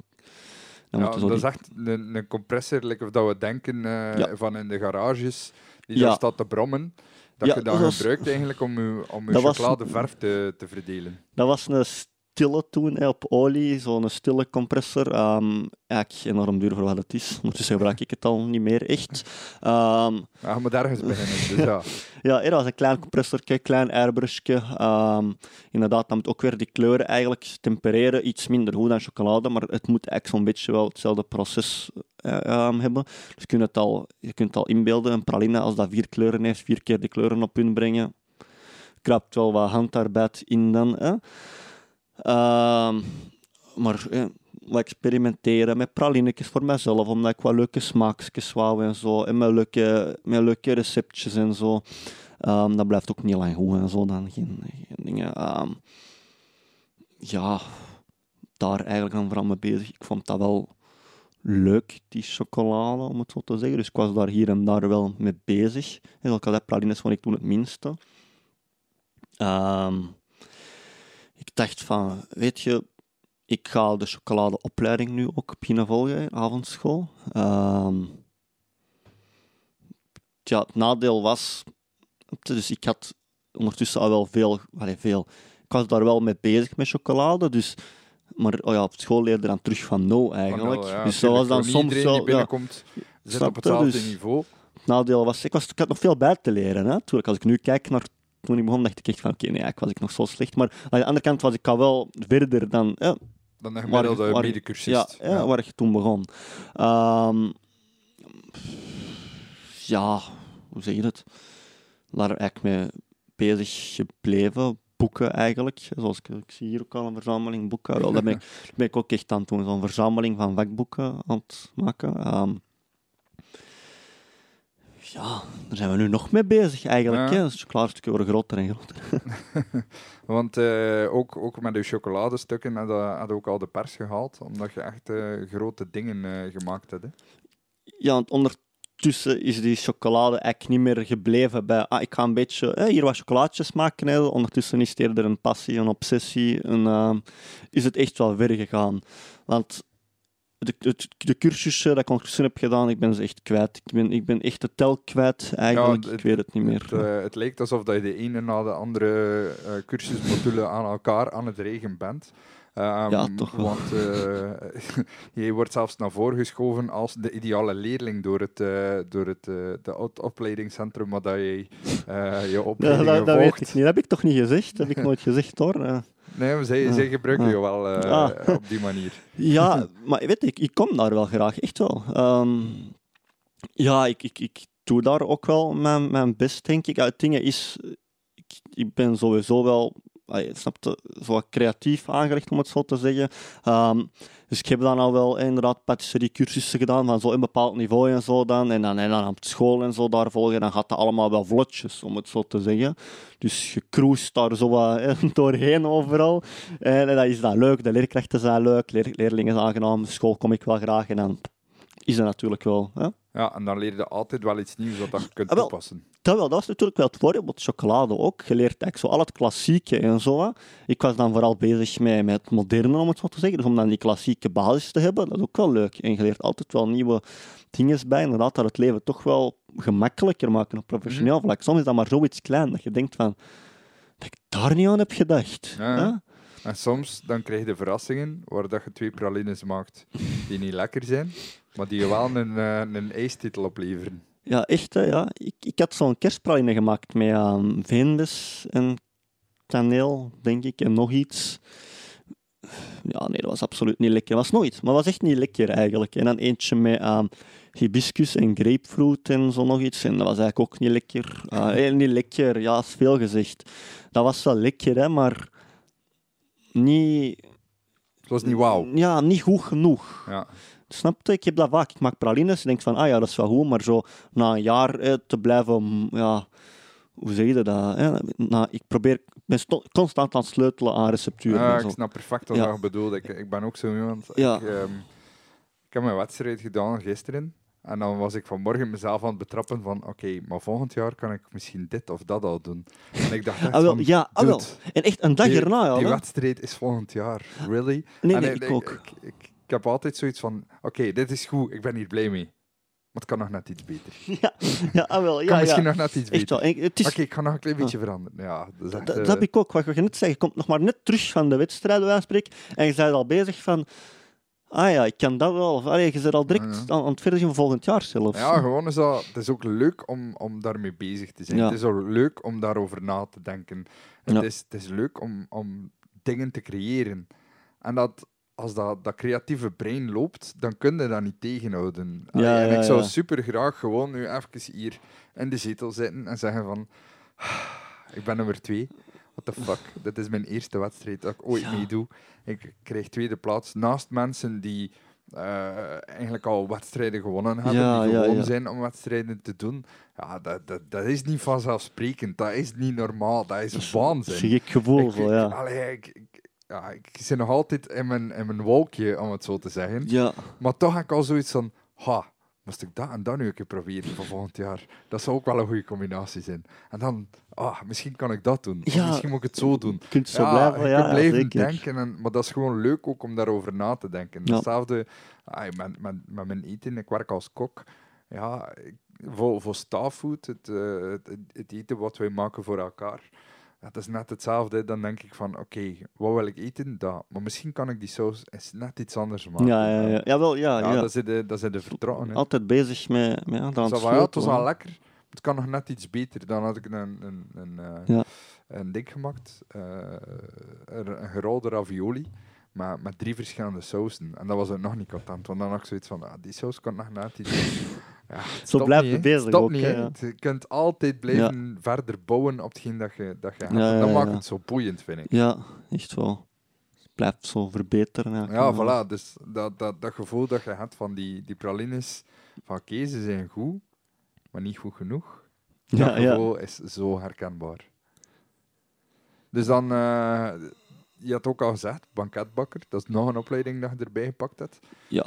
[SPEAKER 1] Ja, dat is echt een, een compressor, like of dat we denken eh,
[SPEAKER 2] Ja.
[SPEAKER 1] van in de garages, die
[SPEAKER 2] Ja.
[SPEAKER 1] daar staat te brommen. Dat je dat
[SPEAKER 2] dat was-
[SPEAKER 1] gebruikt eigenlijk om je, om je
[SPEAKER 2] was-
[SPEAKER 1] chocoladeverf te, te verdelen.
[SPEAKER 2] Dat was een stille toen hè, op olie, zo'n stille compressor. Ehm eigenlijk enorm duur voor wat het is. Ondertussen gebruik ik het al niet meer echt. Ehm,
[SPEAKER 1] Ja, moet ergens beginnen. Dus ja.
[SPEAKER 2] Ja, er was een klein compressortje, klein airbrushje. Ehm, inderdaad, dan moet ook weer die kleuren eigenlijk tempereren. Iets minder goed dan chocolade, maar het moet eigenlijk zo'n beetje wel hetzelfde proces eh, hebben. Dus je kunt, het al, je kunt het al inbeelden, een praline, als dat vier kleuren heeft, vier keer die kleuren op punt brengen. Krapt wel wat handarbeid in dan. Hè. Ehm, maar experimenteren met pralinetjes voor mezelf, omdat ik wat leuke smaakjes wou en zo. En met leuke, leuke receptjes en zo. Ehm, dat blijft ook niet lang goed en zo. Dan geen, dingen. Ehm, ja, daar eigenlijk dan vooral mee bezig. Ik vond dat wel leuk, die chocolade, om het zo te zeggen. Dus ik was daar hier en daar wel mee bezig. En zei, pralines vond ik toen het minste. Ehm, ik dacht van, weet je, ik ga de chocoladeopleiding nu ook beginnen volgen, avondschool. Ehm, ja, het nadeel was, dus ik had ondertussen al wel veel, allee, veel, ik was daar wel mee bezig met chocolade, dus, maar oh ja, op school leerde dan terug van nul eigenlijk.
[SPEAKER 1] Van ja,
[SPEAKER 2] dus dat was dan soms
[SPEAKER 1] Iedereen
[SPEAKER 2] wel,
[SPEAKER 1] die
[SPEAKER 2] ja,
[SPEAKER 1] binnenkomt, zit
[SPEAKER 2] Snap
[SPEAKER 1] op hetzelfde
[SPEAKER 2] Dus-
[SPEAKER 1] niveau.
[SPEAKER 2] het nadeel was, ik, was, ik had nog veel bij te leren. Hè. Toen, als ik nu kijk naar toen ik begon, dacht ik echt van, oké, nee, eigenlijk was ik nog zo slecht. Maar aan de andere kant was ik al wel verder dan ja,
[SPEAKER 1] Dan
[SPEAKER 2] Waar-
[SPEAKER 1] gemiddelde
[SPEAKER 2] waar-
[SPEAKER 1] medecursist.
[SPEAKER 2] ja, ja, waar ik toen begon. Ehm, ja, hoe zeg je het? Daar eigenlijk mee bezig gebleven. Boeken eigenlijk. Zoals ik, ik zie hier ook al een verzameling boeken. Wel, daar ben ik, ben ik ook echt aan het doen. Zo'n verzameling van vakboeken aan het maken. Ehm, ja, daar zijn we nu nog mee bezig eigenlijk.
[SPEAKER 1] Ja.
[SPEAKER 2] hè. Het chocoladestukje worden groter en groter.
[SPEAKER 1] Want eh, ook, ook met de chocoladestukken had je had ook al de pers gehaald, omdat je echt eh, grote dingen eh, gemaakt hebt. Hè?
[SPEAKER 2] Ja, want ondertussen is die chocolade eigenlijk niet meer gebleven bij. Ah, ik ga een beetje hè, hier wat chocolaatjes maken. Hè. Ondertussen is het eerder een passie, een obsessie. Een, is het echt wel ver gegaan. Want de, de, de cursussen dat ik ondertussen heb gedaan, ik ben ze echt kwijt. Ik ben, ik ben echt de tel kwijt eigenlijk.
[SPEAKER 1] het-
[SPEAKER 2] ik weet het niet meer.
[SPEAKER 1] Het, eh, het leek alsof dat je de ene na de andere eh, cursusmodule aan elkaar aan het regen bent. Ehm,
[SPEAKER 2] Ja, toch wel.
[SPEAKER 1] Want eh, je wordt zelfs naar voren geschoven als de ideale leerling door het, eh, door het, eh, de op- opleidingscentrum waar dat je eh, je
[SPEAKER 2] Ja,
[SPEAKER 1] opleidingen
[SPEAKER 2] dat, dat weet ik niet. Dat heb ik toch niet gezegd? Dat heb ik nooit gezegd hoor.
[SPEAKER 1] Nee, maar zij, zij gebruiken je wel eh,
[SPEAKER 2] Ah.
[SPEAKER 1] op die manier.
[SPEAKER 2] Ja, maar weet ik, ik kom daar wel graag, echt wel. Ehm, ja, ik, ik, ik doe daar ook wel mijn, mijn best, denk ik. Het ding is, ik, ik ben sowieso wel, ah, je zo wat creatief aangelegd, om het zo te zeggen. Ehm, dus ik heb dan al wel inderdaad patisserie-cursussen gedaan, van zo een bepaald niveau en zo dan. En dan, en dan op school en zo daar volgen, dan gaat dat allemaal wel vlotjes, om het zo te zeggen. Dus je cruist daar zo wat doorheen overal. En, dat is dan leuk, de leerkrachten zijn leuk, leer, leerlingen zijn aangenaam, de school kom ik wel graag en dan is dat natuurlijk wel. Hè?
[SPEAKER 1] Ja, en dan leer je altijd wel iets nieuws wat je kunt
[SPEAKER 2] Ah, wel.
[SPEAKER 1] toepassen.
[SPEAKER 2] Dat, wel, dat was natuurlijk wel het voordeel met chocolade ook. Je leert eigenlijk zo al het klassieke en zo. Ik was dan vooral bezig met, met het moderne, om het zo te zeggen. Dus om dan die klassieke basis te hebben, dat is ook wel leuk. En je leert altijd wel nieuwe dingen bij. Inderdaad, dat het leven toch wel gemakkelijker maken op professioneel vlak. Soms is dat maar zoiets klein dat je denkt van... Dat ik daar niet aan heb gedacht.
[SPEAKER 1] Ja. En soms dan krijg je verrassingen waar dat je twee pralines maakt die niet lekker zijn, maar die je wel een, eh, een ijstitel opleveren.
[SPEAKER 2] Ja, echt. Hè, ja. Ik, ik had zo'n kerstpraline gemaakt met um, veenbes en kaneel, denk ik, en nog iets. Ja, nee, dat was absoluut niet lekker. Dat was nooit, maar was echt niet lekker eigenlijk. En dan eentje met um, hibiscus en grapefruit en zo nog iets. En dat was eigenlijk ook niet lekker. Uh, niet lekker, ja, is veel gezegd. Dat was wel lekker, hè, maar niet...
[SPEAKER 1] Het was niet wauw.
[SPEAKER 2] Ja, niet goed genoeg.
[SPEAKER 1] Ja.
[SPEAKER 2] Snap je? Ik heb dat vaak. Ik maak pralines. Ik denk van, ah ja, dat is wel goed. Maar zo na een jaar eh, te blijven, ja, hoe zeg je dat? Hè? Na, ik probeer, ik ben constant aan het sleutelen aan recepturen.
[SPEAKER 1] Ja, ik snap perfect wat
[SPEAKER 2] Ja.
[SPEAKER 1] je bedoelt. Ik, ik ben ook zo iemand.
[SPEAKER 2] Ja.
[SPEAKER 1] Ik, ehm, ik heb mijn wedstrijd gedaan gisteren. En dan was ik vanmorgen mezelf aan het betrappen van, oké, maar volgend jaar kan ik misschien dit of dat al doen. En ik dacht echt
[SPEAKER 2] Ah, wel,
[SPEAKER 1] van,
[SPEAKER 2] ja, ah, wel. En echt een dag
[SPEAKER 1] die,
[SPEAKER 2] erna, ja.
[SPEAKER 1] die
[SPEAKER 2] hè?
[SPEAKER 1] wedstrijd is volgend jaar. Really?
[SPEAKER 2] Nee,
[SPEAKER 1] En
[SPEAKER 2] nee, ik ook.
[SPEAKER 1] Ik, ik, ik heb altijd zoiets van, oké, dit is goed, ik ben hier blij mee. Maar het kan nog net iets beter.
[SPEAKER 2] Ja, ja, ah, wel. Ja,
[SPEAKER 1] kan misschien
[SPEAKER 2] ja.
[SPEAKER 1] nog net iets beter.
[SPEAKER 2] En is,
[SPEAKER 1] Oké, ik ga nog een klein beetje veranderen. Ja, dat echt...
[SPEAKER 2] dat,
[SPEAKER 1] eh,
[SPEAKER 2] heb ik ook. Wat je net zei, je komt nog maar net terug van de wedstrijd, bij en je bent al bezig van... Ah ja, ik kan dat wel. Allee, je zit al direct
[SPEAKER 1] Ja, ja.
[SPEAKER 2] aan, aan het verder zien van volgend jaar zelfs.
[SPEAKER 1] Ja, gewoon is dat... Het is ook leuk om, om daarmee bezig te zijn.
[SPEAKER 2] Ja.
[SPEAKER 1] Het is ook leuk om daarover na te denken. Het, is, het is leuk om, om dingen te creëren. En dat, als dat, dat creatieve brein loopt, dan kun je dat niet tegenhouden. Allee, en ik zou super graag gewoon nu even hier in de zetel zitten en zeggen van... Ik ben nummer twee. What the fuck? Dit is mijn eerste wedstrijd dat ik ooit
[SPEAKER 2] Ja.
[SPEAKER 1] meedoe. Ik krijg tweede plaats naast mensen die eh, eigenlijk al wedstrijden gewonnen hebben,
[SPEAKER 2] Ja,
[SPEAKER 1] die gewoon
[SPEAKER 2] ja.
[SPEAKER 1] zijn om wedstrijden te doen. Ja, dat, dat, dat is niet vanzelfsprekend. Dat is niet normaal. Dat is waanzin.
[SPEAKER 2] gevoel,
[SPEAKER 1] Ik- ik-
[SPEAKER 2] ja.
[SPEAKER 1] allee, ik, ik- ja, ik zit nog altijd in mijn, in mijn wolkje, om het zo te zeggen.
[SPEAKER 2] Ja,
[SPEAKER 1] Maar toch heb ik al zoiets van, ha, moest ik dat en dat nu een keer proberen voor volgend jaar? Dat zou ook wel een goede combinatie zijn. En dan, ah, misschien kan ik dat doen. Of
[SPEAKER 2] Ja.
[SPEAKER 1] misschien moet ik het zo doen.
[SPEAKER 2] je kunt zo
[SPEAKER 1] ja,
[SPEAKER 2] blijven. Ja,
[SPEAKER 1] blijven denken, en, maar dat is gewoon leuk ook om daarover na te denken. Hetzelfde ah, met, met, met mijn eten. Ik werk als kok. Ja, ik- voor, voor het, eh, het, het eten wat wij maken voor elkaar. Dat is net hetzelfde. Dan denk ik van, oké, wat wil ik eten? Dat. Maar misschien kan ik die saus eens net iets anders maken.
[SPEAKER 2] Ja, ja, ja. Jawel, ja,
[SPEAKER 1] Ja,
[SPEAKER 2] ja.
[SPEAKER 1] dat is de, dat is de vertrouwen.
[SPEAKER 2] Altijd bezig met, met ja, het
[SPEAKER 1] van, ja, het was wel lekker. Het kan nog net iets beter. Dan had ik een, een, een, eh,
[SPEAKER 2] Ja.
[SPEAKER 1] een ding gemaakt. eh, een, gerolde ravioli. Maar met drie verschillende sausen. En dat was het nog niet content. Want dan had ik zoiets van, ah, die saus kan nog net iets... Ja, het stopt
[SPEAKER 2] blijf je bezig
[SPEAKER 1] Stop
[SPEAKER 2] ook,
[SPEAKER 1] niet,
[SPEAKER 2] ja.
[SPEAKER 1] Je kunt altijd blijven verder bouwen op hetgeen dat je, dat je hebt.
[SPEAKER 2] Ja,
[SPEAKER 1] dat
[SPEAKER 2] ja,
[SPEAKER 1] maakt
[SPEAKER 2] ja.
[SPEAKER 1] het zo boeiend, vind ik.
[SPEAKER 2] Ja, echt wel. Het blijft zo verbeteren.
[SPEAKER 1] Ja,
[SPEAKER 2] eigenlijk.
[SPEAKER 1] voilà. Dus dat, dat, dat gevoel dat je hebt van die, die pralines, van oké, ze zijn goed, maar niet goed genoeg. Dat
[SPEAKER 2] Ja, ja.
[SPEAKER 1] gevoel is zo herkenbaar. Dus dan, eh, je had ook al gezegd, banketbakker, dat is nog een opleiding dat je erbij gepakt hebt.
[SPEAKER 2] Ja.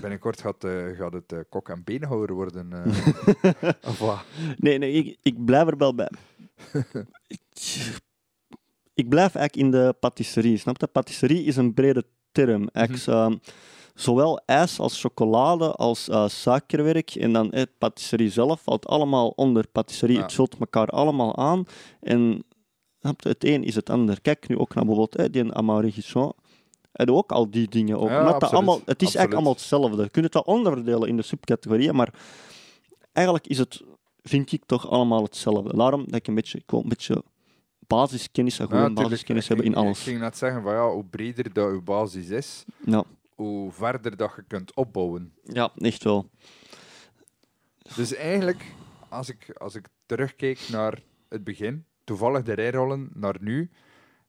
[SPEAKER 1] Binnenkort gaat, eh, gaat het eh, kok- en beenhouwer worden. eh of wat?
[SPEAKER 2] Nee, nee, ik, ik blijf er wel bij. ik, ik blijf eigenlijk in de patisserie. Snap je? Patisserie is een brede term. Ehm, zowel ijs als chocolade als suikerwerk en dan eh, patisserie zelf valt allemaal onder patisserie.
[SPEAKER 1] Ja.
[SPEAKER 2] Het vult elkaar allemaal aan. En het een is het ander. Kijk nu ook naar bijvoorbeeld eh, die Amaury Guichon. En ook al die dingen. Ook.
[SPEAKER 1] Ja,
[SPEAKER 2] dat
[SPEAKER 1] absoluut.
[SPEAKER 2] allemaal, het is
[SPEAKER 1] Absoluut.
[SPEAKER 2] eigenlijk allemaal hetzelfde. Je kunt het wel onderverdelen in de subcategorieën, maar eigenlijk is het, vind ik, toch allemaal hetzelfde. Daarom dat ik een beetje, ik wil een beetje basiskennis,
[SPEAKER 1] Ja,
[SPEAKER 2] basiskennis hebben in alles.
[SPEAKER 1] Ik ging net zeggen, van, ja, hoe breder dat je basis is,
[SPEAKER 2] Ja,
[SPEAKER 1] hoe verder dat je kunt opbouwen.
[SPEAKER 2] ja, echt wel.
[SPEAKER 1] Dus eigenlijk, als ik, als ik terugkijk naar het begin, toevallig de rijrollen naar nu,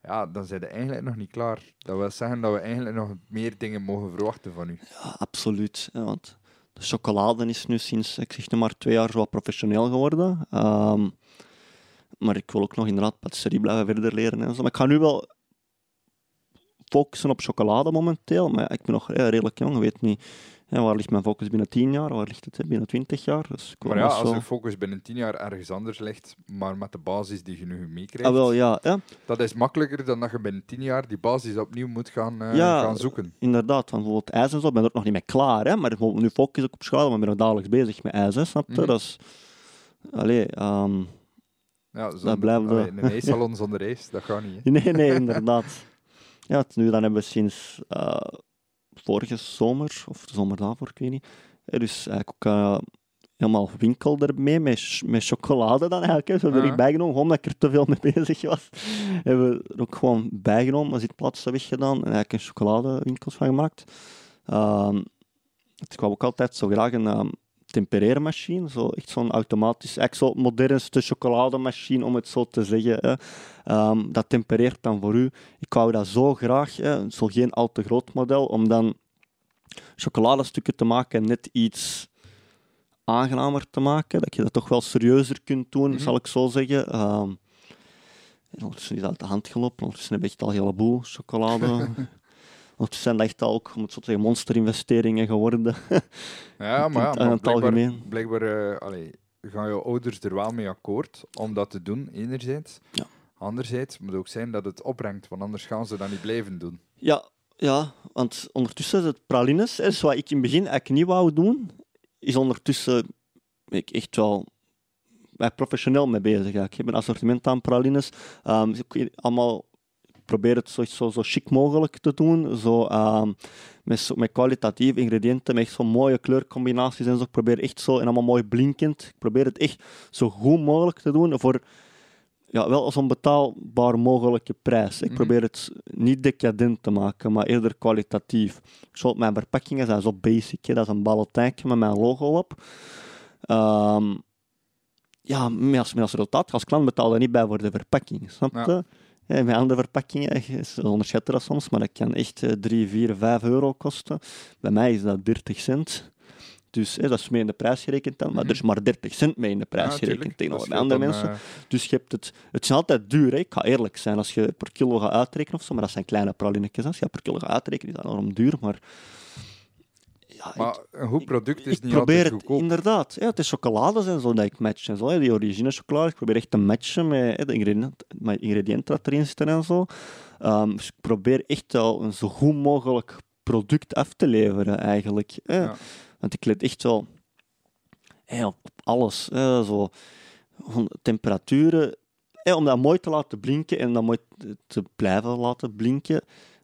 [SPEAKER 1] ja, dan zijn we eigenlijk nog niet klaar. Dat wil zeggen dat we eigenlijk nog meer dingen mogen verwachten van u.
[SPEAKER 2] Ja, absoluut. Want de chocolade is nu sinds, ik zeg maar twee jaar zo wat professioneel geworden. Ehm, maar ik wil ook nog inderdaad patisserie blijven verder leren. Maar ik ga nu wel focussen op chocolade momenteel. Maar ik ben nog redelijk jong, ik weet niet. Ja, waar ligt mijn focus binnen 10 jaar? Waar ligt het hè, binnen 20 jaar? Dus ik
[SPEAKER 1] Maar ja, als je focus binnen tien jaar ergens anders ligt, maar met de basis die je nu meekrijgt,
[SPEAKER 2] Ah, wel, ja, ja,
[SPEAKER 1] dat is makkelijker dan dat je binnen tien jaar die basis opnieuw moet gaan, eh,
[SPEAKER 2] Ja.
[SPEAKER 1] gaan zoeken.
[SPEAKER 2] inderdaad. Bijvoorbeeld ijs en zo, ik ben er ook nog niet mee klaar. Hè, maar nu focus ik op school, maar ik ben nog dagelijks bezig met ijs. Hè, snap je?
[SPEAKER 1] Mhm.
[SPEAKER 2] Dat is... Allee, ehm,
[SPEAKER 1] Ja, zonder,
[SPEAKER 2] blijft de-
[SPEAKER 1] allee, een ijssalon zonder ijs, dat gaat niet. Hè.
[SPEAKER 2] Nee, nee, inderdaad. Ja, nu dan hebben we sinds eh, vorige zomer, of de zomer daarvoor, ik weet niet, er is eigenlijk ook eh, helemaal winkel ermee, met, met chocolade dan eigenlijk. Hè. Zo heb ik
[SPEAKER 1] Ja.
[SPEAKER 2] er bijgenomen, gewoon omdat ik er te veel mee bezig was. Hebben we er ook gewoon bijgenomen, maar zitplaatsen weggedaan en eigenlijk een chocoladewinkels van gemaakt. Ehm ik wou ook altijd zo graag een ehm, tempereermachine, zo echt zo'n automatisch, eigenlijk zo modernste chocolademachine om het zo te zeggen. Hè. Ehm, dat tempereert dan voor u. Ik wou dat zo graag, hè. zo geen al te groot model, om dan chocoladestukken te maken net iets aangenamer te maken, dat je dat toch wel serieuzer kunt doen,
[SPEAKER 1] Mhm.
[SPEAKER 2] zal ik zo zeggen. Ehm en ondertussen is dat uit de hand gelopen, ondertussen heb ik echt al een heleboel chocolade. ondertussen zijn dat echt al ook, om het zo te zeggen, monsterinvesteringen geworden.
[SPEAKER 1] Ja, maar, ja, maar
[SPEAKER 2] het
[SPEAKER 1] blijkbaar, eh, allee, gaan jouw ouders er wel mee akkoord om dat te doen, enerzijds.
[SPEAKER 2] Ja.
[SPEAKER 1] Anderzijds moet het ook zijn dat het opbrengt, want anders gaan ze dat niet blijven doen.
[SPEAKER 2] Ja, ja, want ondertussen het pralines, hè, zoals ik in het begin eigenlijk niet wou doen, is ondertussen ik echt wel professioneel mee bezig. eigenlijk. Ik heb een assortiment aan pralines. Dus weet allemaal probeer het zo, zo, zo chic mogelijk te doen, zo, ehm, met, met kwalitatieve ingrediënten, met echt zo mooie kleurcombinaties en zo. Ik probeer echt zo, en allemaal mooi blinkend, ik probeer het echt zo goed mogelijk te doen voor ja, wel als een betaalbaar mogelijke prijs. Ik
[SPEAKER 1] Mhm.
[SPEAKER 2] probeer het niet decadent te maken, maar eerder kwalitatief. Zo, mijn verpakkingen zijn zo basic. Hè. Dat is een ballotijntje met mijn logo op. Ehm, ja, als, als resultaat, als klant betaal je niet bij voor de verpakking. Snap je? Ja, met andere verpakkingen, ze onderschatten dat soms, maar dat kan echt eh, 3, 4, 5 euro kosten. Bij mij is dat 30 cent. Dus hè, dat is mee in de prijs gerekend dan, maar
[SPEAKER 1] Mhm.
[SPEAKER 2] er is maar 30 cent mee in de prijs
[SPEAKER 1] Ja,
[SPEAKER 2] gerekend tegenover andere
[SPEAKER 1] dan,
[SPEAKER 2] mensen.
[SPEAKER 1] eh,
[SPEAKER 2] Dus je hebt het, het is altijd duur, hè. ik ga eerlijk zijn. Als je per kilo gaat uitrekenen of zo, maar dat zijn kleine pralinetjes. Als je per kilo gaat uitrekenen, is dat enorm duur. Maar, ja,
[SPEAKER 1] maar
[SPEAKER 2] ik,
[SPEAKER 1] een goed product is
[SPEAKER 2] ik
[SPEAKER 1] niet
[SPEAKER 2] probeer
[SPEAKER 1] altijd
[SPEAKER 2] het inderdaad. Ja, het is chocolades en zo dat ik match en zo. hè. Die origine chocolade, ik probeer echt te matchen met hè, de ingrediënten, met ingrediënten dat erin zitten en zo. Ehm, dus ik probeer echt wel een zo goed mogelijk product af te leveren, eigenlijk. hè.
[SPEAKER 1] Ja.
[SPEAKER 2] Want ik let echt wel hè, op op alles. hè, zo, temperaturen. hè, om dat mooi te laten blinken en dat mooi te- blijven laten blinken,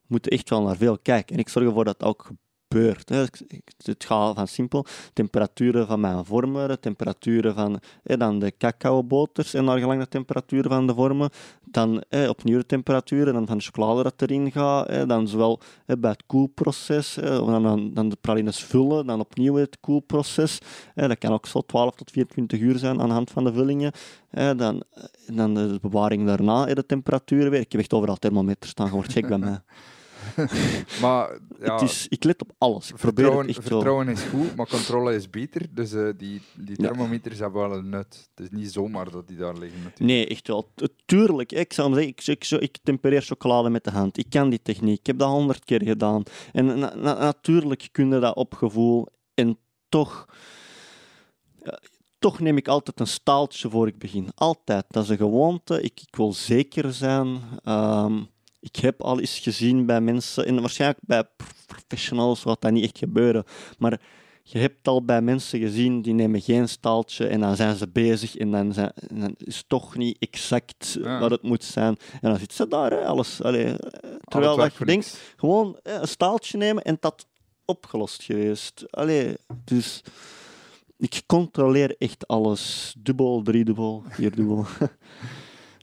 [SPEAKER 2] moet je echt wel naar veel kijken. En ik zorg ervoor dat dat ook Het gaat van simpel. Temperaturen van mijn vormen, temperaturen van hè, dan de cacaoboters en naar gelang de temperaturen van de vormen. Dan hè, opnieuw de temperaturen dan van de chocolade dat erin gaat. Hè, dan zowel hè, bij het koelproces, dan, dan, dan de pralines vullen, dan opnieuw het koelproces. Hè, dat kan ook zo 12 tot 24 uur zijn aan de hand van de vullingen. Hè, dan, dan de bewaring daarna, de temperaturen weer. Ik heb echt overal thermometers staan, je gek bij mij.
[SPEAKER 1] Maar ja,
[SPEAKER 2] het is, ik let op alles. Ik
[SPEAKER 1] vertrouwen, is goed, maar controle is beter. Dus eh, die, die
[SPEAKER 2] Ja.
[SPEAKER 1] thermometers hebben wel een nut. Het is niet zomaar dat die daar liggen natuurlijk.
[SPEAKER 2] Nee, echt wel. Tu- Tuurlijk, ik zou zeggen, ik, ik, ik tempereer chocolade met de hand. Ik kan die techniek. Ik heb dat honderd keer gedaan. En na- na- natuurlijk kun je dat op gevoel. En toch, ja, toch neem ik altijd een staaltje voor ik begin. Altijd. Dat is een gewoonte. Ik, ik wil zeker zijn. Ehm, ik heb al eens gezien bij mensen, en waarschijnlijk bij professionals gaat dat niet echt gebeuren, maar je hebt al bij mensen gezien die nemen geen staaltje en dan zijn ze bezig en dan, zijn, en dan is het toch niet exact
[SPEAKER 1] Ja.
[SPEAKER 2] wat het moet zijn. En dan zit ze daar, hè, alles. Allee, eh,
[SPEAKER 1] Al
[SPEAKER 2] terwijl dat je denkt,
[SPEAKER 1] niks.
[SPEAKER 2] gewoon eh, een staaltje nemen en dat opgelost geweest. Allee, dus ik controleer echt alles. Dubbel, driedubbel, vierdubbel.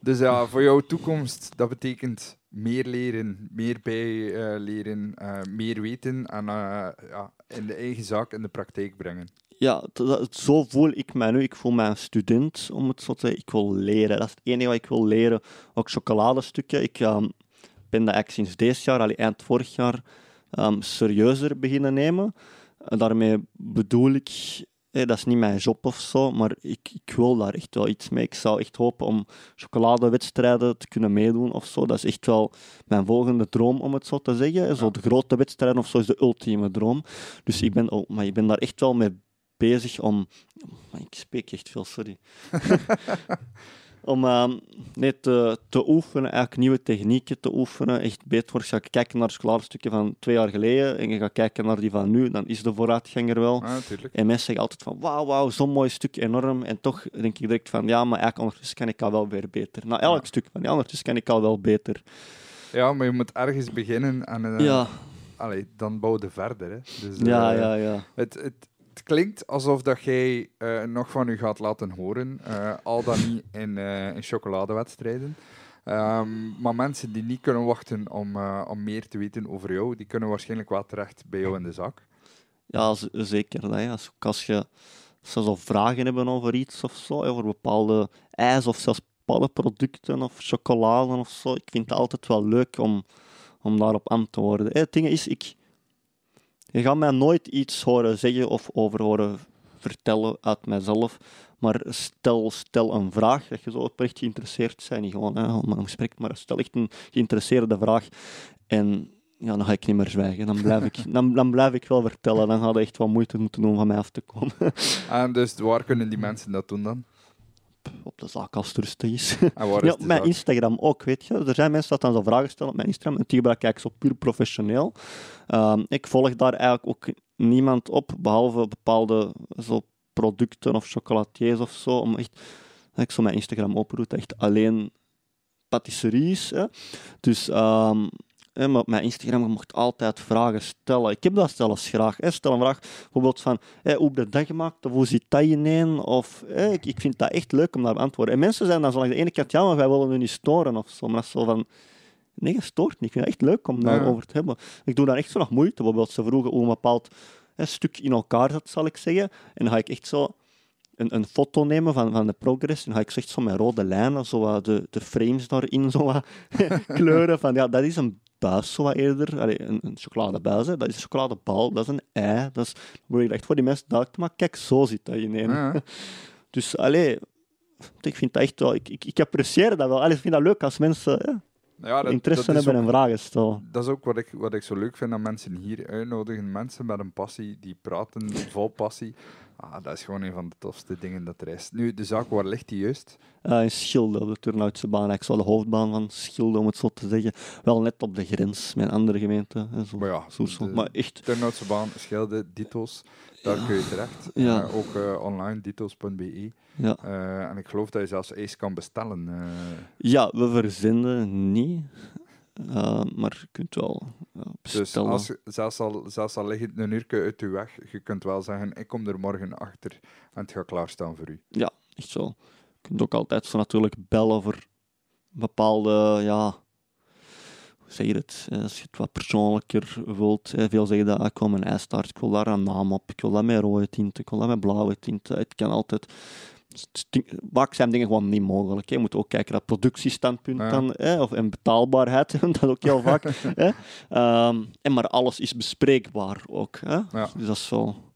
[SPEAKER 1] Dus ja, voor jouw toekomst, dat betekent meer leren, meer bijleren, eh meer weten en eh, ja, in de eigen zaak in de praktijk brengen.
[SPEAKER 2] Ja, zo voel ik mij nu. Ik voel mij een student, om het zo te zeggen. Ik wil leren. Dat is het enige wat ik wil leren. Ook chocoladestukken. Ik ehm, ben dat eigenlijk sinds dit jaar, allee, eind vorig jaar, ehm, serieuzer beginnen nemen. En daarmee bedoel ik, eh, dat is niet mijn job of zo, maar ik, ik wil daar echt wel iets mee. Ik zou echt hopen om chocoladewedstrijden te kunnen meedoen of zo. Dat is echt wel mijn volgende droom, om het zo te zeggen. Zo de grote wedstrijden of zo is de ultieme droom. Dus ik ben, oh, maar ik ben daar echt wel mee bezig om. Ik spreek echt veel, sorry. om ehm, nee, te, te oefenen, eigenlijk nieuwe technieken te oefenen. Echt beter voor. Als je kijken naar chocoladestukken van twee jaar geleden en je gaat kijken naar die van nu, dan is de vooruitgang er wel.
[SPEAKER 1] Natuurlijk.
[SPEAKER 2] En mensen zeggen altijd van, wauw, wauw, zo'n mooi stuk, enorm. En toch denk ik direct van, ja, maar eigenlijk ondertussen kan ik al wel weer beter. Na elk
[SPEAKER 1] Ja.
[SPEAKER 2] stuk van, ja, ondertussen kan ik al wel beter.
[SPEAKER 1] Ja, maar je moet ergens beginnen en eh,
[SPEAKER 2] ja,
[SPEAKER 1] allee, dan bouw je verder. Hè. Dus,
[SPEAKER 2] ja,
[SPEAKER 1] eh,
[SPEAKER 2] ja, ja.
[SPEAKER 1] Het, het, het klinkt alsof dat jij eh, nog van u gaat laten horen, eh, al dan niet in, eh, in chocoladewedstrijden. Ehm, maar mensen die niet kunnen wachten om, om meer te weten over jou, die kunnen waarschijnlijk wel terecht bij jou in de zak.
[SPEAKER 2] Ja, zeker. Ja. Als, als je ze vragen hebben over iets of zo, over bepaalde ijs of zelfs paddenproducten of chocolade of zo, ik vind het altijd wel leuk om, om daarop aan te Het ding is, ik, je gaat mij nooit iets horen zeggen of over horen vertellen uit mijzelf, maar stel, stel een vraag, dat je zo oprecht geïnteresseerd bent, niet gewoon om een gesprek, maar stel echt een geïnteresseerde vraag en ja, dan ga ik niet meer zwijgen. Dan blijf ik, dan, dan blijf ik wel vertellen. Dan gaat er echt wat moeite moeten doen van mij af te komen.
[SPEAKER 1] En dus waar kunnen die mensen dat doen dan?
[SPEAKER 2] Op de zaak als is.
[SPEAKER 1] En waar
[SPEAKER 2] Ja,
[SPEAKER 1] is
[SPEAKER 2] op mijn
[SPEAKER 1] zaak?
[SPEAKER 2] Instagram ook, weet je. Er zijn mensen dat dan zo vragen stellen op mijn Instagram. En die gebruik ik zo puur professioneel. Ehm, ik volg daar eigenlijk ook niemand op, behalve bepaalde zo producten of chocolatiers of zo. Om echt, dat ik zo mijn Instagram dat echt alleen patisserie is. Hè. Dus ehm, hè, maar op mijn Instagram je mocht altijd vragen stellen. Ik heb dat zelfs graag. Hè. Stel een vraag bijvoorbeeld van hè, hoe heb je dat gemaakt? Of hoe zit dat in? Of hè, ik, ik vind dat echt leuk om daar te antwoorden. En mensen zijn dan zo langs de ene kant, ja, maar wij willen nu niet storen of zo. Maar dat is zo van, nee, je stoort niet. Ik vind het echt leuk om
[SPEAKER 1] Ja.
[SPEAKER 2] daarover te hebben. Ik doe daar echt zo nog moeite. Bijvoorbeeld, ze vroegen hoe een bepaald hè, stuk in elkaar zat, zal ik zeggen. En dan ga ik echt zo een, een foto nemen van, van de progress. En dan ga ik zo echt zo met rode lijnen, zo de, de frames daarin zo kleuren. Van, ja, dat is een buis zo wat eerder. Allee, een, een chocoladebuis, hè. dat is een chocoladebal, dat is een ei. Dat is, dan probeer ik echt voor die mensen duidelijk te maken. Kijk, zo zit dat in één.
[SPEAKER 1] Ja.
[SPEAKER 2] Dus allee, ik vind dat echt wel... Ik, ik, ik apprecieer dat wel. Allee, ik vind dat leuk als mensen hè,
[SPEAKER 1] Ja, dat,
[SPEAKER 2] interesse
[SPEAKER 1] dat
[SPEAKER 2] hebben
[SPEAKER 1] ook-
[SPEAKER 2] en vragen stellen.
[SPEAKER 1] Dat is ook wat ik, wat ik zo leuk vind aan mensen hier uitnodigen. Mensen met een passie, die praten vol passie. Ah, dat is gewoon een van de tofste dingen dat er is. Nu, de zaak, waar ligt die juist?
[SPEAKER 2] Eh, in Schilde, op de Turnhoutse baan. Ik zou de hoofdbaan van Schilde, om het zo te zeggen. Wel net op de grens met andere gemeente. hè, Zo,
[SPEAKER 1] Maar ja,
[SPEAKER 2] zo, zo. Maar echt,
[SPEAKER 1] Turnhoutse baan, Schelde, Dito's. Daar kun je terecht.
[SPEAKER 2] Ja.
[SPEAKER 1] Eh, ook eh, online, ditos.be.
[SPEAKER 2] ja.
[SPEAKER 1] En ik geloof dat je zelfs ijs kan bestellen.
[SPEAKER 2] Ja, we verzenden niet. Eh, maar je kunt wel ja,
[SPEAKER 1] dus
[SPEAKER 2] bestellen.
[SPEAKER 1] als, zelfs, al, zelfs al ligt het een uur uit je weg, je kunt wel zeggen, ik kom er morgen achter en het gaat klaarstaan voor u.
[SPEAKER 2] Ja, echt zo. Je kunt ook altijd zo natuurlijk bellen voor bepaalde, ja, hoe zeg je het? Eh, Als je het wat persoonlijker wilt. eh, Veel zeggen dat, ah, ik wil mijn ijstaart, ik wil daar een naam op, ik wil dat met rode tint, ik wil dat met blauwe tint. Eh, Het kan altijd... Vaak zijn dingen gewoon niet mogelijk. hè. Je moet ook kijken naar productiestandpunt
[SPEAKER 1] Ja.
[SPEAKER 2] dan, hè, of, en betaalbaarheid, dat ook heel vaak. hè. Ehm, en maar alles is bespreekbaar ook. Hè.
[SPEAKER 1] Ja.
[SPEAKER 2] Dus dat is wel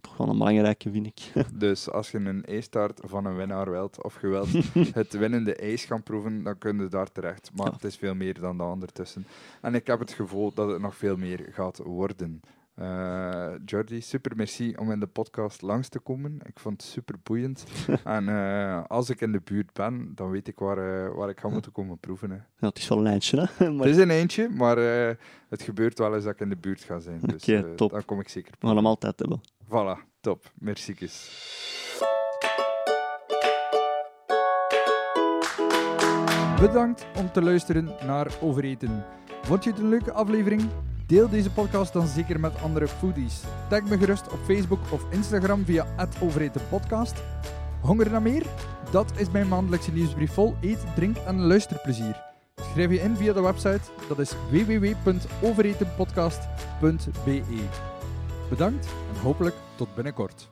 [SPEAKER 2] toch wel een belangrijke, vind ik.
[SPEAKER 1] Dus als je een ijstaart van een winnaar wilt, of je wilt het winnende ijs gaan proeven, dan kun je daar terecht. Maar
[SPEAKER 2] Ja.
[SPEAKER 1] het is veel meer dan dat ondertussen. En ik heb het gevoel dat het nog veel meer gaat worden. Eh Jordi, super merci om in de podcast langs te komen. Ik vond het super boeiend. en eh, als ik in de buurt ben, dan weet ik waar, eh, waar ik ga moeten komen proeven. Hè.
[SPEAKER 2] Ja, het is wel een eindje, hè. Maar
[SPEAKER 1] Het is een eentje, maar het gebeurt wel eens dat ik in de buurt ga zijn. Dus
[SPEAKER 2] Oké,
[SPEAKER 1] eh,
[SPEAKER 2] top.
[SPEAKER 1] dan kom ik zeker
[SPEAKER 2] we gaan hem altijd hebben.
[SPEAKER 1] Voilà, top. Merci. Bedankt om te luisteren naar Overeten. Vond je het een leuke aflevering? Deel deze podcast dan zeker met andere foodies. Tag me gerust op Facebook of Instagram via @overetenpodcast. Honger naar meer? Dat is mijn maandelijkse nieuwsbrief vol eet, drink en luisterplezier. Schrijf je in via de website, dat is www.overetenpodcast.be. Bedankt en hopelijk tot binnenkort.